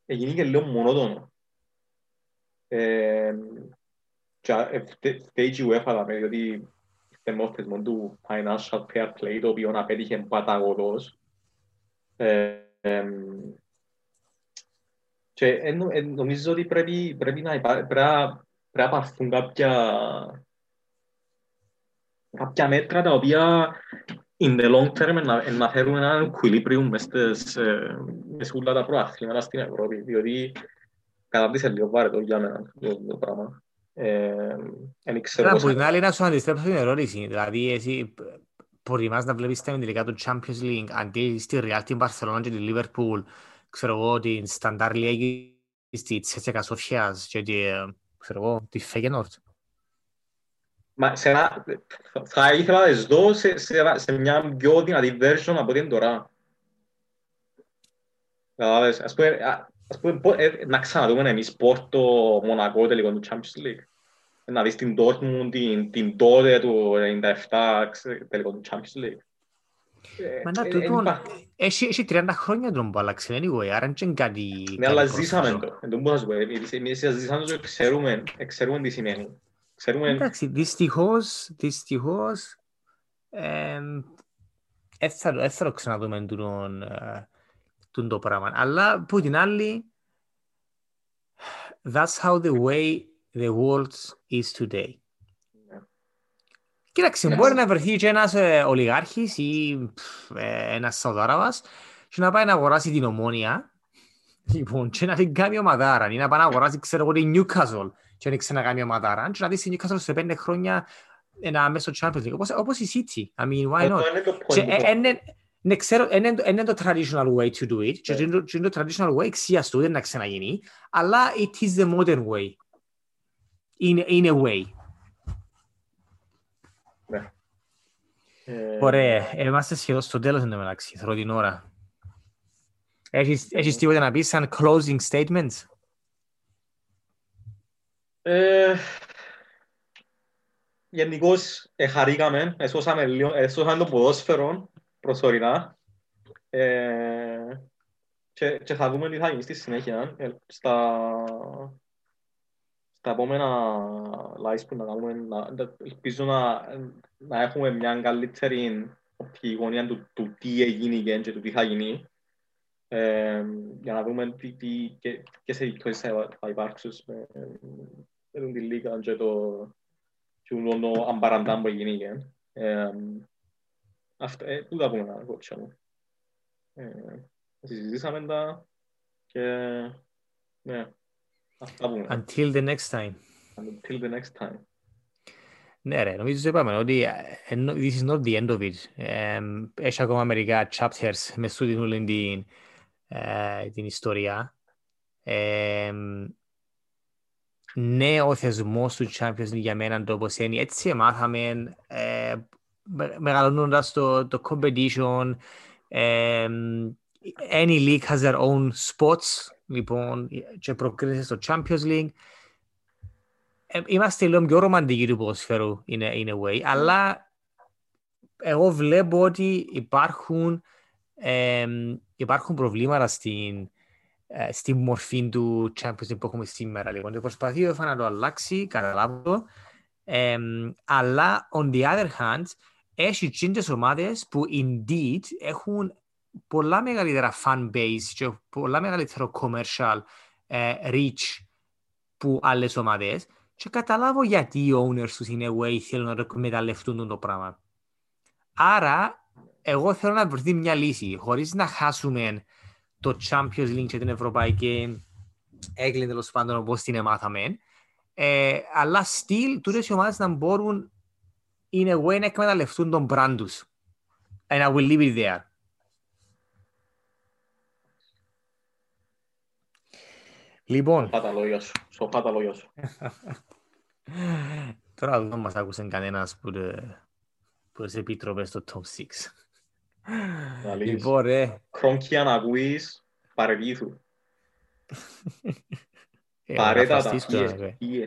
[SPEAKER 2] έγινε και λίγο μονότονο. Εμ, και α- ε, φτε- φταίει και η UEFA δάμε, διότι ήρθε με το θεσμό του financial fair play, το οποίο απέτυχε παταγωδός. Ε, εμ, και εν- εν- νομίζω ότι πρέπει, πρέπει να υπά, πρέπει, να- πρέπει να πάρθουν κάποια, κάποια μέτρα τα οποία in the long term να, να φέρουν ένα equilibrium μες στις, ε, μες όλα τα προαθλήματα στην Ευρώπη, διότι κατάπτυσε λίγο βάρετο για μένα το, το πράγμα. Ε, εν ξέρω
[SPEAKER 1] Τώρα,
[SPEAKER 2] πώς-
[SPEAKER 1] που την άλλη να σου αντιστρέψω την ερώτηση. Δηλαδή, εσύ προτιμάς να βλέπεις τα τελικά του Champions League αντί στη Real, την Barcelona και τη Liverpool, ξέρω εγώ, την Standard League, τη Τσέσσεκα Σοφιάς και τη, ε, ξέρω εγώ, τη Feyenoord.
[SPEAKER 2] Μα σε ένα, θα- θα ήθελα να τις δω σε, σε, ένα- σε μια πιο δυνατή version από ό,τι είναι τώρα. Καταλάβες, ας πούμε, α- ας πούμε πο- ε, να ξαναδούμε εμείς Πόρτο, Μονακό τελικό του Champions League. Να δεις την Dortmund, την, την τότε του 97 ξε- τελικό του Champions League. Ε,
[SPEAKER 1] Μα να
[SPEAKER 2] ε,
[SPEAKER 1] τούτον,
[SPEAKER 2] εν υπά-
[SPEAKER 1] έχει, έχει 30 χρόνια τον που άλλαξε, anyway, άρα είναι κάτι...
[SPEAKER 2] Ναι, αλλά
[SPEAKER 1] κάτι
[SPEAKER 2] ζήσαμε
[SPEAKER 1] πρόσφατο.
[SPEAKER 2] το. Εν τω που θα σου πω, εμείς εμείς ζήσαμε το και ξέρουμε, ε, ξέρουμε τι σημαίνει. Ξέρουμε,
[SPEAKER 1] Εντάξει, δυστυχώς, δυστυχώς, εμ, δεν θα, δεν θα το ξαναδούμε τούτον, ε, τούτον το πράγμα. Αλλά που την άλλη, that's how the way the world is today.
[SPEAKER 2] Ναι.
[SPEAKER 1] Κοίταξε,
[SPEAKER 2] Ναι.
[SPEAKER 1] μπορεί να βρεθεί και ένας ε, ολιγάρχης ή πφ, ε, ένας Σαουδάραβας και να πάει να αγοράσει την ομόνια λοιπόν, και να την κάνει ομαδάρα ή να πάει να αγοράσει, ξέρω εγώ, την Newcastle και να ξανακάνει ομαδάρα και να δεις την Newcastle σε πέντε χρόνια ένα μέσα στο Champions League, όπως, όπως η City. I mean, why not?
[SPEAKER 2] Αυτό είναι το
[SPEAKER 1] Και
[SPEAKER 2] point
[SPEAKER 1] ε-
[SPEAKER 2] που-
[SPEAKER 1] είναι- ναι, ξέρω, είναι το- είναι το traditional way to do it και
[SPEAKER 2] Ναι.
[SPEAKER 1] είναι το- και είναι το traditional way εξίας του, δεν να ξαναγίνει, αλλά it is the modern way. In, in a way.
[SPEAKER 2] Ε,
[SPEAKER 1] Ωραία, είμαστε σχεδόν στο τέλος εν τω μεταξύ, θέλω την ώρα. Έχεις, έχεις τίποτα να πεις σαν closing statements?
[SPEAKER 2] Ε, Γενικώς εχαρήκαμε, έσωσαμε, λίγο, έσωσαμε το ποδόσφαιρο προσωρινά. Ε, και, και θα δούμε τι θα γίνει στη συνέχεια ε, στα, στα επόμενα lives που να κάνουμε να, να- ελπίζω να, να έχουμε μια καλύτερη οπτική γωνία του, του τι έγινε και του τι θα γίνει. Ε, για να δούμε τι, τι, και, και σε περιπτώσεις θα, θα υπάρξουν με, με την Λίγα και το και το αμπαραντάν που έγινε. Ε, αυτό, ε, πού τα πούμε να κόψα μου. Ε, συζητήσαμε τα και ναι, αυτά πούμε.
[SPEAKER 1] Until the next time.
[SPEAKER 2] Until the next time.
[SPEAKER 1] Ναι ρε, νομίζω το είπαμε ότι ε, ενώ- this is not the end of it. Ε, Έχει ακόμα μερικά chapters μες στο την όλη την, ε, την ιστορία. Ε, ναι, ο θεσμός του Champions League για μένα το όπως είναι. Έτσι μάθαμε ε, με- μεγαλώνοντας το, το competition. Ε, any league has their own spots. Λοιπόν, και προκρίνεται στο Champions League. Ε, είμαστε λίγο πιο ρομαντικοί του ποδοσφαίρου in a, in a way, αλλά εγώ βλέπω ότι υπάρχουν, εμ, υπάρχουν προβλήματα στην, ε, στη μορφή του Champions League που έχουμε σήμερα. Λοιπόν, και προσπαθεί ο UEFA να το αλλάξει, καταλάβω το, εμ, αλλά on the other hand, έχει τσίντες ομάδες που indeed έχουν πολλά μεγαλύτερα fan base και πολλά μεγαλύτερο commercial ε, reach που άλλες ομάδες και καταλάβω γιατί οι owners τους είναι way θέλουν να το εκμεταλλευτούν το πράγμα. Άρα, εγώ θέλω να βρεθεί μια λύση, χωρίς να χάσουμε το Champions League και την Ευρωπαϊκή έγκλη τέλος πάντων όπως την μάθαμε, ε, αλλά still τούτες οι ομάδες να μπορούν in a way να εκμεταλλευτούν τον brand τους. And I will leave it there. Λοιπόν,
[SPEAKER 2] Σοφά τα λόγια σου. Σοφά τα λόγια σου.
[SPEAKER 1] Τώρα δεν μας άκουσε κανένας που, τε- που τις επιτροπές στο top 6.
[SPEAKER 2] Λαλείς.
[SPEAKER 1] Λοιπόν, ρε.
[SPEAKER 2] Κρόνκια να ακούεις, παρεβήθου.
[SPEAKER 1] ε,
[SPEAKER 2] Παρέτα
[SPEAKER 1] να
[SPEAKER 2] τα.
[SPEAKER 1] φαστείς τώρα,
[SPEAKER 2] Ie,
[SPEAKER 1] ρε.
[SPEAKER 2] ie.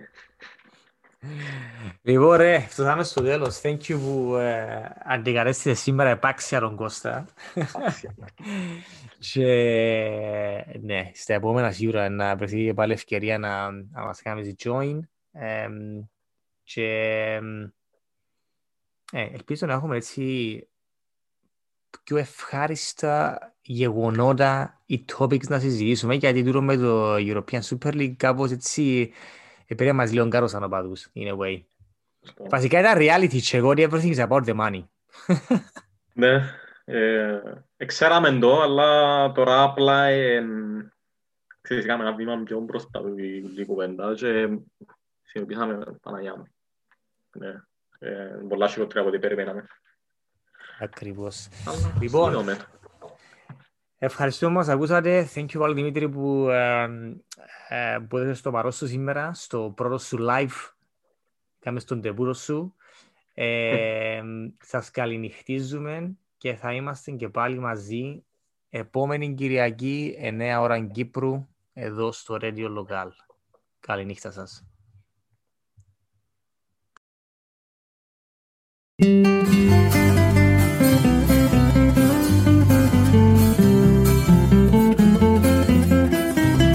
[SPEAKER 1] Λοιπόν, ρε, φτάσαμε στο τέλος. Thank you που ε, αντικατέστησε σήμερα επάξια τον Κώστα. Και ναι, στα επόμενα σίγουρα να βρεθεί πάλι ευκαιρία να, να μας κάνεις join. Εμ, και ε, ελπίζω να έχουμε έτσι πιο ευχάριστα γεγονότα ή topics να συζητήσουμε γιατί τούτο με το European Super League κάπως έτσι επήρε μας λίγο κάρος αναπάδους in a way. Βασικά ήταν reality check ότι everything is about the money.
[SPEAKER 2] Ναι, ε, ξέραμε το, αλλά τώρα απλά εν- ξέρεις, κάναμε ένα βήμα πιο μπροστά από την την κουβέντα και συνειδητήσαμε Παναγιά μου. Ναι, ε, πολλά χειρότερα από ό,τι περιμέναμε.
[SPEAKER 1] Ακριβώς.
[SPEAKER 2] Αλλά
[SPEAKER 1] Λοιπόν,
[SPEAKER 2] συνειδητούμε.
[SPEAKER 1] Ευχαριστώ που μας ακούσατε. Thank you πάλι Δημήτρη που, ε, ε, που έδωσες το παρόν σου σήμερα στο πρώτο σου live. Κάμε στον τεπούρο σου. Ε, σας καληνυχτίζουμε και θα είμαστε και πάλι μαζί επόμενη Κυριακή 9 ώρα Κύπρου εδώ στο Radio Local. Καληνύχτα σας.